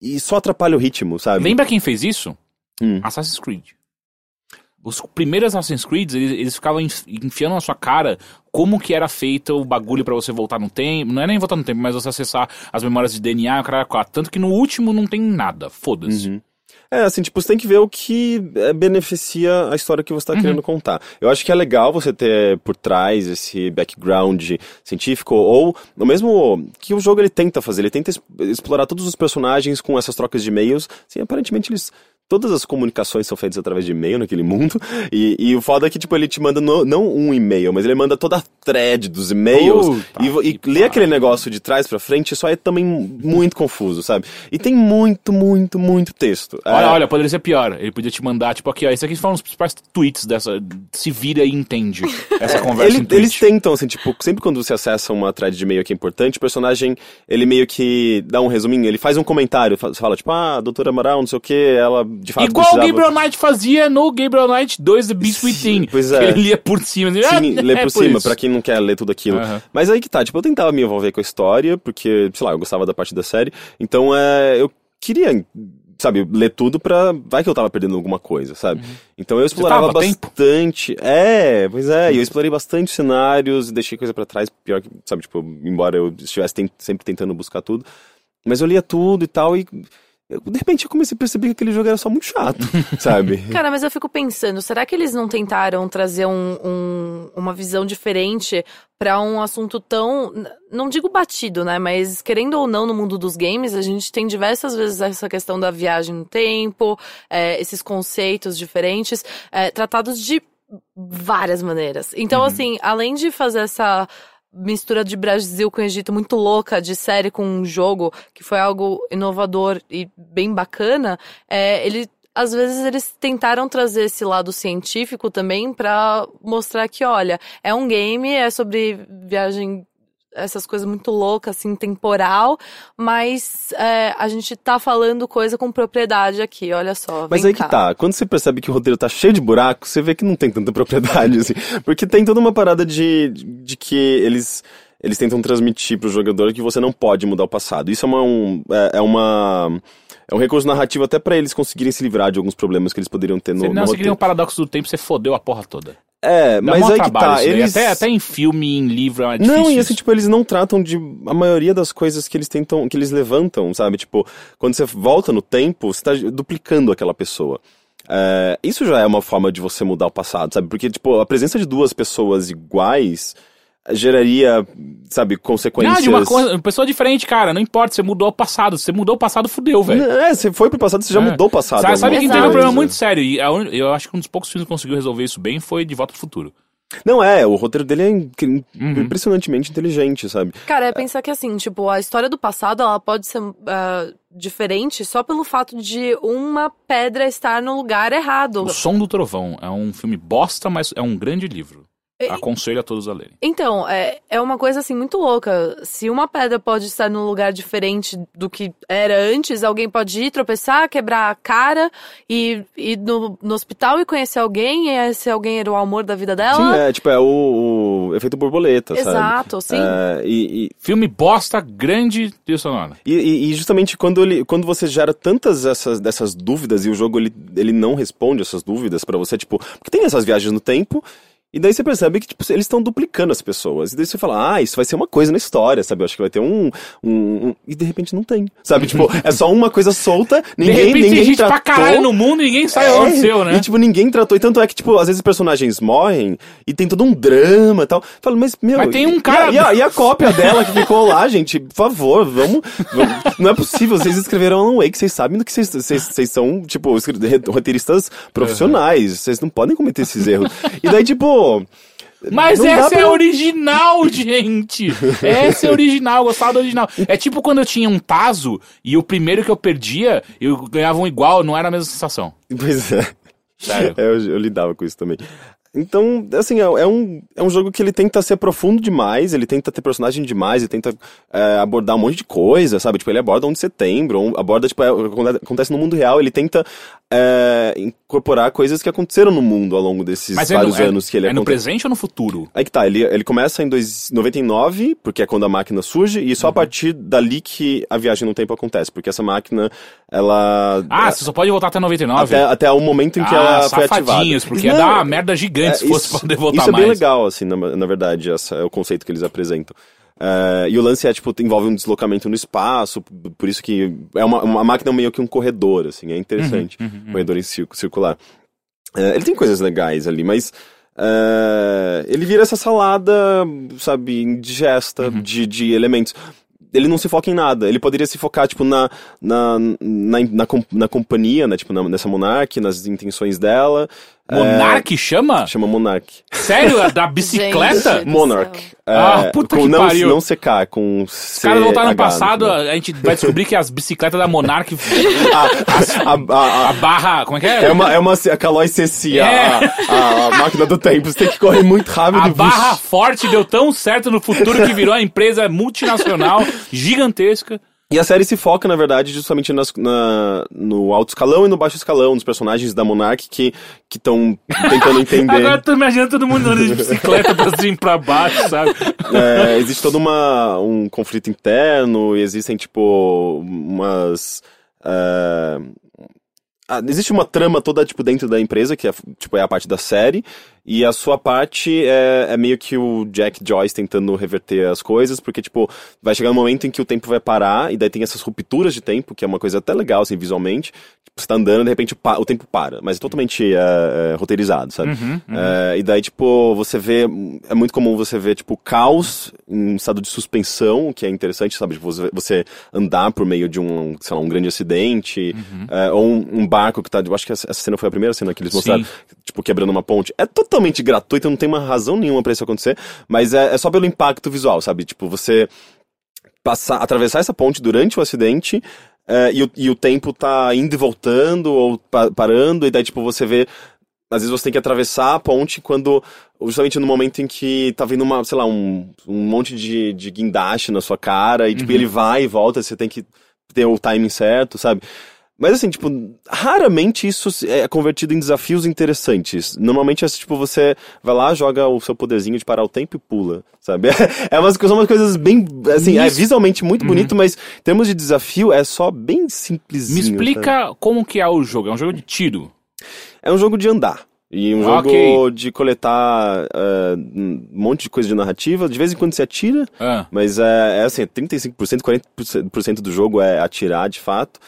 e, e só atrapalha o ritmo, sabe? Lembra quem fez isso? Hum. Assassin's Creed. Os primeiros Assassin's Creed, eles, eles ficavam enf- enfiando na sua cara como que era feito o bagulho pra você voltar no tempo. Não é nem voltar no tempo, mas você acessar as memórias de DNA, cara. Tanto que no último não tem nada. Foda-se. Uhum. É, assim, tipo, você tem que ver o que é, beneficia a história que você tá querendo contar. Eu acho que é legal você ter por trás esse background científico, ou o mesmo que o jogo ele tenta fazer, ele tenta explorar todos os personagens com essas trocas de e-mails. Assim, aparentemente eles. Todas as comunicações são feitas através de e-mail naquele mundo. E, e o foda é que, tipo, ele te manda no- não um e-mail, mas ele manda toda a thread dos e-mails. Puta e e ler aquele negócio de trás pra frente só é também muito confuso, sabe? E tem muito, muito, muito texto. Olha, É, olha, poderia ser pior. Ele podia te mandar, tipo, aqui, ó, esse aqui foram os principais tweets dessa. Se vira e entende essa conversa Ele- eles tentam, assim, tipo, sempre quando você acessa uma thread de e-mail que é importante, o personagem, ele meio que dá um resuminho, ele faz um comentário, fa- fala, tipo, ah, doutora Amaral, não sei o que, ela de fato Igual o precisava... Gabriel Knight fazia no Gabriel Knight 2 The Beast Within. pois é. Ele lia por cima. Assim, Sim, ah, lê é por cima, pra quem não quer ler tudo aquilo. Mas aí que tá, tipo, eu tentava me envolver com a história, porque, sei lá, eu gostava da parte da série, então é, eu queria, sabe, ler tudo pra... Vai que eu tava perdendo alguma coisa, sabe? Então eu explorava a tempo? bastante... É, pois é, eu explorei bastante cenários, deixei coisa pra trás, pior que, sabe, tipo, embora eu estivesse sempre tentando buscar tudo, mas eu lia tudo e tal, e... eu, de repente eu comecei a perceber que aquele jogo era só muito chato, sabe? Cara, mas eu fico pensando, será que eles não tentaram trazer um- um- uma visão diferente pra um assunto tão. Não digo batido, né? Mas querendo ou não, no mundo dos games, a gente tem diversas vezes essa questão da viagem no tempo, é, esses conceitos diferentes, é, tratados de várias maneiras. Então, assim, além de fazer essa mistura de Brasil com Egito muito louca, de série com um jogo, que foi algo inovador e bem bacana, é, ele às vezes eles tentaram trazer esse lado científico também pra mostrar que, olha, é um game, é sobre viagem, essas coisas muito loucas, assim, temporal, mas é, a gente tá falando coisa com propriedade aqui, olha só. Mas aí cá. que tá, quando você percebe que o roteiro tá cheio de buracos, você vê que não tem tanta propriedade, assim. Porque tem toda uma parada de, de que eles, eles tentam transmitir pro jogador que você não pode mudar o passado. Isso é uma. Um, é, é uma é um recurso narrativo até pra eles conseguirem se livrar de alguns problemas que eles poderiam ter no, Se não roteiro. seguiria um paradoxo do tempo, você fodeu a porra toda. É, Dá mas aí que tá, eles... Até, até em filme, em livro, é difícil. Não, e assim, tipo, eles não tratam de a maioria das coisas que eles tentam, que eles levantam, sabe? Tipo, quando você volta no tempo, você tá duplicando aquela pessoa. É, isso já é uma forma de você mudar o passado, sabe? Porque, tipo, a presença de duas pessoas iguais geraria, sabe, consequências... Não, de uma coisa, uma pessoa diferente, cara. Não importa, você mudou o passado. Se você mudou o passado, fudeu, velho. É, você foi pro passado, você já É. mudou o passado. Sabe, sabe quem teve um problema muito sério? E eu acho que um dos poucos filmes que conseguiu resolver isso bem foi De Volta pro Futuro. Não, é, o roteiro dele é Uhum. impressionantemente inteligente, sabe? Cara, é pensar que assim, tipo, a história do passado, ela pode ser ah, diferente só pelo fato de uma pedra estar no lugar errado. O Som do Trovão é um filme bosta, mas é um grande livro. E- Aconselho a todos a lerem. Então, é, é uma coisa assim muito louca. Se uma pedra pode estar num lugar diferente do que era antes, alguém pode ir tropeçar, quebrar a cara e ir no, no hospital e conhecer alguém, e esse alguém era o amor da vida dela. Sim, é, tipo, é o, o efeito borboleta, sabe? Exato, sim. É, e- e, Filme bosta, grande trilha sonora. E, e- e justamente quando, ele, quando você gera tantas essas, dessas dúvidas e o jogo ele, ele não responde essas dúvidas pra você, tipo, porque tem essas viagens no tempo. E daí você percebe que tipo, eles estão duplicando as pessoas. E daí você fala, ah, isso vai ser uma coisa na história, sabe? Eu acho que vai ter um. um, um- E de repente não tem. Sabe? Tipo, é só uma coisa solta, ninguém, de repente ninguém tem gente tratou. pra caralho no mundo e ninguém sabe o que É, aconteceu, né? E, tipo, ninguém tratou. E tanto é que, tipo, às vezes os personagens morrem e tem todo um drama e tal. Falo, mas, meu... Mas tem um e- cara- E a, e a cópia dela que ficou lá, gente? Por favor, vamos... vamos- Não é possível. Vocês escreveram Alan Wake, vocês sabem do que vocês... Vocês, vocês são, tipo, roteiristas profissionais. Vocês não podem cometer esses erros. E daí, tipo... Mas não essa é pra- original, gente! Essa é original, eu gostava do original. É tipo quando eu tinha um Tazo e o primeiro que eu perdia, eu ganhava um igual, não era a mesma sensação. Pois é. Sério. É, eu, eu lidava com isso também. Então, assim, é, é um, é um jogo que ele tenta ser profundo demais, ele tenta ter personagem demais, ele tenta é, abordar um monte de coisa, sabe? Tipo, ele aborda 11 de setembro, um- aborda, tipo, é, acontece no mundo real, ele tenta é, incorporar coisas que aconteceram no mundo ao longo desses Mas é no, vários é, anos que ele é no presente ou no futuro? Aí que tá, ele, ele começa em dois- 99, porque é quando a máquina surge, e Uhum. só a partir dali que a viagem no tempo acontece, porque essa máquina, ela... Ah, você só pode voltar até 99? até, até o momento em que ah, ela foi ativada. porque ia dar uma merda gigante se é, fosse isso- poder voltar Isso é mais. bem legal, assim, na, na verdade, é o conceito que eles apresentam. É, e o lance é, tipo, envolve um deslocamento no espaço, por isso que é uma, uma máquina meio que um corredor, assim, é interessante. Um corredor em cir- circular. É, ele tem coisas legais ali, mas é, ele vira essa salada, sabe, indigesta de, de elementos. Ele não se foca em nada. Ele poderia se focar, tipo, na, na, na, na, na companhia, né? Tipo, na- nessa Monark, nas intenções dela. Monark chama? É, chama Monark. Sério? A Da bicicleta? Monarch. céu. Ah, É, puta com que não, pariu. Não CK, com Os caras voltaram no passado, final. a gente vai descobrir que as bicicletas da Monark. A, a, a, A barra. Como é que é? é uma, é uma a Calói CC, a, É. a, a máquina do tempo. Você tem que correr muito rápido. A barra forte deu tão certo no futuro que virou uma empresa multinacional gigantesca. E a série se foca, na verdade, justamente nas- na, no alto escalão e no baixo escalão, nos personagens da Monarch que estão tentando entender. Agora eu tô imaginando todo mundo andando de bicicleta pra cima pra baixo, sabe? É, existe todo uma, um conflito interno, e existem, tipo, umas. ah, existe uma trama toda, tipo, dentro da empresa, que é, tipo, é a parte da série, e a sua parte é, é meio que o Jack Joyce tentando reverter as coisas, porque, tipo, vai chegar um momento em que o tempo vai parar, e daí tem essas rupturas de tempo, que é uma coisa até legal, assim, visualmente. Tipo, você tá andando, de repente o, tempo para, mas é totalmente é, é, roteirizado, sabe? É, e daí, tipo, você vê. É muito comum você ver, tipo, caos em estado de suspensão, que é interessante, sabe? Tipo, Você, andar por meio de um, sei lá, um grande acidente, é, ou um, um barco que tá. Eu acho que essa cena foi a primeira cena que eles Sim. mostraram, tipo, quebrando uma ponte. É totalmente gratuito, não tem uma razão nenhuma pra isso acontecer, mas é, é só pelo impacto visual, sabe? Tipo, você passar, atravessar essa ponte durante o acidente. é, e, o, e o tempo tá indo e voltando, ou pa- parando, e daí, tipo, você vê às vezes você tem que atravessar a ponte quando, justamente no momento em que tá vindo uma, sei lá, um, um monte de, de guindaste na sua cara, e tipo, ele vai e volta, você tem que ter o timing certo, sabe? Mas assim, tipo, raramente isso é convertido em desafios interessantes. Normalmente é tipo, você vai lá, joga o seu poderzinho de parar o tempo e pula, sabe? É umas, são umas coisas bem, assim, é Isso. visualmente muito bonito, mas em termos de desafio é só bem simplesinho. Me sabe? explica como que é o jogo. É um jogo de tiro. É um jogo de andar. E um jogo Ok. de coletar eh, um monte de coisa de narrativa. De vez em quando você atira, Ah, mas é, é assim, 35%, 40% do jogo é atirar de fato.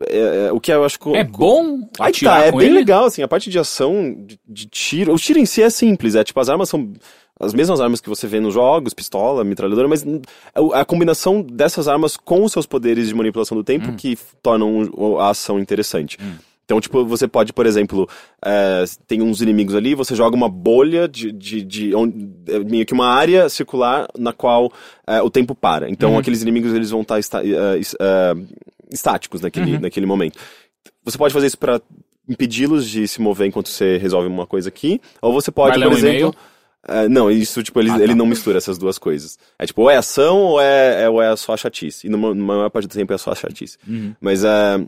É, é, o que eu acho que. é bom Aí tá, é bem ele? legal, assim, a parte de ação, de, de tiro. O tiro em si é simples, é tipo, as armas são as mesmas armas que você vê nos jogos, pistola, metralhadora, mas hum, a a combinação dessas armas com os seus poderes de manipulação do tempo Hum. que tornam a ação interessante. Então, tipo, você pode, por exemplo, é, tem uns inimigos ali, você joga uma bolha de, de, de onde- é, meio que uma área circular na qual é, o tempo para. Então, Uhum. aqueles inimigos eles vão estar esta- é, es- é, estáticos naquele, Uhum. naquele momento. Você pode fazer isso para impedi-los de se mover enquanto você resolve uma coisa aqui, ou você pode, Vai por exemplo, é, não, isso, tipo, ele, Ah, tá. ele não mistura essas duas coisas. É tipo, ou é ação ou é, é- ou é só chatice. E na ma- na maior parte do tempo é só chatice. Uhum. Mas é.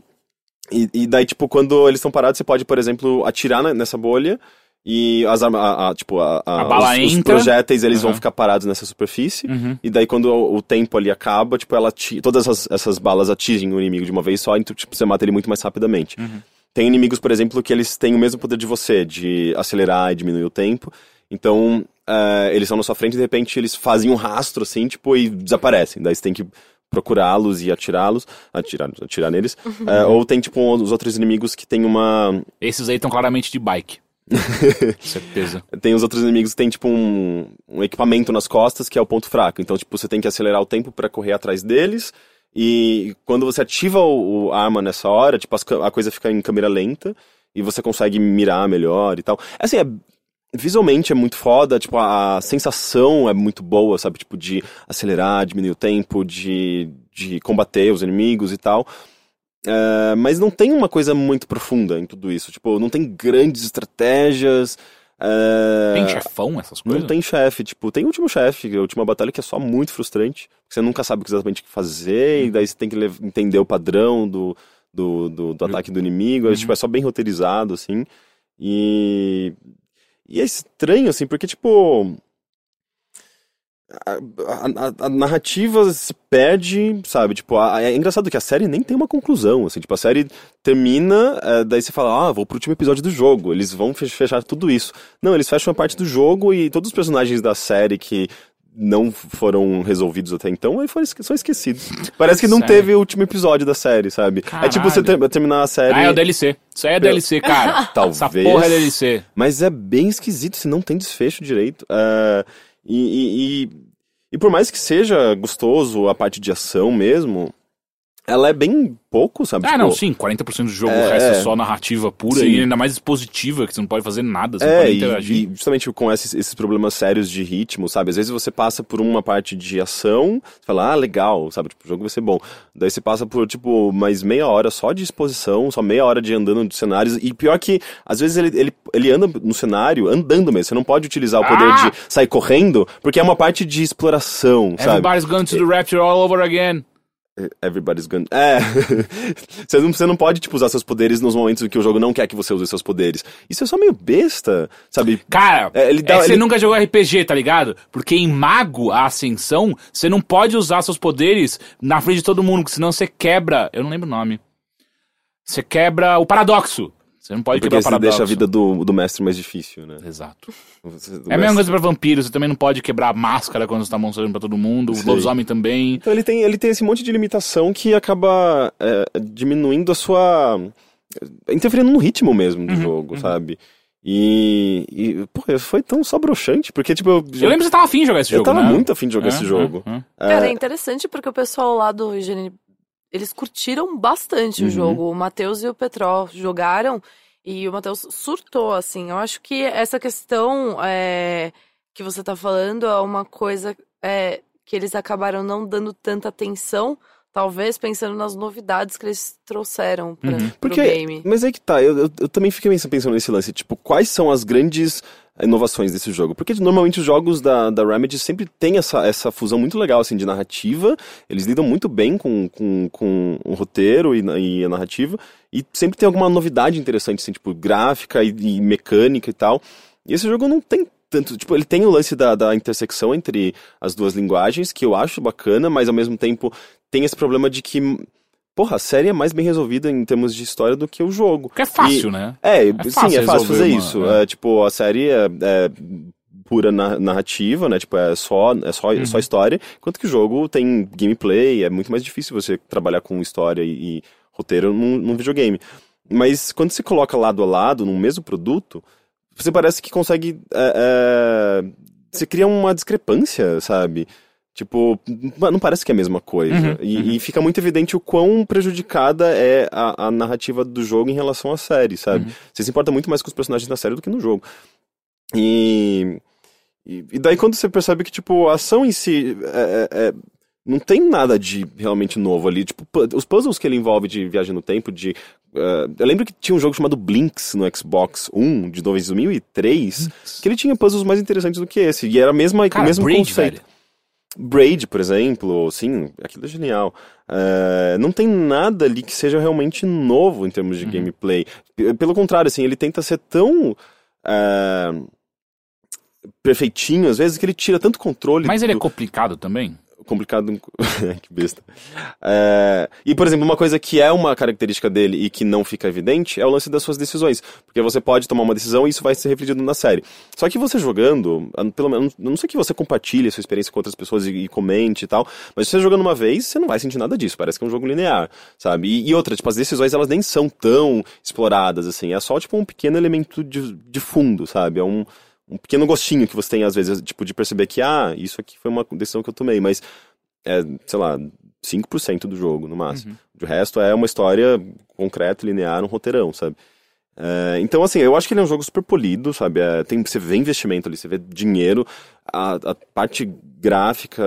E, e daí, tipo, quando eles estão parados, você pode, por exemplo, atirar na- nessa bolha e as armas. a- a- tipo, a, A bala os, os projéteis eles vão Uhum. ficar parados nessa superfície. Uhum. E daí, quando o, o tempo ali acaba, tipo, ela ati- todas essas, essas balas atingem o inimigo de uma vez só, então, tipo, você mata ele muito mais rapidamente. Uhum. Tem inimigos, por exemplo, que eles têm o mesmo poder de você, de acelerar e diminuir o tempo. Então, eh, eles estão na sua frente e de repente eles fazem um rastro, assim, tipo, e desaparecem. Daí você tem que procurá-los e atirá-los, atirar, atirar neles. Eh, ou tem, tipo, os outros inimigos que tem uma... Esses aí estão claramente de bike. Certeza. Tem os outros inimigos que tem, tipo, um, um equipamento nas costas que é o ponto fraco. Então, tipo, você tem que acelerar o tempo pra correr atrás deles. E quando você ativa o, o arma nessa hora, tipo, as a coisa fica em câmera lenta. E você consegue mirar melhor e tal. Assim, é, visualmente é muito foda. Tipo, a, a sensação é muito boa, sabe? Tipo, de acelerar, diminuir o tempo, de, de combater os inimigos e tal. É, mas não tem uma coisa muito profunda em tudo isso. Tipo, não tem grandes estratégias. é, Tem chefão, essas coisas? não tem chefe, tipo, tem o último chefe, a última batalha que é só muito frustrante. Você nunca sabe exatamente o que fazer, e daí você tem que entender o padrão do, do, do, do ataque do inimigo. é, Tipo, é só bem roteirizado, assim. E. E é estranho, assim, porque, tipo. A, a- a narrativa se perde, sabe? Tipo, a- é engraçado que a série nem tem uma conclusão, assim. Tipo, a série termina, é, daí você fala, ah, vou pro último episódio do jogo. Eles vão fe- fechar tudo isso. Não, eles fecham a parte do jogo e todos os personagens da série que não foram resolvidos até então, aí foram, esque- são esquecidos. Parece que não Sério? teve o último episódio da série, sabe? É tipo você Caralho. ter- terminar a série. Ah, é o DLC. Isso aí é DLC, cara. Talvez. Essa porra é DLC. Mas é bem esquisito se não tem desfecho direito. É, e, e, e, e por mais que seja gostoso a parte de ação mesmo, ela é bem pouco, sabe? Ah, Tipo, não, sim, 40% do jogo, É, o resto é é. só narrativa pura Sim. e ainda mais expositiva, que você não pode fazer nada, você não É, pode e, interagir. e justamente com esses, esses problemas sérios de ritmo, sabe? Às vezes você passa por uma parte de ação, você fala, ah, legal, sabe? Tipo, o jogo vai ser bom. Daí você passa por, tipo, mais meia hora só de exposição, só meia hora de andando de cenários. E pior que, às vezes ele, ele, ele anda no cenário, andando mesmo. Você não pode utilizar o poder Ah! de sair correndo, porque é uma parte de exploração, sabe? Everybody's going to the Rapture all over again. Everybody's gonna. É. você, não, você não pode, tipo, usar seus poderes nos momentos em que o jogo não quer que você use seus poderes. Isso é só meio besta, sabe? Cara, É, ele dá- é que você ele- nunca jogou RPG, tá ligado? Porque em Mago, a Ascensão, você não pode usar seus poderes na frente de todo mundo, porque senão você quebra. Eu não lembro o nome. Você quebra o paradoxo. Você não pode Porque quebrar o você paradoxo. deixa a vida do, do mestre mais difícil, né? Exato. Você- É a mestre- mesma coisa pra vampiro, você também não pode quebrar a máscara quando você tá mostrando pra todo mundo, o Sei. lobisomem também. Então ele tem, ele tem esse monte de limitação que acaba é, diminuindo a sua. interferindo no ritmo mesmo Uhum, do jogo, sabe? E, e, pô, foi tão só broxante, porque, tipo, eu, Eu lembro que você tava afim de jogar esse eu jogo, tava né? muito afim de jogar É, esse jogo. é, é. Cara, é interessante porque o pessoal lá do Higiene, eles curtiram bastante Uhum. o jogo. O Matheus e o Petró jogaram e o Matheus surtou, assim. Eu acho que essa questão é, que você tá falando é uma coisa é, que eles acabaram não dando tanta atenção, talvez pensando nas novidades que eles trouxeram pra, Uhum. pro Porque, game. mas aí que tá, eu, eu, eu também fiquei pensando nesse lance, tipo, quais são as grandes inovações desse jogo? Porque normalmente os jogos da, da Remedy sempre tem essa, essa fusão muito legal, assim, de narrativa, eles lidam muito bem com, com, com o roteiro e, e a narrativa, e sempre tem alguma novidade interessante, assim, tipo, gráfica e, e mecânica e tal. E esse jogo não tem tanto, tipo, ele tem o lance da, da intersecção entre as duas linguagens, que eu acho bacana, mas ao mesmo tempo tem esse problema de que, porra, a série é mais bem resolvida em termos de história do que o jogo. Porque é fácil, E- né? É, fácil sim, é fácil fazer uma- isso. é. É, tipo, a série é, é pura na- narrativa, né? Tipo, é só, é só, Uhum. só história, enquanto que o jogo tem gameplay, é muito mais difícil você trabalhar com história e, e roteiro num, num videogame. Mas quando você coloca lado a lado num mesmo produto, você parece que consegue. é, é, você cria uma discrepância, sabe? Tipo, não parece que é a mesma coisa. Uhum, e, e fica muito evidente o quão prejudicada é a, a narrativa do jogo em relação à série, sabe? Uhum. Você se importa muito mais com os personagens na série do que no jogo. E, e, daí quando você percebe que, tipo, a ação em si é- é- é- não tem nada de realmente novo ali. Tipo, os puzzles que ele envolve de viagem no tempo, de. eh, eu lembro que tinha um jogo chamado Blinks no Xbox 1, de 2003, que ele tinha puzzles mais interessantes do que esse. E era a mesma, o Cara, mesmo Braid, conceito. velho. Braid, por exemplo, sim, aquilo é genial. É, não tem nada ali que seja realmente novo em termos de Uhum. gameplay. P- Pelo contrário, assim, ele tenta ser tão é, perfeitinho, às vezes, que ele tira tanto controle. Mas ele é do- complicado também? Complicado. que besta. É, e, por exemplo, uma coisa que é uma característica dele e que não fica evidente é o lance das suas decisões. Porque você pode tomar uma decisão e isso vai ser refletido na série. Só que você jogando, pelo menos, não sei que você compartilhe a sua experiência com outras pessoas e, e comente e tal, mas você jogando uma vez, você não vai sentir nada disso. Parece que é um jogo linear, sabe? E, e outra, tipo, as decisões elas nem são tão exploradas, assim. É só, tipo, um pequeno elemento de, de fundo, sabe? É um um pequeno gostinho que você tem, às vezes, tipo, de perceber que, ah, isso aqui foi uma decisão que eu tomei, mas é, sei lá, 5% do jogo, no máximo. O resto é uma história concreta, linear, um roteirão, sabe? É, então, assim, eu acho que ele é um jogo super polido, sabe? É, tem, você vê investimento ali, você vê dinheiro, a, a parte gráfica,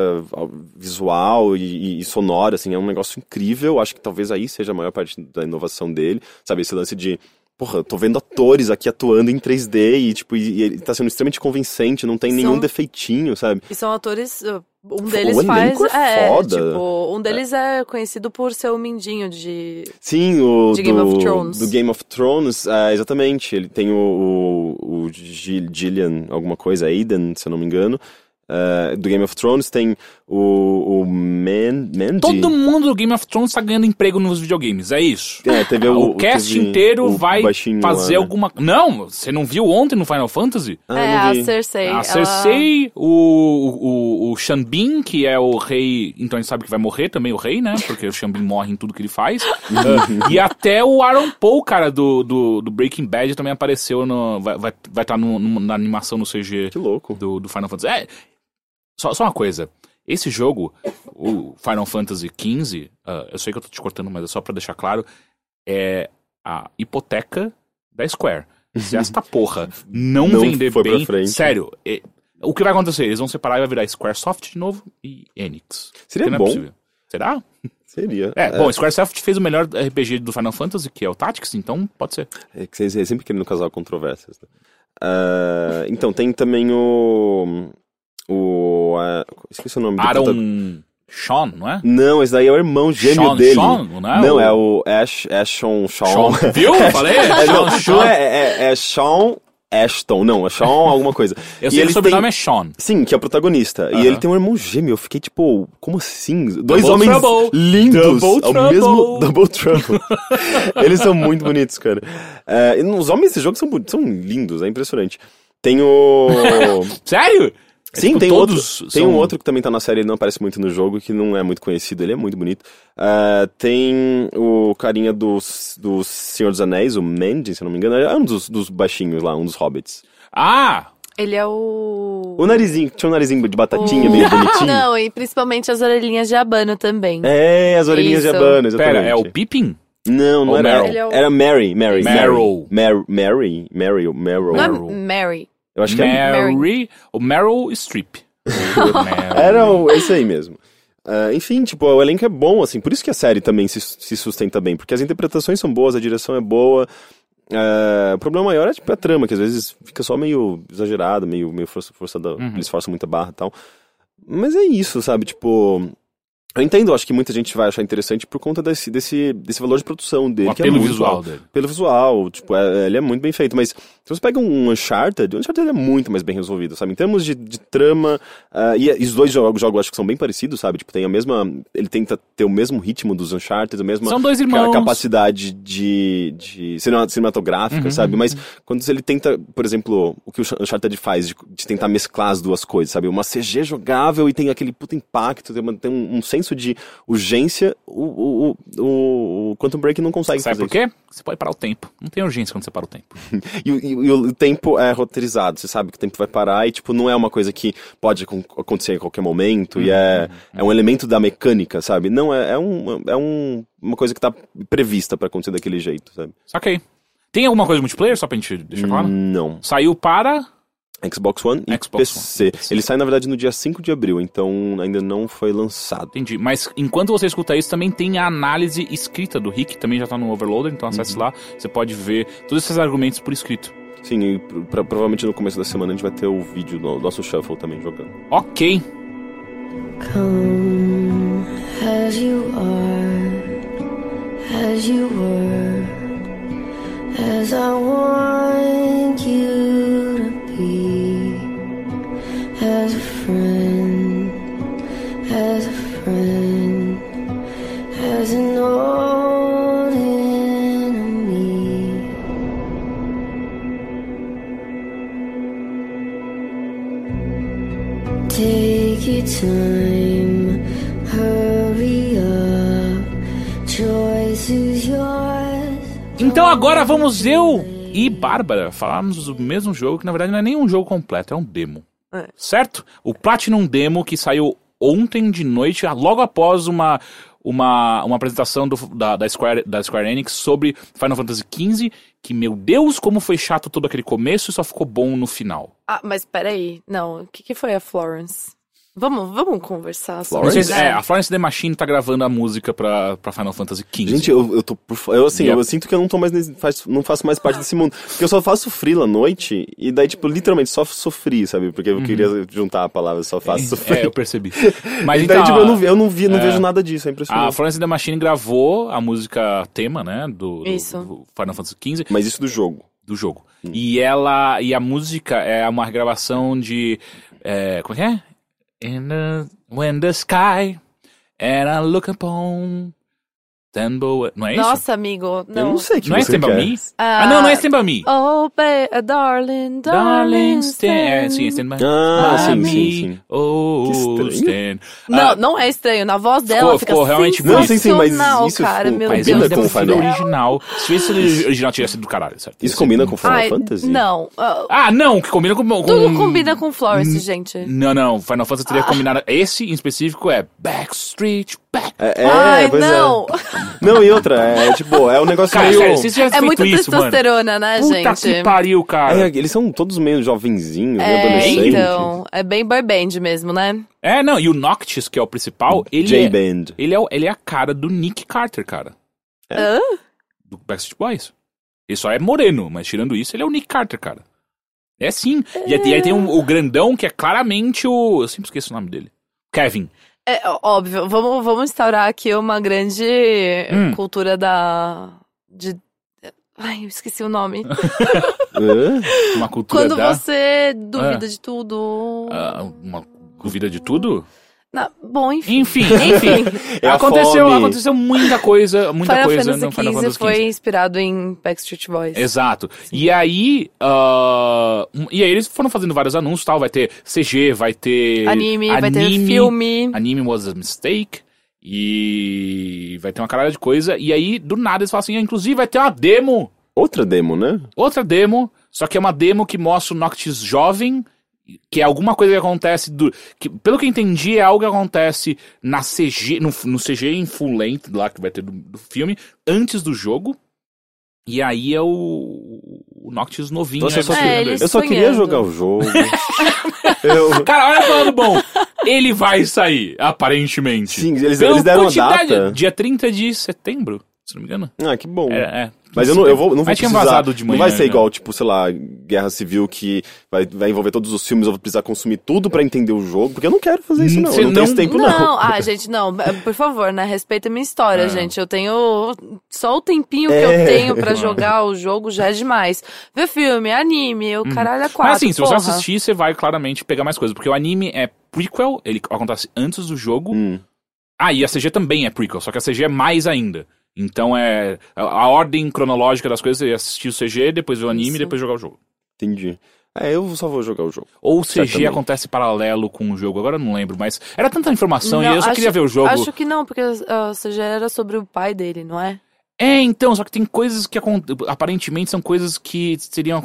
visual e, e- e sonora, assim, é um negócio incrível. Acho que talvez aí seja a maior parte da inovação dele, sabe? Esse lance de porra, eu tô vendo atores aqui atuando em 3D e, tipo, e, ele tá sendo extremamente convincente, não tem nenhum São- defeitinho, sabe? E são atores. uh, Um O deles faz. elenco é foda. tipo, um deles é conhecido por ser o Mindinho de. Sim, o De do, Game of Thrones. do Game of Thrones, é, exatamente. Ele tem o, o, o Gil- Gillian, alguma coisa, Aiden, se eu não me engano. eh, do Game of Thrones, tem o, o Man, Mandy. Todo mundo do Game of Thrones tá ganhando emprego nos videogames, é isso. É, teve o, o, cast teve inteiro o vai fazer lá, né? alguma. Não, você não viu ontem no Final Fantasy? Ah, é, a. Cersei. a ela- Cersei, o, o, o Xambin, que é o rei, então a gente sabe que vai morrer também, o rei, né? Porque o Xambin morre em tudo que ele faz. E até o Aaron Paul, cara, do, do, do Breaking Bad, também apareceu no. Vai estar vai, vai tá no- no- na animação no CG Que louco. do, do Final Fantasy. É, só, só uma coisa. Esse jogo, o Final Fantasy XV, ah, eu sei que eu tô te cortando, mas é só pra deixar claro, é a hipoteca da Square. Se esta porra não, Não vender bem, sério, é- o que vai acontecer? Eles vão separar e vai virar Squaresoft de novo e Enix. Seria é bom. possível. Será? Seria. É, bom, Squaresoft fez o melhor RPG do Final Fantasy, que é o Tactics, então pode ser. É que vocês sempre querendo causar controvérsias. né? Ah, então, tem também o. O. esqueci o nome do Aaron protagonista. Sean, não é? Não, esse daí é o irmão gêmeo Sean, dele. Sean, não é? Não, O- é o Ash, Ashton Sean. Sean. Viu? Falei? É, não, Sean, é, é, é Sean Ashton. Não, é Sean alguma coisa. Eu E sei que o ele sobrenome tem- é Sean. Sim, que é o protagonista. E ele tem um irmão gêmeo. Eu fiquei tipo, como assim? Dois Double homens trouble. lindos Double ao trouble. mesmo. Double Trouble. Eles são muito bonitos, cara. É, os homens desse jogo são, são lindos, é impressionante. Tem o. Sério? É Sim, tipo, tem todos outro. Tem são- um outro que também tá na série, ele não aparece muito no jogo, que não é muito conhecido, ele é muito bonito. Ah, tem o carinha do, do Senhor dos Anéis, o Mandy, se eu não me engano, é um dos, dos baixinhos lá, um dos hobbits. Ah! Ele é o. O narizinho, tinha um narizinho de batatinha, o- meio bonitinho. Não, e principalmente as orelhinhas de abano também. É, as orelhinhas de Isso. abano, exatamente. Pera, é o Pippin? Não, não Ou era. Meryl? É o- Era Mary, Mary. Meryl. Mary, Mary, Mary, Meryl. Não é Meryl. Mary. Eu acho que é. Mary. O Meryl Streep. Meryl. Era o- esse aí mesmo. Ah, enfim, tipo, o elenco é bom, assim, por isso que a série também se, se sustenta bem, porque as interpretações são boas, a direção é boa. Ah, o problema maior é tipo a trama, que às vezes fica só meio exagerado, meio, meio força, força da, eles forçam muita barra e tal. Mas é isso, sabe? Tipo. Eu entendo, acho que muita gente vai achar interessante por conta desse, desse, desse valor de produção dele. O que é muito visual alto. dele. Pelo visual, tipo, é- ele é muito bem feito, mas se você pega um Uncharted, o Uncharted é muito mais bem resolvido, sabe? Em termos de, de trama, ah, e, e os dois jogos, jogos acho que são bem parecidos, sabe? Tipo, tem a mesma. Ele tenta ter o mesmo ritmo dos Uncharted, a mesma São dois irmãos. capacidade de, de cinema- cinematográfica, Uhum, sabe? Mas quando ele tenta, por exemplo, o que o Uncharted faz, de, de tentar mesclar as duas coisas, sabe? Uma CG jogável e tem aquele puta impacto, tem, uma- tem um, um senso de urgência, o, o, o, o, Quantum Break não consegue Sabe fazer por quê? Você pode parar o tempo. Não tem urgência quando você para o tempo. e, o- e e o tempo é roteirizado, você sabe que o tempo vai parar e, tipo, não é uma coisa que pode acon- acontecer a qualquer momento e é, é um elemento da mecânica, sabe? Não, é, é, um, é um, uma coisa que tá prevista pra acontecer daquele jeito, sabe? Saquei. Tem alguma coisa multiplayer, só pra gente deixar claro? Não. Saiu para. Xbox One e Xbox PC. One. Ele sai, na verdade, no dia 5 de abril, então ainda não foi lançado. Entendi. Mas enquanto você escuta isso, também tem a análise escrita do Rick, também já tá no Overloader, então acesse lá. Você pode ver todos esses argumentos por escrito. Sim, e pra- provavelmente no começo da semana a gente vai ter o vídeo do nosso Shuffle também jogando. Ok. Come as you are, as you were, as I want you as a friend, as a friend, as an. Take time, hurry up. Choice is yours. Então agora vamos eu e Bárbara falarmos do mesmo jogo, que na verdade não é nem um jogo completo, é um demo. É. Certo? O Platinum Demo que saiu ontem de noite, logo após uma, uma, uma apresentação do- da, da, Square, da Square Enix sobre Final Fantasy XV, que, meu Deus, como foi chato todo aquele começo e só ficou bom no final. Ah, mas peraí. Não, o que, que foi a Florence? Vamos, vamos conversar sobre Florence? Isso. é, a Florence The Machine tá gravando a música pra, pra Final Fantasy XV. Gente, eu, eu tô Eu, assim, Yep. eu sinto que eu não tô mais nesse, faz- não faço mais parte desse mundo. Porque eu só faço frila à noite e daí, tipo, literalmente só sofri, sabe? Porque eu queria juntar a palavra só faço sofrer. É, eu percebi. Mas e então, daí, tipo, eu não, vi- eu não vi, não é. vejo nada disso, é impressionante. a Florence The Machine gravou a música tema, né, do, Isso. do Final Fantasy XV. Mas isso do jogo. do jogo. E ela. E a música é uma regravação de. É, como é que é? In the, when the sky and I look upon Tembo... Não é isso? Nossa, amigo. Não. Eu não sei o que não é você Stand By quer. Me? Ah, não, não é Stand By Me. Oh, ba- darling, darling, Darling, stand... É, sim, stand. Stand By Ah, by sim, Me. sim, sim. Oh, Que estranho. stand... Não, Ah, não é estranho. Na voz dela Ficou- fica ficou realmente Não, sim, sim, mas isso cara. ficou- Meu Mas combina eu Deus com o ainda céu. Final. original. Se esse original tivesse sido do caralho, certo? Isso combina com Final Ai, Fantasy? Não. ah, Ah, não, que combina com... com... tudo combina com Florence, gente. Não, não, Final Fantasy teria combinado... Esse, em específico, é Backstreet Back. É, é, Ai, pois não. é. Não, e outra, é tipo, é um negócio Cara, meio... sério, tivesse É muito isso, mano... testosterona, né, Puta gente? que pariu, cara. É, eles são todos meio jovenzinhos, meio É, adolescentes. então. É bem boy band mesmo, né? É, não, e o Noctis, que é o principal, ele é, J-Band. ele, é, ele é a cara do Nick Carter, cara. Hã? Do Backstreet Boys. Ele só é moreno, mas tirando isso, ele é o Nick Carter, cara. É sim. E, aí- e aí tem um- o grandão, que é claramente o... Eu sempre esqueço o nome dele. Kevin. É óbvio, vamos, vamos instaurar aqui uma grande Hum. cultura da. De. Ai, eu esqueci o nome. Uma cultura Quando da... você duvida de tudo. ah, uma duvida de tudo? Na- bom, enfim. Enfim, enfim. É aconteceu, fome. aconteceu muita coisa, muita Final coisa Fantasy no Final XV Fantasy foi inspirado em Backstreet Boys. Exato. E aí, um- e aí eles foram fazendo vários anúncios, tal, vai ter CG, vai ter Anime, vai ter anime, filme. Anime was a mistake. E vai ter uma caralho de coisa. E aí, do nada, eles falam assim: ah, inclusive vai ter uma demo. Outra demo, né? Outra demo. Só que é uma demo que mostra o Noctis jovem. Que é alguma coisa que acontece do. Que, pelo que eu entendi, é algo que acontece na CG. No, no CG em full length lá que vai ter do, do filme, antes do jogo. E aí é o. O Noctis novinho. Nossa, eu só, é, eu só queria jogar o jogo. eu... Cara, olha o lado bom. Ele vai sair, aparentemente. Sim, eles, eles deram a data. Dia 30 de setembro, se não me engano. Ah, que bom. É, é. Mas eu não, eu vou, não vou precisar, vazado de manhã. não vai ser já. igual, tipo, sei lá, Guerra Civil que vai, vai envolver todos os filmes, eu vou precisar consumir tudo pra entender o jogo, porque eu não quero fazer isso não, Você eu não tenho não- esse tempo Não, não. ah, gente, não, por favor, né? Respeita a minha história, É. gente. Eu tenho. Só o tempinho que É. eu tenho pra jogar o jogo já é demais. Ver filme, anime, o caralho é quatro. Uhum. Mas assim, se você porra. assistir, você vai claramente pegar mais coisas. Porque o anime é prequel, ele acontece antes do jogo. Hum. Ah, e a CG também é prequel, só que a CG é mais ainda. Então é. A, ordem cronológica das coisas é assistir o CG, depois ver o anime e depois jogar o jogo. Entendi. É, eu só vou jogar o jogo. Ou o CG Certamente. acontece paralelo com o jogo, agora eu não lembro, mas era tanta informação e Não, eu só acho- queria ver o jogo. Acho que não, porque você já era sobre o pai dele, não é? É, então, só que tem coisas que aparentemente são coisas que seriam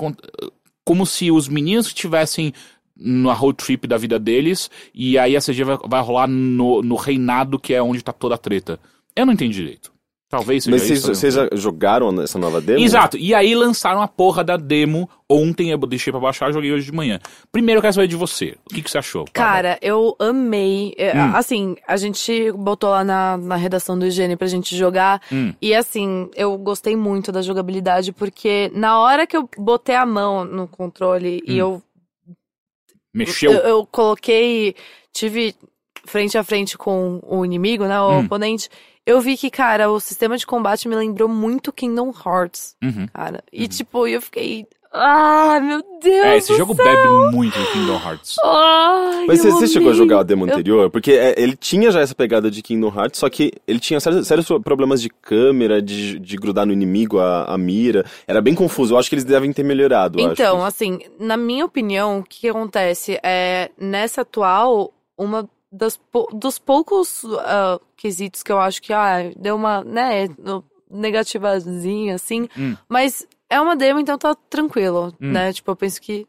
como se os meninos estivessem na road trip da vida deles e aí a CG vai, vai rolar no, no reinado que é onde tá toda a treta. Eu não entendi direito. Talvez seja Mas vocês, isso. né? vocês já jogaram essa nova demo? Exato, e aí lançaram a porra da demo ontem, eu deixei pra baixar, joguei hoje de manhã. Primeiro eu quero saber de você, o que, que você achou? Cara, eu amei. É, Hum. Assim, a gente botou lá na, na redação do Higiene pra gente jogar. Hum. E assim, eu gostei muito da jogabilidade, porque na hora que eu botei a mão no controle e Hum. eu Mexeu? Eu, eu coloquei, tive frente a frente com o inimigo, né, o Hum. oponente. Eu vi que, cara, o sistema de combate me lembrou muito Kingdom Hearts, Uhum. cara. E, tipo, eu fiquei. Ah, meu Deus! É, esse do jogo céu! bebe muito do Kingdom Hearts. Ai, Mas você, eu você chegou a jogar a demo Eu- anterior? Porque é, ele tinha já essa pegada de Kingdom Hearts, só que ele tinha sérios, sérios problemas de câmera, de, de grudar no inimigo a, a mira. Era bem confuso. Eu acho que eles devem ter melhorado. eu Então, acho. assim, na minha opinião, o que acontece? É, nessa atual, uma das dos poucos ah, quesitos que eu acho que, ah, deu uma, né, negativazinha, assim. Hum. Mas é uma demo, então tá tranquilo, Hum. né? Tipo, eu penso que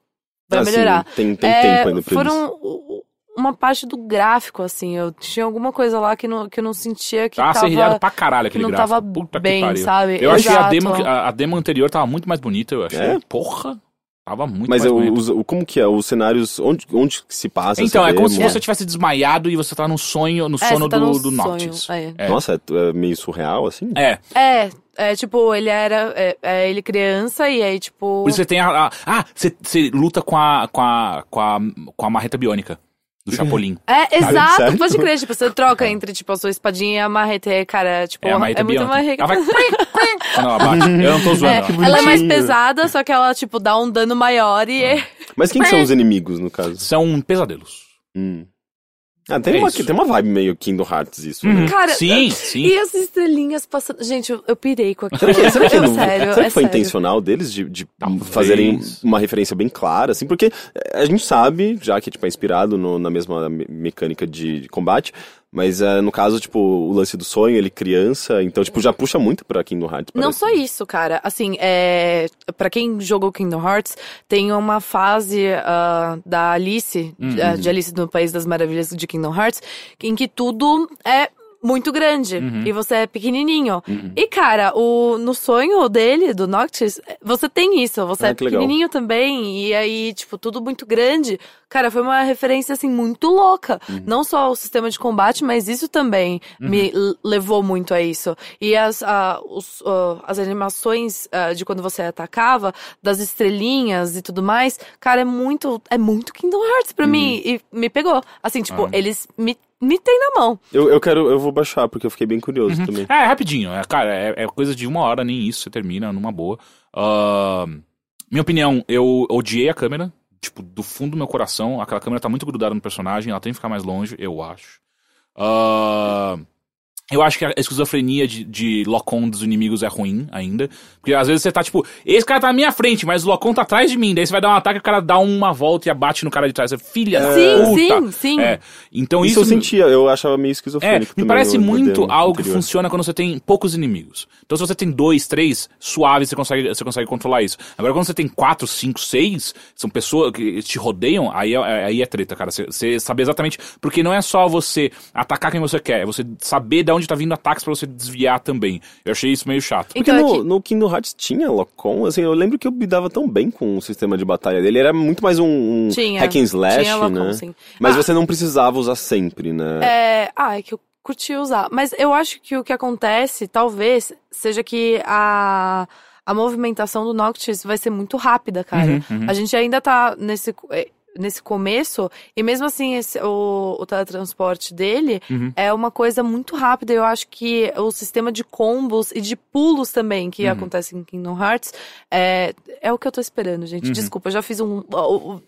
vai Assim, melhorar. Tem, tem É, tempo ainda pra foram eles. o- uma parte do gráfico, assim. Eu tinha alguma coisa lá que, não, que eu não sentia que Tá tava... serrilhado pra caralho que aquele não gráfico. tava Puta que bem, pariu. sabe? Eu achei a Exato. demo, a, a demo anterior tava muito mais bonita, eu achei. É? Porra, tava muito Mas os- o- como que é? Os cenários, onde, onde que se passa Então, é como se você tivesse desmaiado e você tá no sonho, no É, sono tá do, num do Noctis. é. É. Nossa, é, é meio surreal, assim? É, É, é tipo, ele era. É, é ele criança e aí, tipo. por isso você tem a... a- ah, você, você luta com a, com, a, com, a, com a marreta biônica do Chapolin. É, exato, pode crer. Tipo, você troca entre, tipo, a sua espadinha e a marrete, cara. Tipo, É a marreta muito biônica. marreta. Ela vai... quando ela bate. Eu não tô zoando. É, ela. ela é mais pesada, só que ela, tipo, dá um dano maior e é. Mas quem que são os inimigos, no caso? São pesadelos. Hum. Ah, tem, É uma, isso. tem uma vibe meio Kingdom Hearts isso, Uhum. né? Cara, Sim, sim. E as estrelinhas passando. Gente, eu, eu pirei com aquilo. Será que, será que, Eu, não- sério, será é que foi sério. intencional deles de, de fazerem uma referência bem clara, assim? Porque a gente sabe, já que tipo, é inspirado no- na mesma me- mecânica de, de combate, mas eh, no caso, tipo, o lance do sonho, ele criança, então, tipo, já puxa muito pra Kingdom Hearts. Não parece. só isso, cara. Assim, é... para quem jogou Kingdom Hearts, tem uma fase ah, da Alice, de- ah, de Alice no País das Maravilhas de Kingdom Hearts, em que tudo é muito grande e você é pequenininho. E, cara, o, no sonho dele, do Noctis, você tem isso. Você Ah, é que legal. pequenininho também. E aí, tipo, tudo muito grande. Cara, foi uma referência, assim, muito louca. Uhum. Não só o sistema de combate, mas isso também me l- levou muito a isso. E as, ah, os, ah, as animações ah, de quando você atacava, das estrelinhas e tudo mais, cara, é muito, é muito Kingdom Hearts pra mim. Uhum. E me pegou. Assim, tipo, Ah. eles me, me têm na mão. Eu, eu quero, eu vou baixar, porque eu fiquei bem curioso também. É, rapidinho. É, cara, é, é coisa de uma hora, nem isso, você termina numa boa. Ah, minha opinião, eu odiei a câmera. Tipo, do fundo do meu coração, aquela câmera tá muito grudada no personagem, ela tem que ficar mais longe, eu acho. Ah, eu acho que a esquizofrenia de, de lock-on dos inimigos é ruim ainda. Porque às vezes você tá tipo, esse cara tá na minha frente, mas o lock-on tá atrás de mim. Daí você vai dar um ataque e o cara dá uma volta e abate no cara de trás. Você, filha da Sim, puta. sim, sim. É, então Isso, isso, eu me- sentia, eu achava meio é, esquizofrênico me também parece muito algo que funciona quando você tem poucos inimigos. Então, se você tem dois, três, suave, você consegue, você consegue controlar isso. Agora, quando você tem quatro, cinco, seis, são pessoas que te rodeiam, aí é, aí é treta, cara. Você, você saber exatamente. Porque não é só você atacar quem você quer, é você saber de onde tá vindo ataques pra você desviar também. Eu achei isso meio chato. Porque Então, é no, que- no Kingdom Hearts tinha Lock-on, assim, eu lembro que eu me dava tão bem com o sistema de batalha dele, era muito mais um, um Tinha. hack and slash, Tinha Lock-on, né? sim. Mas Ah. você não precisava usar sempre, né? É, ah, é que eu curti usar. Mas eu acho que o que acontece, talvez, seja que a, a movimentação do Noctis vai ser muito rápida, cara. Uhum, A gente ainda tá nesse, nesse começo, e mesmo assim, esse- o, o teletransporte dele Uhum. é uma coisa muito rápida. Eu acho que o sistema de combos e de pulos também, que Uhum. acontece em Kingdom Hearts, é, é o que eu tô esperando, gente. Uhum. Desculpa, eu já fiz um-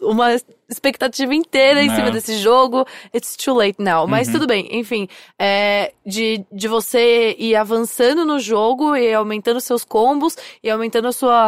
uma expectativa inteira em É. cima desse jogo. It's too late now. Mas Uhum. tudo bem, enfim. É, de, de você ir avançando no jogo e aumentando seus combos e aumentando a sua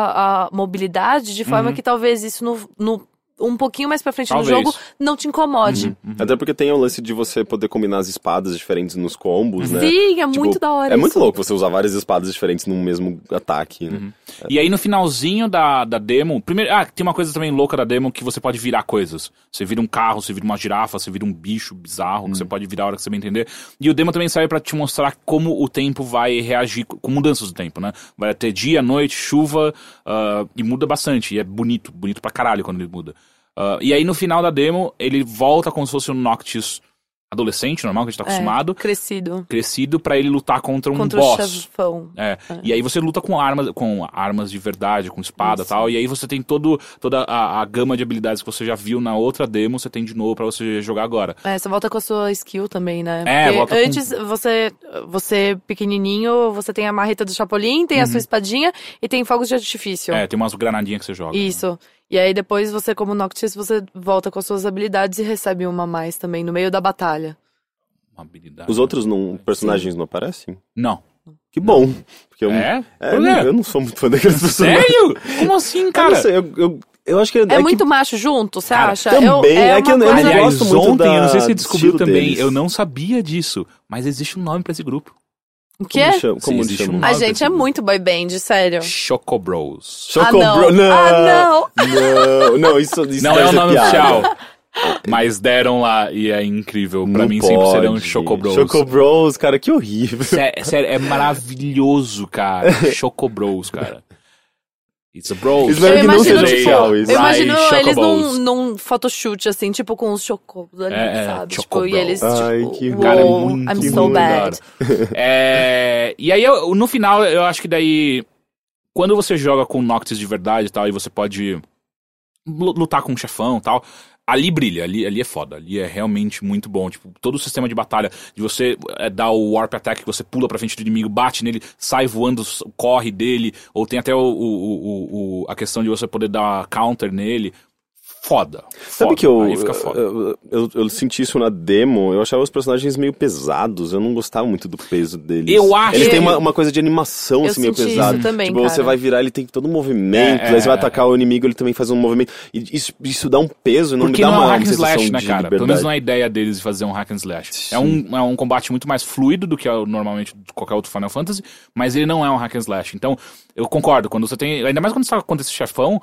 a mobilidade, de forma Uhum. que talvez isso no, no- um pouquinho mais pra frente Talvez. no jogo não te incomode. Até porque tem o lance de você poder combinar as espadas diferentes nos combos, né? Sim, é Tipo, muito da hora É muito isso. louco você usar várias espadas diferentes num mesmo ataque, né? Uhum. E aí no finalzinho da, da demo, primeiro, ah, tem uma coisa também louca da demo que você pode virar coisas. Você vira um carro, você vira uma girafa, você vira um bicho bizarro que você pode virar a hora que você bem entender. E o demo também serve pra te mostrar como o tempo vai reagir com mudanças do tempo, né? Vai ter dia, noite, chuva ah, e muda bastante. E é bonito, bonito pra caralho quando ele muda. Ah, e aí no final da demo, ele volta como se fosse um Noctis adolescente, normal, que a gente tá É, acostumado, crescido. crescido pra ele lutar contra um Contra o boss. chefão. É. E aí você luta com armas, com armas de verdade, com espada e tal. E aí você tem todo, toda a, a gama de habilidades que você já viu na outra demo, você tem de novo pra você jogar agora. É, você volta com a sua skill também, né? É, Porque volta com- antes, você, você pequenininho, você tem a marreta do Chapolin, tem a sua espadinha e tem fogos de artifício. Uhum. É, tem umas granadinhas que você joga. Isso. E aí depois você, como Noctis, você volta com as suas habilidades e recebe uma a mais também, no meio da batalha. Uma habilidade. Os outros não, personagens não aparecem? Não. Que bom. Porque eu, É? é, quê? eu não sou muito fã daqueles personagens. Sério? Como assim, Cara, eu, não sei, eu, eu, eu acho que é, É, que- muito macho junto, você Cara, acha? também, eu, é uma que eu- eu não Aliás, gosto muito ontem, eu não sei se da- você descobriu também, deles. eu não sabia disso, mas existe um nome pra esse grupo. O quê? Como chama? Como chama? um- A gente é muito boy band, sério. Chocobros. Chocobro... Ah, não. Ah, não! Não, isso, isso Não é o nome piada. oficial. Mas deram lá e é incrível. Pra Não mim sempre serão pode. Chocobros. Chocobros, cara, que horrível. Sé- Sério, é maravilhoso, cara. Chocobros, cara. It's a bros. Espero Eu que não imagino, seja tipo, eu imagino eles num, num photoshoot, assim, tipo com os chocobos ali, É, é, sabe? Tipo, e eles, Ai, tipo, que "Whoa, Cara, é I'm muito, so muito bad. É, e aí, eu- no final, eu acho que daí... Quando você joga com Noctis de verdade e tal, e você pode lu- lutar com um chefão e tal... Ali brilha, ali, ali é foda, ali é realmente muito bom. Tipo, todo o sistema de batalha, de você é, dar o Warp Attack, que você pula pra frente do inimigo, bate nele, sai voando, corre dele, ou tem até o, o- o- o- a questão de você poder dar counter nele. Foda. Sabe Foda. que eu, Aí fica foda. eu, eu, eu senti isso na demo, eu achava os personagens meio pesados, eu não gostava muito do peso deles. Eu acho Eles que- têm uma, uma coisa de animação, Eu assim, meio senti isso pesada. também, tipo, você cara. vai virar, ele tem todo um movimento, É, aí você vai é, atacar o inimigo, ele também faz um movimento. E isso, isso dá um peso, não Porque me dá não é uma, um hack and sensação slash, né, de cara? Pelo menos não é a ideia deles de fazer um hack and slash. É um, é um combate muito mais fluido do que é normalmente qualquer outro Final Fantasy, mas ele não é um hack and slash. Então, eu concordo, quando você tem. Ainda mais quando você tá contra esse chefão.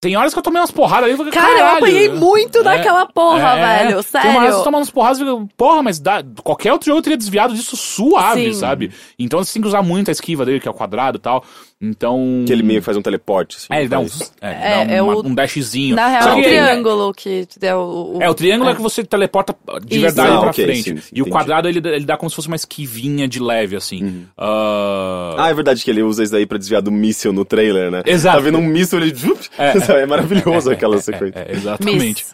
Tem horas que eu tomei umas porradas ali e falei, Cara, eu "Caralho". apanhei muito daquela porra, É, velho. Tem uma Sério. hora que você toma umas porradas e fica, porra, mas dá, qualquer outro jogo teria desviado disso suave, Sim. sabe? Então você tem que usar muito a esquiva dele, que é o quadrado e tal. Então. Que ele meio que faz um teleporte, assim. É, ele dá um, faz- é, ele É, dá é uma- o- um dashzinho. Na real, Só é o que- triângulo que te deu o. é, o triângulo é, que você teleporta de Isso. verdade Ah, pra ok, frente. sim, e o entendi. quadrado ele, ele dá como se fosse uma esquivinha de leve, assim. Ah, Ah, é verdade que ele usa isso daí pra desviar do míssil no trailer, né? Exato. Tá vendo um míssil, ele... É, é maravilhoso aquela sequência. é, é, exatamente.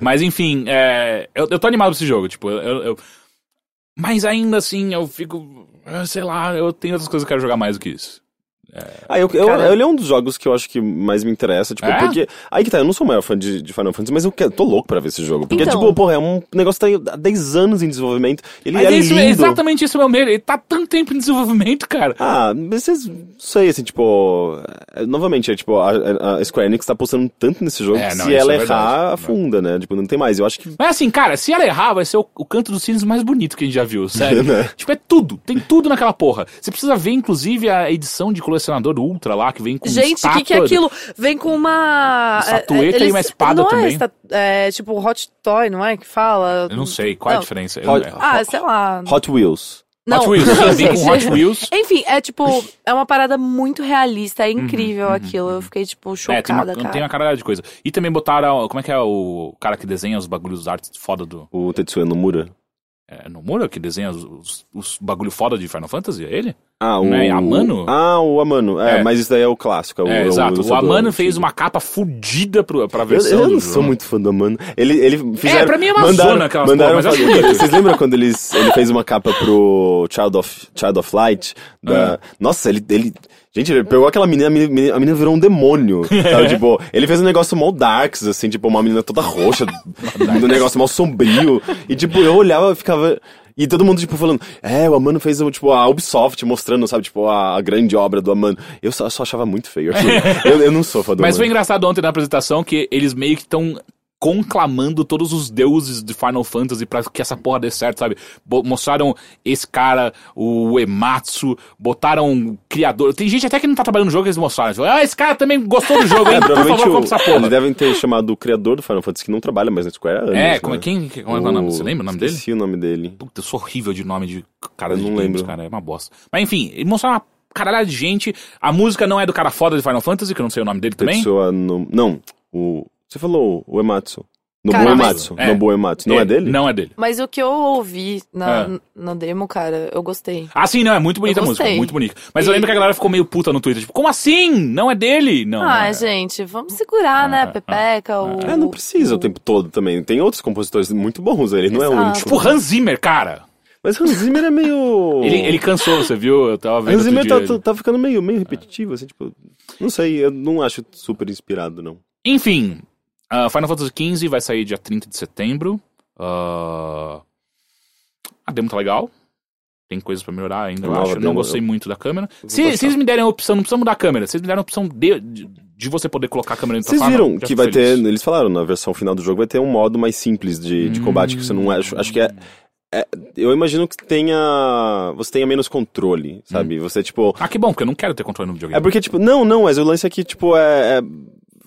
Mas enfim, é, eu, eu tô animado pra esse jogo, tipo, eu, eu- eu- Mas ainda assim, eu fico. ah, Sei lá, eu tenho outras coisas que eu quero jogar mais do que isso. Ah, eu, eu, Cara. ele é um dos jogos que eu acho que mais me interessa, tipo, É? porque... Aí que tá, eu não sou o maior fã de, de Final Fantasy, mas eu quero, tô louco pra ver esse jogo. Porque, Então. tipo, porra, é um negócio que tá há 10 anos em desenvolvimento, ele Mas é esse- lindo. exatamente esse é o meu medo. Ele tá tanto tempo em desenvolvimento, cara. Ah, mas vocês, sei, assim, tipo, é, novamente, é tipo, a, a Square Enix tá apostando tanto nesse jogo É, que não, se isso ela é errar, verdade. afunda, né? Tipo, não tem mais. Eu acho que Mas assim, cara, se ela errar, vai ser o, o canto dos cisnes mais bonito que a gente já viu, sério. Né? tipo, é tudo, tem tudo naquela porra. Você precisa ver, inclusive, a edição de colecionador Ultra lá, que vem com Gente, o que, que é aquilo? Vem com uma. Estatueta e uma espada não também. É, esta- é tipo hot toy, não é? Que fala. Eu não sei, qual é a Não. diferença? Hot- não- Ah, sei lá. Hot Wheels. Não. Hot Wheels, sim, vem com Hot Wheels. Enfim, é tipo, é uma parada muito realista, é incrível aquilo. Eu fiquei, tipo, Uhum, É, tem chocada, uma, cara. tem uma caralhada de coisa. E também botaram, como é que é o cara que desenha os bagulhos artes foda do... O Tetsuya Nomura. É Nomura, que desenha os, os, os bagulho foda de Final Fantasy? É ele? Ah, o... Não é Amano? Ah, o Amano. É, É. mas isso daí é o clássico. É, o, É, é o exato. O ilustrador Amano fez uma capa fudida pro, pra Eu, versão eu do não jogo. sou muito fã do Amano. Ele, ele fizeram, pra mim é uma mandaram, zona aquelas mandaram porra, mas é fazer-. Vocês lembram quando eles, ele fez uma capa pro Child of, Child of Light? Da, Nossa, ele, ele... Gente, ele pegou aquela menina, a menina, a menina virou um demônio, sabe? tipo, ele fez um negócio mal darks, assim, tipo, uma menina toda roxa, um negócio mal sombrio. E, tipo, eu olhava e ficava... E todo mundo, tipo, falando, é, o Amano fez, tipo, a Ubisoft mostrando, sabe, tipo, a, grande obra do Amano. Eu só, só achava muito feio aquilo. eu, eu não sou fã do Mas foi Amano. engraçado ontem na apresentação que eles meio que estão conclamando todos os deuses de Final Fantasy pra que essa porra dê certo, sabe? Bo- mostraram esse cara, o Ematsu, botaram um criador. Tem gente até que não tá trabalhando no jogo, eles mostraram. Ah, esse cara também gostou do jogo, hein? É, Por favor, compra essa porra. eles devem ter chamado o criador do Final Fantasy, que não trabalha mais na Square há anos, É, né? como é, quem, quem- como é que é o nome? Você lembra o nome dele? Esqueci o nome dele. Puta, eu sou horrível de nome de cara Eu não games, lembro. cara. É uma bosta. Mas enfim, eles mostraram uma caralhada de gente. A música não é do cara foda de Final Fantasy, que eu não sei o nome dele também. Tetsuya no... Não, o... Você falou o Ematsu. Mas- Ematsu. É. Nobuo Ematsu. Não é, dele? Não é dele. Mas o que eu ouvi na, É. na demo, cara, eu gostei. Ah, sim, não, é muito bonita a música, muito bonita. Mas E- eu lembro que a galera ficou meio puta no Twitter, tipo, como assim? Não é dele? Não. ah, não é. gente, vamos segurar, né? Ah, Pepeca, o. É, não precisa o tempo todo também. Tem outros compositores muito bons, ele não é o Exato. único. Tipo, Hans Zimmer, cara. Mas Hans Zimmer é meio... Ele, ele cansou, você viu? Eu tava vendo Hans Zimmer tá, ele- tá ficando meio, meio repetitivo, assim, tipo... Não sei, eu não acho super inspirado, não. Enfim, ah, Final Fantasy XV vai sair dia 30 de setembro. Ah, a demo tá legal. Tem coisas pra melhorar ainda, eu acho. Não gostei eu- muito da câmera. Se, eles me derem a opção, não precisa mudar a câmera. Se eles me derem a opção de, de, de você poder colocar a câmera dentro Vocês da viram que vai ter, feliz. eles falaram na versão final do jogo, vai ter um modo mais simples de, de combate, que você não acho, acho que é, é- eu imagino que tenha, você tenha menos controle, sabe? Você, tipo, Ah, que bom, porque eu não quero ter controle no videogame. é porque, tipo, não, não, mas o lance aqui, tipo, é, é-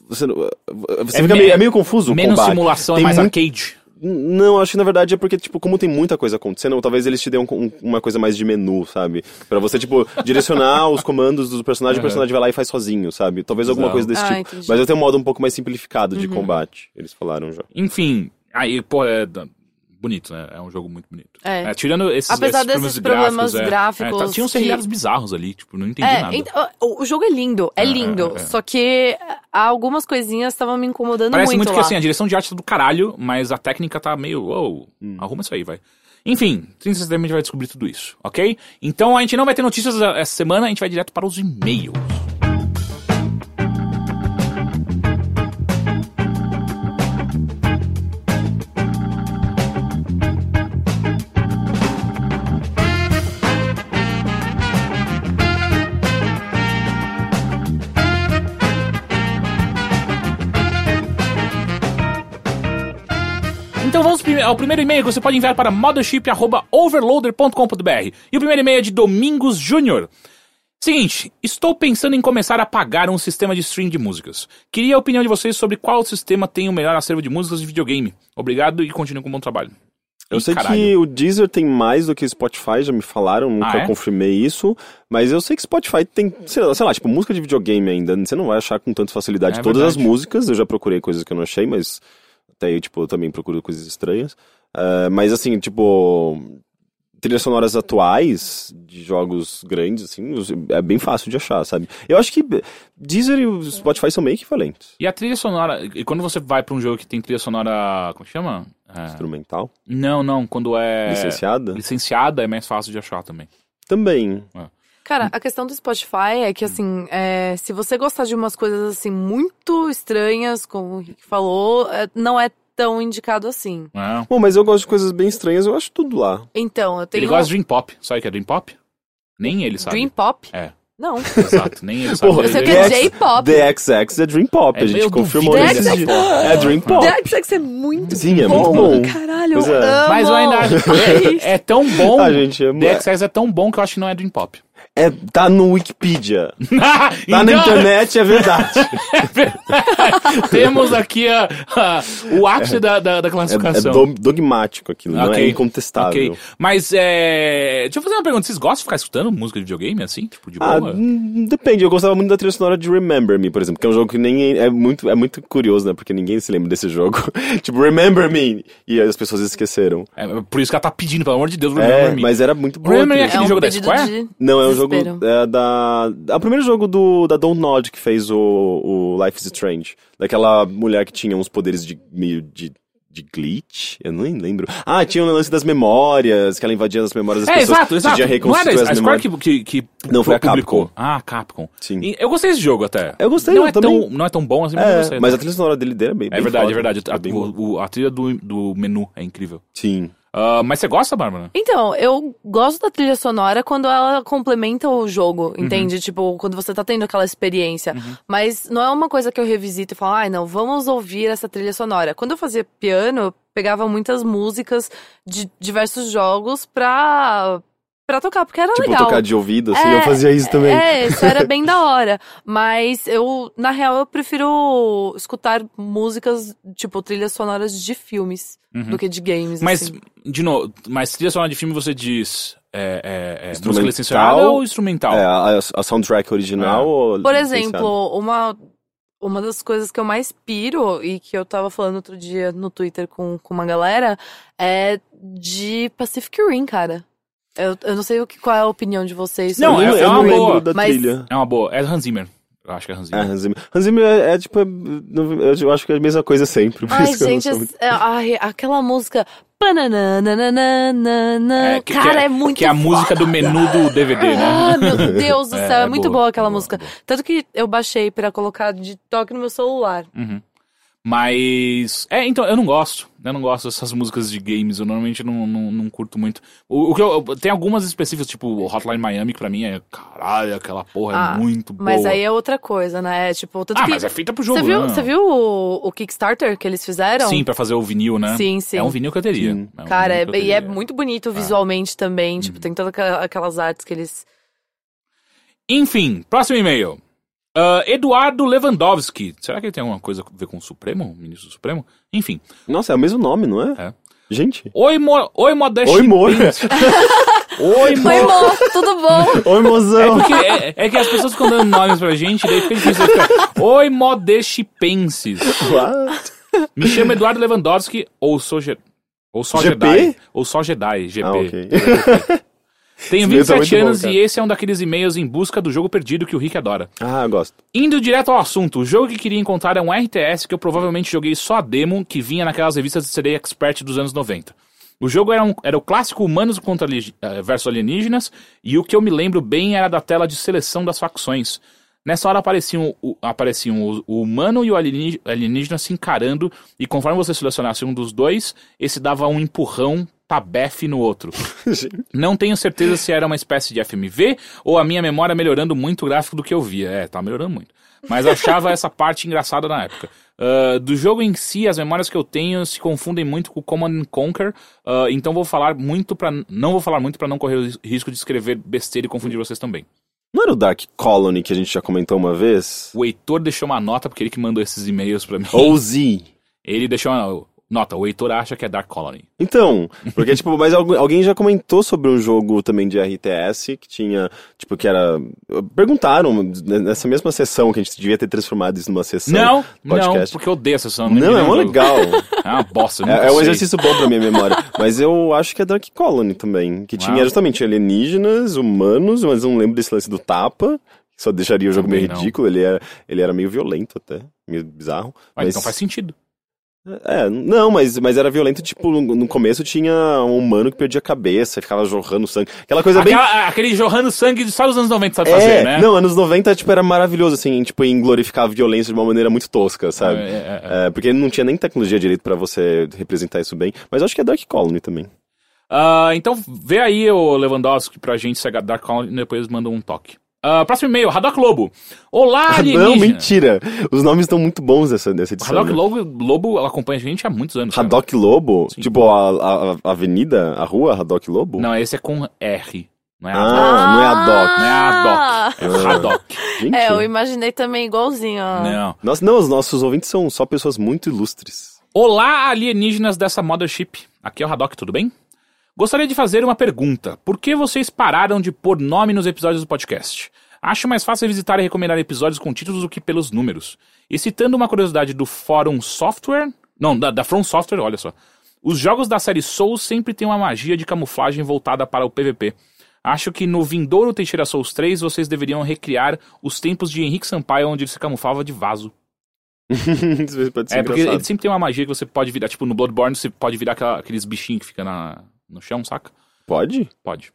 você, não- você É fica me- meio, é meio confuso o Menos combate. simulação, é Tem mais muito- arcade. Não, acho que na verdade é porque, tipo, como tem muita coisa acontecendo, talvez eles te dêem um- um- uma coisa mais de menu, sabe? Pra você, tipo, direcionar os comandos do personagem, o personagem vai lá e faz sozinho, sabe? Talvez alguma Exato. coisa desse Ah, tipo. entendi. Mas eu tenho um modo um pouco mais simplificado de combate, eles falaram já. Enfim, aí, pô, é bonito, né? É um jogo muito bonito. É. tirando esses, Apesar esses desses problemas problemas gráficos, é, gráficos tá- tinha uns que- serrilhados bizarros ali, tipo, não entendi É, nada. então, o jogo é lindo, é, É, lindo. é, é. Só que há algumas coisinhas estavam me incomodando Parece muito, muito, que lá. assim, a direção de arte tá do caralho, mas a técnica tá meio, uou, arruma isso aí, vai. Enfim, 30 de setembro a gente vai descobrir tudo isso, ok? Então a gente não vai ter notícias essa semana, a gente vai direto para os e-mails. É o primeiro e-mail que você pode enviar para mothership.overloader.com.br. E o primeiro e-mail é de Domingos Júnior. Seguinte, estou pensando em começar a pagar um sistema de stream de músicas. Queria a opinião de vocês sobre qual sistema tem o melhor acervo de músicas de videogame. Obrigado e continue com o bom trabalho. Eu Ih, sei caralho. que o Deezer tem mais do que o Spotify, já me falaram, nunca Ah, é? confirmei isso. Mas eu sei que Spotify tem, sei lá, sei lá, tipo, música de videogame ainda. Você não vai achar com tanta facilidade É todas as verdade. músicas. Eu já procurei coisas que eu não achei, mas até aí, tipo, eu também procuro coisas estranhas. Ah, mas assim, tipo, trilhas sonoras atuais de jogos grandes, assim, é bem fácil de achar, sabe? Eu acho que Deezer e o Spotify são meio equivalentes. E a trilha sonora, e quando você vai pra um jogo que tem trilha sonora, como que chama? É, Instrumental. Não, não, quando é Licenciada. licenciada é mais fácil de achar também. Também. Cara, a questão do Spotify é que, assim, é, se você gostar de umas coisas, assim, muito estranhas, como o Rick falou, é, não é tão indicado assim. É. Bom, mas eu gosto de coisas bem estranhas, eu acho tudo lá. Então, eu tenho... Ele gosta de Dream Pop. Sabe o que é Dream Pop? Nem ele sabe. Dream Pop? É, Não. exato, nem ele sabe. Porra, Eu sei que é J-pop. The XX é Dream Pop, É, a gente confirmou isso. porra. É Dream Pop. The XX é muito Sim, é bom. muito bom. Caralho, eu é. amo. Mas eu ainda acho é, é tão bom. A gente é, The XX é tão bom que eu acho que não é Dream Pop. É tá no Wikipedia. Tá Então, na internet, é verdade. Temos aqui a, a- o ápice da, da, da É, é classificação. do- dogmático aquilo, não Ok, é incontestável. Ok. Mas é. Deixa eu fazer uma pergunta. Vocês gostam de ficar escutando música de videogame assim? Tipo, de Ah, boa? hum, depende. Eu gostava muito da trilha sonora de Remember Me, por exemplo, que é um jogo que nem é muito, é muito curioso, né? Porque ninguém se lembra desse jogo. tipo, Remember Me! E as pessoas esqueceram. É por isso que ela tá pedindo, pelo amor de Deus, Remember É, Me. mas era muito bom. Remember Me é É aquele um jogo da pedido Square? de... Não, é um jogo Desespero. é, da. É o primeiro jogo do, da Don't Nod que fez o, o Life is Strange. Daquela mulher que tinha uns poderes de meio de. De glitch? Eu nem lembro. Ah, tinha o lance das memórias, que ela invadia as memórias das É, pessoas. exato, exato. Podia Não era as a Square memórias. que, que, que Não, foi a publicou. Capcom. Ah, Capcom. Sim. E eu gostei desse jogo até. Eu gostei, não eu é também. Tão, não é tão bom assim, mas eu É, gostei. mas a trilha sonora dele, dele é bem É bem verdade, foda. é verdade. A, É o- a trilha do, do menu é incrível. Sim. Ah, mas você gosta, Bárbara? Então, eu gosto da trilha sonora quando ela complementa o jogo, Uhum. entende? Tipo, quando você tá tendo aquela experiência. Mas não é uma coisa que eu revisito e falo, ai, não, vamos ouvir essa trilha sonora. Quando eu fazia piano, eu pegava muitas músicas de diversos jogos pra, pra tocar, porque era Tipo, legal. tocar de ouvido, assim, É, eu fazia isso também. É, isso era bem da hora. Mas eu, na real, eu prefiro escutar músicas, tipo, trilhas sonoras de filmes Uhum. do que de games. Mas, assim. de novo, mas trilha sonora de filme você diz é, é, é música Instrumental. licenciada ou instrumental? É, a, a soundtrack original É. ou Por exemplo, uma, uma das coisas que eu mais piro e que eu tava falando outro dia no Twitter com, com uma galera é de Pacific Rim, cara. Eu, eu não sei o que, qual é a opinião de vocês. Não, eu sobre é- não, é eu uma não lembro boa, da mas- trilha. É uma boa. É Hans Zimmer. Eu acho que é Hans É, Zimmer. Hans Zimmer. Hans Zimmer é, é, tipo, é, eu acho que é a mesma coisa sempre. Por Ai, eu gente, é, ai, aquela música. É, que- cara, que é, muito Que é a música do menu do DVD, né? Ah, meu Deus do É, céu, é, é muito boa, boa aquela boa, música. boa. Tanto que eu baixei pra colocar de toque no meu celular. Uhum. Mas. É, então, eu não gosto. Eu não gosto dessas músicas de games. Eu normalmente não, não, não curto muito. O, o que eu, tem algumas específicas, tipo o Hotline Miami, que pra mim é. Caralho, aquela porra Ah, é muito boa. Mas aí é outra coisa, né? É, Tipo, tanto Ah, que. mas é feita pro jogo, Você viu, né? você viu o, o Kickstarter que eles fizeram? Sim, pra fazer o vinil, né? Sim, sim. É um vinil que eu teria. É um Cara, é, eu e é teria. muito bonito visualmente também. Tipo, tem todas aquelas artes que eles. Enfim, próximo e-mail. Ah, Eduardo Lewandowski. Será que ele tem alguma coisa a ver com o Supremo? O ministro do Supremo? Enfim. Nossa, é o mesmo nome, não é? É. Gente. Oi, mo Oi Modeste. Oi, amor. Oi, mo Oi, mo, tudo bom? Oi, mozão. Porque é, é que as pessoas ficam dando nomes pra gente, daí fica difícil. Oi, Modestipenses. What? Me chamo Eduardo Lewandowski, ou sou, Je- ou só GP? Jedi. Ou só Jedi, GP. Ah, ok. Tenho Esse e-mail tá 27 muito bom, anos cara. e esse é um daqueles e-mails em busca do jogo perdido que o Rick adora. Ah, eu gosto. Indo direto ao assunto, o jogo que queria encontrar é um RTS que eu provavelmente joguei só a demo que vinha naquelas revistas de CD Expert dos anos 90. O jogo era, um- era o clássico humanos contra eh, versus alienígenas, e o que eu me lembro bem era da tela de seleção das facções. Nessa hora apareciam, o, apareciam o, o humano e o alienígena se encarando, e conforme você selecionasse um dos dois, esse dava um empurrão Tabef no outro. Não tenho certeza se era uma espécie de FMV ou a minha memória melhorando muito o gráfico do que eu via. É, tá melhorando muito. Mas achava essa parte engraçada na época. Uh, do jogo em si, as memórias que eu tenho se confundem muito com Command and Conquer, uh, então vou falar muito para não vou falar muito para não correr o risco de escrever besteira e confundir vocês também. Não era o Dark Colony que a gente já comentou uma vez? O Heitor deixou uma nota porque ele que mandou esses e-mails para mim. Ou Z. Ele deixou uma nota, o Heitor acha que é Dark Colony. Então, porque, tipo, mas algu- alguém já comentou sobre um jogo também de RTS que tinha, tipo, que era. Perguntaram nessa mesma sessão que a gente devia ter transformado isso numa sessão. Não, não, podcast. porque eu odeio essa sessão. Não, é mó legal. É uma bosta. É, é um exercício bom pra minha memória. Mas eu acho que é Dark Colony também. Que tinha Uau. justamente alienígenas, humanos, mas não lembro desse lance do tapa. Só deixaria o jogo Também meio não. ridículo. Ele era, ele era meio violento até. Meio bizarro. Mas... Então faz sentido. É, não, mas, mas era violento, tipo, no, no começo tinha um humano que perdia a cabeça, ficava jorrando sangue. Aquela coisa bem. Aquela- Aquele jorrando sangue só nos anos 90 sabe É, fazer, né? não, anos 90, tipo, era maravilhoso, assim, tipo, em glorificar a violência de uma maneira muito tosca, sabe? É, é, é. É, porque não tinha nem tecnologia direito pra você representar isso bem. Mas acho que é Dark Colony também. Ah, então vê aí o Lewandowski pra gente se é Dark Colony e depois manda um toque. Ah, próximo e-mail, Haddock Lobo. Olá, Ah, alienígena. não, mentira! Os nomes estão muito bons dessa, dessa edição. Haddock né? Lobo, Lobo ela acompanha a gente há muitos anos. cara. Haddock Lobo? Tipo, a, a, a avenida, a rua Haddock Lobo? Não, esse é com R. Não é Ah, Haddock. não é Haddock. Não é Haddock. É Haddock. Gente. É, eu imaginei também igualzinho. ó. Não. Nossa, não, os nossos ouvintes são só pessoas muito ilustres. Olá, alienígenas dessa Mothership. Aqui é o Haddock, tudo bem? Gostaria de fazer uma pergunta. Por que vocês pararam de pôr nome nos episódios do podcast? Acho mais fácil visitar e recomendar episódios com títulos do que pelos números. E citando uma curiosidade do Fórum Software... Não, da, da From Software, olha só. Os jogos da série Souls sempre têm uma magia de camuflagem voltada para o PVP. Acho que no Vindouro Teixeira Souls 3 vocês deveriam recriar os tempos de Henrique Sampaio onde ele se camuflava de vaso. Isso pode ser É, porque engraçado. ele sempre tem uma magia que você pode virar, tipo, no Bloodborne você pode virar aquela- aqueles bichinhos que fica na, no chão, saca? Pode? Pode.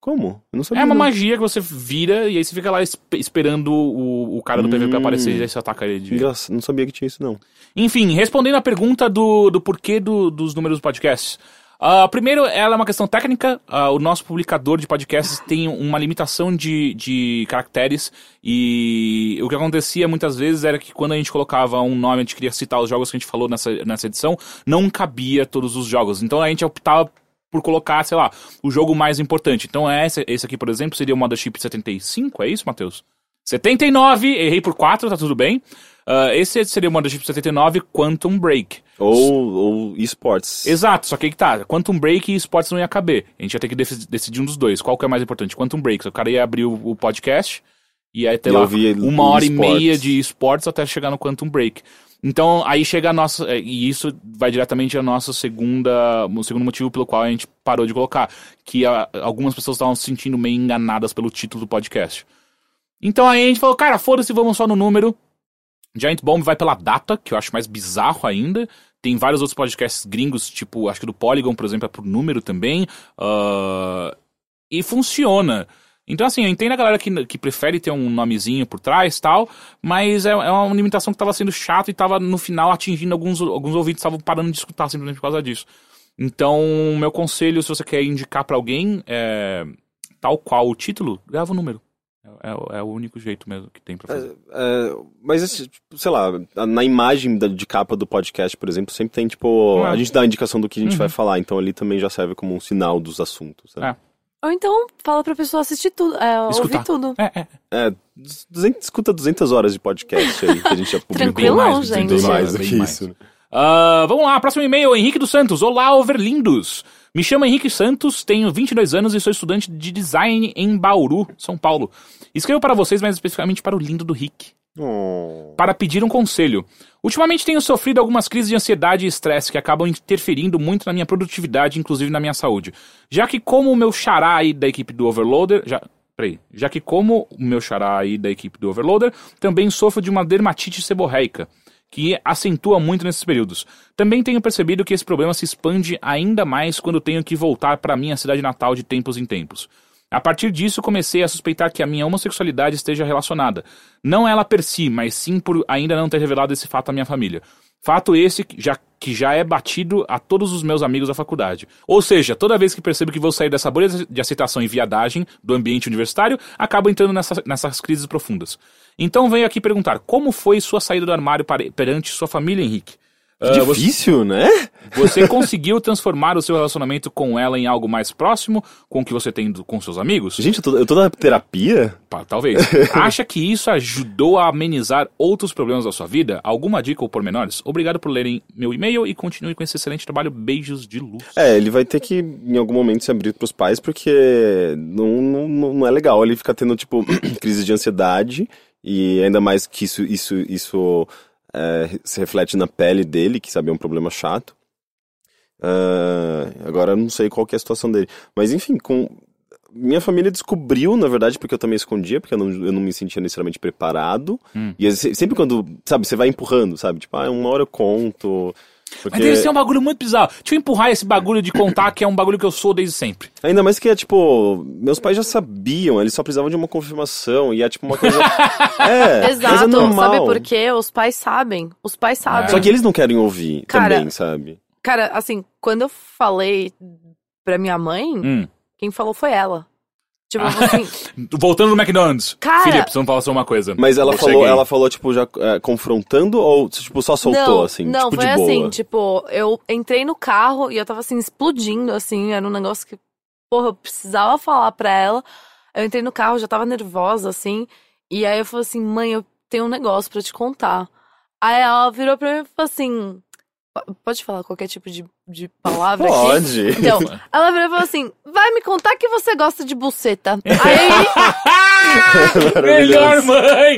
Como? Eu não sabia. É uma não. magia que você vira e aí você fica lá esp- esperando o, o cara do PVP Hum. aparecer e aí você ataca ele. De... Engraçado, não sabia que tinha isso, não. Enfim, respondendo a pergunta do, do porquê do- dos números do podcast. Ah, primeiro, ela é uma questão técnica. Ah, o nosso publicador de podcasts tem uma limitação de, de caracteres. E o que acontecia muitas vezes era que quando a gente colocava um nome, a gente queria citar os jogos que a gente falou nessa, nessa edição, não cabia todos os jogos. Então a gente optava por colocar, sei lá, o jogo mais importante. Então esse, esse aqui, por exemplo, seria o Mothership 75, é isso, Matheus? 79, errei por 4, tá tudo bem. Ah, esse seria o Mothership 79, Quantum Break. Ou, ou esportes. Exato, só que aí que tá. Quantum Break e Sports não ia caber. A gente ia ter que decidir um dos dois. Qual que é mais importante? Quantum Break. O cara ia abrir o, o podcast e aí ter E lá uma hora esportes. e meia de esportes até chegar no Quantum Break. Então, aí chega a nossa. é, E isso vai diretamente a nossa segunda. O segundo motivo pelo qual a gente parou de colocar. Que a- algumas pessoas estavam se sentindo meio enganadas pelo título do podcast. Então aí a gente falou, cara, foda-se, vamos só no número. Giant Bomb vai pela data, que eu acho mais bizarro ainda. Tem vários outros podcasts gringos, tipo, acho que do Polygon, por exemplo, é por número também. Ah, e funciona. Então, assim, eu entendo a galera que, que prefere ter um nomezinho por trás tal, mas é, é uma limitação que tava sendo chata e tava, no final, atingindo alguns, alguns ouvintes, estavam parando de escutar simplesmente por causa disso. Então, meu conselho, se você quer indicar pra alguém, é, tal qual o título, grava o número. É, é- é o único jeito mesmo que tem pra fazer. É, mas, esse, tipo, sei lá, na imagem da- de capa do podcast, por exemplo, sempre tem, tipo, É. a gente dá a indicação do que a gente Uhum. vai falar, então ali também já serve como um sinal dos assuntos. Né? É. Ou então, fala pra pessoa assistir tudo, é, ouvir tudo. É, é. É, 200, escuta 200 horas de podcast aí, que a gente já publicou. Tranquilão, mais, gente. Mais do que mais. isso. Ah, vamos lá, próximo e-mail, Henrique dos Santos. Olá, overlindos. Me chamo Henrique Santos, tenho 22 anos e sou estudante de design em Bauru, São Paulo. Escrevo para vocês, mais especificamente para o lindo do Rick, Oh. para pedir um conselho. Ultimamente tenho sofrido algumas crises de ansiedade e estresse que acabam interferindo muito na minha produtividade, inclusive na minha saúde. Já que como o meu xará aí da equipe do Overloader... Já, peraí. Já que como o meu xará aí da equipe do Overloader, também sofro de uma dermatite seborreica que acentua muito nesses períodos. Também tenho percebido que esse problema se expande ainda mais quando tenho que voltar para minha cidade natal de tempos em tempos. A partir disso, comecei a suspeitar que a minha homossexualidade esteja relacionada. Não ela per si, mas sim por ainda não ter revelado esse fato à minha família. Fato esse que já, que já é batido a todos os meus amigos da faculdade. Ou seja, toda vez que percebo que vou sair dessa bolha de aceitação e viadagem do ambiente universitário, acabo entrando nessa, nessas crises profundas. Então venho aqui perguntar, como foi sua saída do armário perante sua família, Henrique? Que Ah, você- difícil, né? você conseguiu transformar o seu relacionamento com ela em algo mais próximo com o que você tem do- com seus amigos? Gente, eu tô, eu tô na terapia? Pá, talvez. Acha que isso ajudou a amenizar outros problemas da sua vida? Alguma dica ou pormenores? Obrigado por lerem meu e-mail e continue com esse excelente trabalho. Beijos de luz. É, ele vai ter que, em algum momento, se abrir pros pais, porque não, não, não é legal ele ficar tendo, tipo, crise de ansiedade, e ainda mais que isso, isso, isso é, se reflete na pele dele, que sabe, é um problema chato. Ah, agora eu não sei qual que é a situação dele. Mas enfim, com. Minha família descobriu, na verdade, porque eu também escondia, porque eu não, eu não me sentia necessariamente preparado. Hum. E se- sempre quando, sabe, você vai empurrando, sabe? Tipo, ah, uma hora eu conto. Porque... Mas deve ser um bagulho muito bizarro. Deixa eu empurrar esse bagulho de contar que é um bagulho que eu sou desde sempre. Ainda mais que é tipo, meus pais já sabiam, eles só precisavam de uma confirmação e é tipo uma coisa. é, mas é Exato, normal. sabe por quê? Os pais sabem. Os pais sabem. Só que eles não querem ouvir Cara, também, sabe? Cara, assim, quando eu falei pra minha mãe, Hum. quem falou foi ela. Tipo, assim, Voltando no McDonald's. Cara- Felipe, precisamos falar só uma coisa. Mas ela falou, ela falou, tipo, já é, confrontando ou tipo, só soltou, não, assim? não, tipo, foi de boa. assim, tipo, eu entrei no carro e eu tava assim, explodindo, assim, era um negócio que, porra, eu precisava falar pra ela. Eu entrei no carro, já tava nervosa, assim, e aí eu falei assim, mãe, eu tenho um negócio pra te contar. Aí ela virou pra mim e falou assim, "Po- pode falar qualquer tipo de, de palavra aqui? Pode. Então, ela virou e falou assim: vai me contar que você gosta de buceta. Aí. Melhor mãe!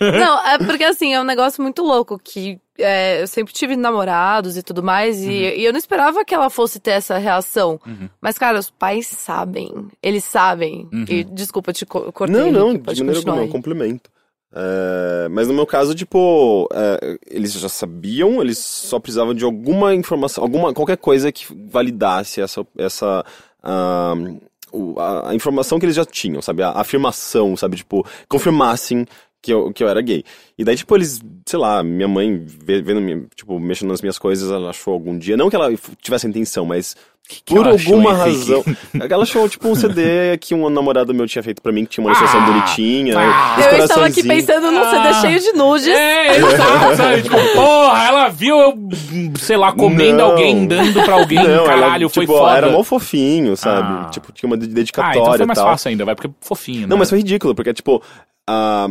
Não, é porque assim, é um negócio muito louco que é, eu sempre tive namorados e tudo mais, e, e eu não esperava que ela fosse ter essa reação. Uhum. Mas, cara, os pais sabem. Eles sabem. Uhum. E desculpa, te co- cortei. Não, não, de maneira alguma, é um complemento. É, mas no meu caso, tipo, é, eles já sabiam, eles só precisavam de alguma informação, alguma, qualquer coisa que validasse essa, essa o- a, a informação que eles já tinham, sabe? A afirmação, sabe? Tipo, confirmassem que eu, que eu era gay. E daí, tipo, eles, sei lá, minha mãe vendo, tipo, mexendo nas minhas coisas, ela achou algum dia, não que ela tivesse a intenção, mas que por ela achou, alguma razão. Ela achou, tipo, um CD que um namorado meu tinha feito pra mim, que tinha uma ilustração Ah! bonitinha. Ah! Eu estava aqui pensando num CD Ah. cheio de nudes. É, exato, sabe? Tipo, porra, ela viu eu, sei lá, comendo Não. alguém, dando pra alguém, Não, caralho, ela, foi tipo, foda. era mó fofinho, sabe? Ah. Tipo, tinha uma ah, dedicatória então foi mais tal. fácil ainda, vai, porque é fofinho, né? Não, mas foi ridículo, porque, tipo, a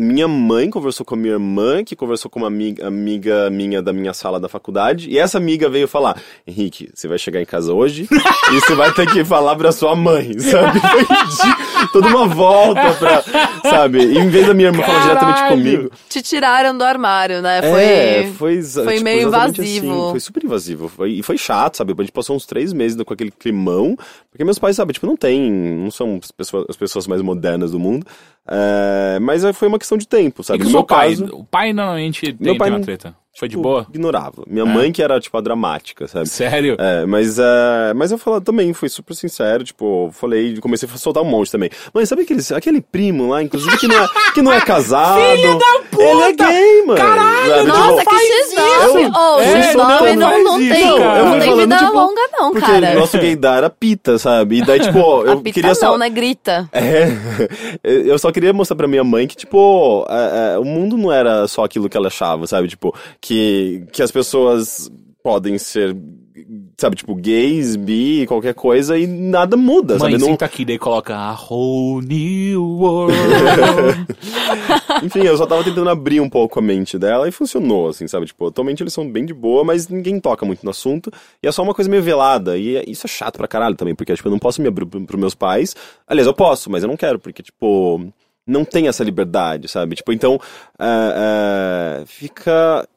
minha mãe conversou com a minha irmã, que conversou com uma amiga, amiga minha da minha sala da faculdade, e essa amiga veio falar, Henrique, você vai chegar em casa hoje e você vai ter que falar pra sua mãe, sabe? Foi toda uma volta pra, sabe? E em vez da minha irmã falar diretamente Caralho. comigo, Te tiraram do armário, né? Foi. é, foi, foi tipo, meio invasivo. assim, foi super invasivo. Foi, e foi chato, sabe? A gente passou uns três meses com aquele climão. Porque meus pais, sabe, tipo, não tem. Não são as pessoas, as pessoas mais modernas do mundo. É, mas foi uma questão de tempo, E sabe? que No o meu pai, caso, o pai normalmente tem, Meu pai tem uma não- treta. Foi de tipo, boa? ignorava. Minha É. mãe que era, tipo, a dramática, sabe? Sério? É, mas, é, mas eu falei também, fui super sincero, tipo, falei, comecei a soltar um monte também. Mãe, sabe aquele, aquele primo lá, inclusive, que não é, que não é casado? Filho da puta! Ele é gay, mano. Caralho, sabe? Nossa, Tipo, que X9! isso! Oh, É, X9 não, não, não não, tem, não Eu fui tem vida tipo, longa, não, Porque cara. o nosso gaydar era pita, sabe? E daí, tipo, eu A pita queria não, só. né? Grita. É, eu só queria mostrar pra minha mãe que, tipo, é, é, o mundo não era só aquilo que ela achava, sabe? Tipo, que, que as pessoas podem ser, sabe, tipo, gays, bi, qualquer coisa e nada muda, Mãe, sabe? Não, senta aqui, daí coloca a whole new world. enfim, eu só tava tentando abrir um pouco a mente dela e funcionou, assim, sabe? Tipo, atualmente eles são bem de boa, mas ninguém toca muito no assunto e é só uma coisa meio velada. E é- isso é chato pra caralho também, porque, tipo, eu não posso me abrir pro- pros meus pais. Aliás, eu posso, mas eu não quero, porque, tipo, não tem essa liberdade, sabe? Tipo, então, é, é, fica.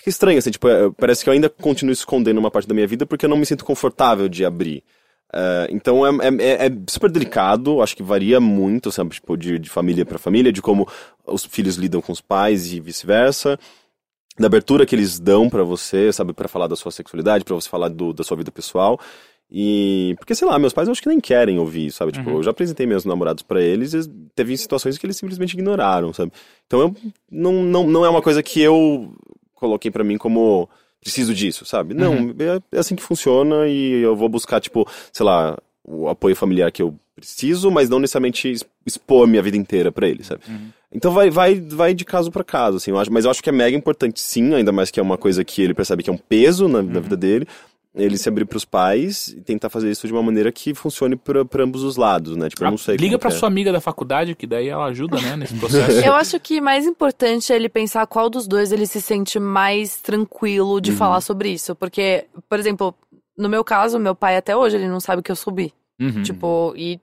Fica estranho, assim, tipo, é, parece que eu ainda continuo escondendo uma parte da minha vida porque eu não me sinto confortável de abrir. É, então é, é- é- é super delicado, acho que varia muito, sabe, tipo, de, de família para família, de como os filhos lidam com os pais e vice-versa, da abertura que eles dão pra você, sabe, Pra falar da sua sexualidade, pra você falar do- da sua vida pessoal. E porque sei lá, meus pais eu acho que nem querem ouvir, sabe? Tipo, eu já apresentei meus namorados pra eles, e teve situações que eles simplesmente ignoraram, sabe? Então eu não, não, não é uma coisa que eu coloquei pra mim como preciso disso, sabe? Não, é, é assim que funciona e eu vou buscar, tipo, sei lá, o apoio familiar que eu preciso, mas não necessariamente es- expor minha vida inteira pra ele, sabe? Então vai, vai, vai de caso pra caso, assim, eu acho, mas eu acho que é mega importante sim, ainda mais que é uma coisa que ele percebe que é um peso na, na vida dele, ele se abrir pros pais e tentar fazer isso de uma maneira que funcione pra, pra ambos os lados, né? Tipo, eu não sei Liga que é. sua amiga da faculdade, que daí ela ajuda, né, nesse processo. Eu acho que mais importante é ele pensar qual dos dois ele se sente mais tranquilo de falar sobre isso. Porque, por exemplo, no meu caso, meu pai até hoje ele não sabe o que eu subi. Uhum. Tipo, e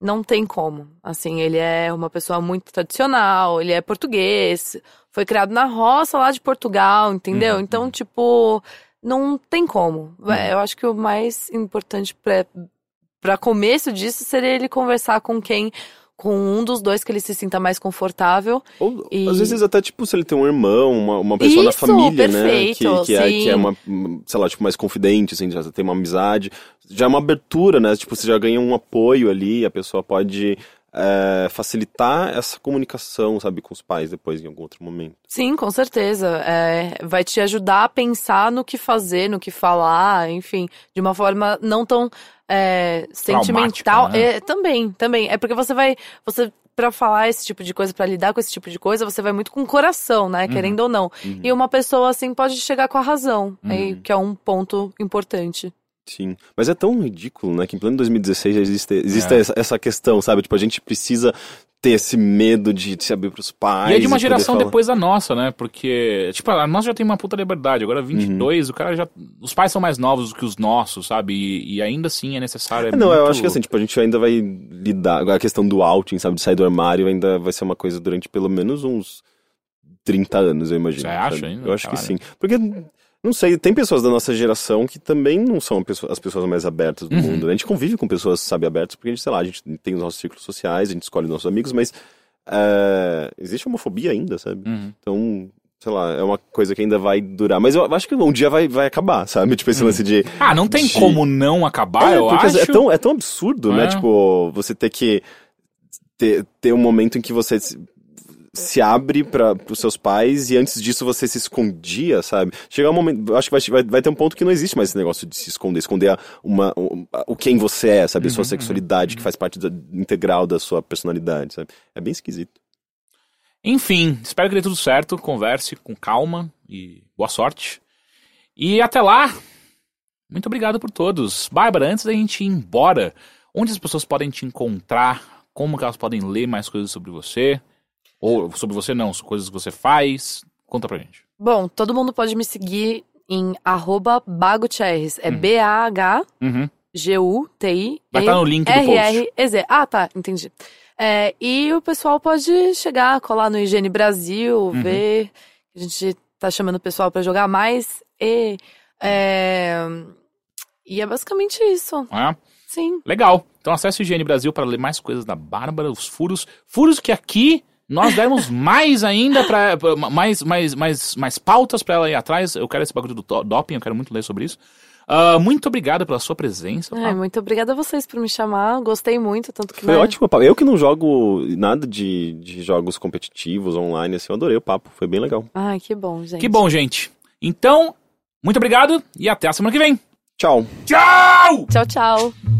não tem como. Assim, ele é uma pessoa muito tradicional, ele é português, foi criado na roça lá de Portugal, entendeu? Uhum, Então, tipo, não tem como. É, Eu acho que o mais importante pra, pra começo disso seria ele conversar com quem. Com um dos dois que ele se sinta mais confortável. Ou, E- às vezes até, tipo, se ele tem um irmão, uma, uma pessoa Isso, família, né? perfeito, Que, que, é, que é uma, hum, sei lá, tipo, mais confidente, assim, já tem uma amizade. Já é uma abertura, né? Tipo, você já ganha um apoio ali, a pessoa pode é, facilitar essa comunicação, sabe, com os pais depois, em algum outro momento. Sim, com certeza. É, vai te ajudar a pensar no que fazer, no que falar, enfim, de uma forma não tão é, sentimental. né? É, também, também. É porque você vai. Você, pra falar esse tipo de coisa, pra lidar com esse tipo de coisa, você vai muito com o coração, né? Querendo ou não. E uma pessoa assim pode chegar com a razão, aí, que é um ponto importante. Sim. Mas é tão ridículo, né? Que em pleno 2016 já existe, existe É. essa, questão, sabe? Tipo, a gente precisa ter esse medo de, se abrir pros pais. E é de uma geração depois da nossa, né? Porque, tipo, a nossa já tem uma puta liberdade. Agora, 22, Uhum. o cara já. Os pais são mais novos do que os nossos, sabe? E, e ainda assim é necessário. é É, não, eu muito- acho que assim, tipo, a gente ainda vai lidar. Agora a questão do outing, sabe, de sair do armário, ainda vai ser uma coisa durante pelo menos uns 30 anos, eu imagino. Você acha sabe? ainda? Eu acho que sim. Porque, não sei, tem pessoas da nossa geração que também não são pessoa- as pessoas mais abertas do Uhum. mundo. né? A gente convive com pessoas, sabe, abertas, porque a gente, sei lá, a gente tem os nossos círculos sociais, a gente escolhe nossos amigos, mas é, existe homofobia ainda, sabe? Uhum. Então. Sei lá, é uma coisa que ainda vai durar. Mas eu acho que um dia vai, vai acabar, sabe? Tipo, esse lance de. Ah, não tem de- como não acabar, É, eu porque acho. é tão, é tão absurdo, né? É. Tipo, você ter que ter, ter um momento em que você se, abre para os seus pais e antes disso você se escondia, sabe? Chegar um momento, acho que vai, vai, vai ter um ponto que não existe mais esse negócio de se esconder, esconder uma, um- o quem você é, sabe? A sua sexualidade que faz parte da- integral da sua personalidade, sabe? É bem esquisito. Enfim, espero que dê tudo certo. Converse com calma e boa sorte. E até lá, muito obrigado por todos. Bárbara, antes da gente ir embora, onde as pessoas podem te encontrar? Como que elas podem ler mais coisas sobre você? Ou sobre você não, coisas que você faz? Conta pra gente. Bom, todo mundo pode me seguir em arroba. É Uhum. B-A-H-G-U-T-I. Uhum. Vai estar no link do. R-R-E-Z. Ah, tá, entendi. É, e o pessoal pode chegar, colar no Higiene Brasil, Uhum. ver. A gente tá chamando o pessoal pra jogar mais. E é, e é basicamente isso. Ah, Sim. legal. Então acesse o Higiene Brasil para ler mais coisas da Bárbara, os furos. Furos que aqui nós demos mais ainda para mais, mais, mais, mais pautas para ela ir atrás. Eu quero esse bagulho do doping, eu quero muito ler sobre isso. Ah, muito obrigado pela sua presença. Ai, muito obrigada a vocês por me chamar. Gostei muito, tanto que Foi né, ótimo papo. Eu que não jogo nada de, de jogos competitivos online, assim, eu adorei o papo. Foi bem legal. Ai, que bom, gente. Que bom, gente. Então, muito obrigado e até a semana que vem. Tchau. Tchau! Tchau, tchau.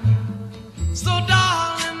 So darling,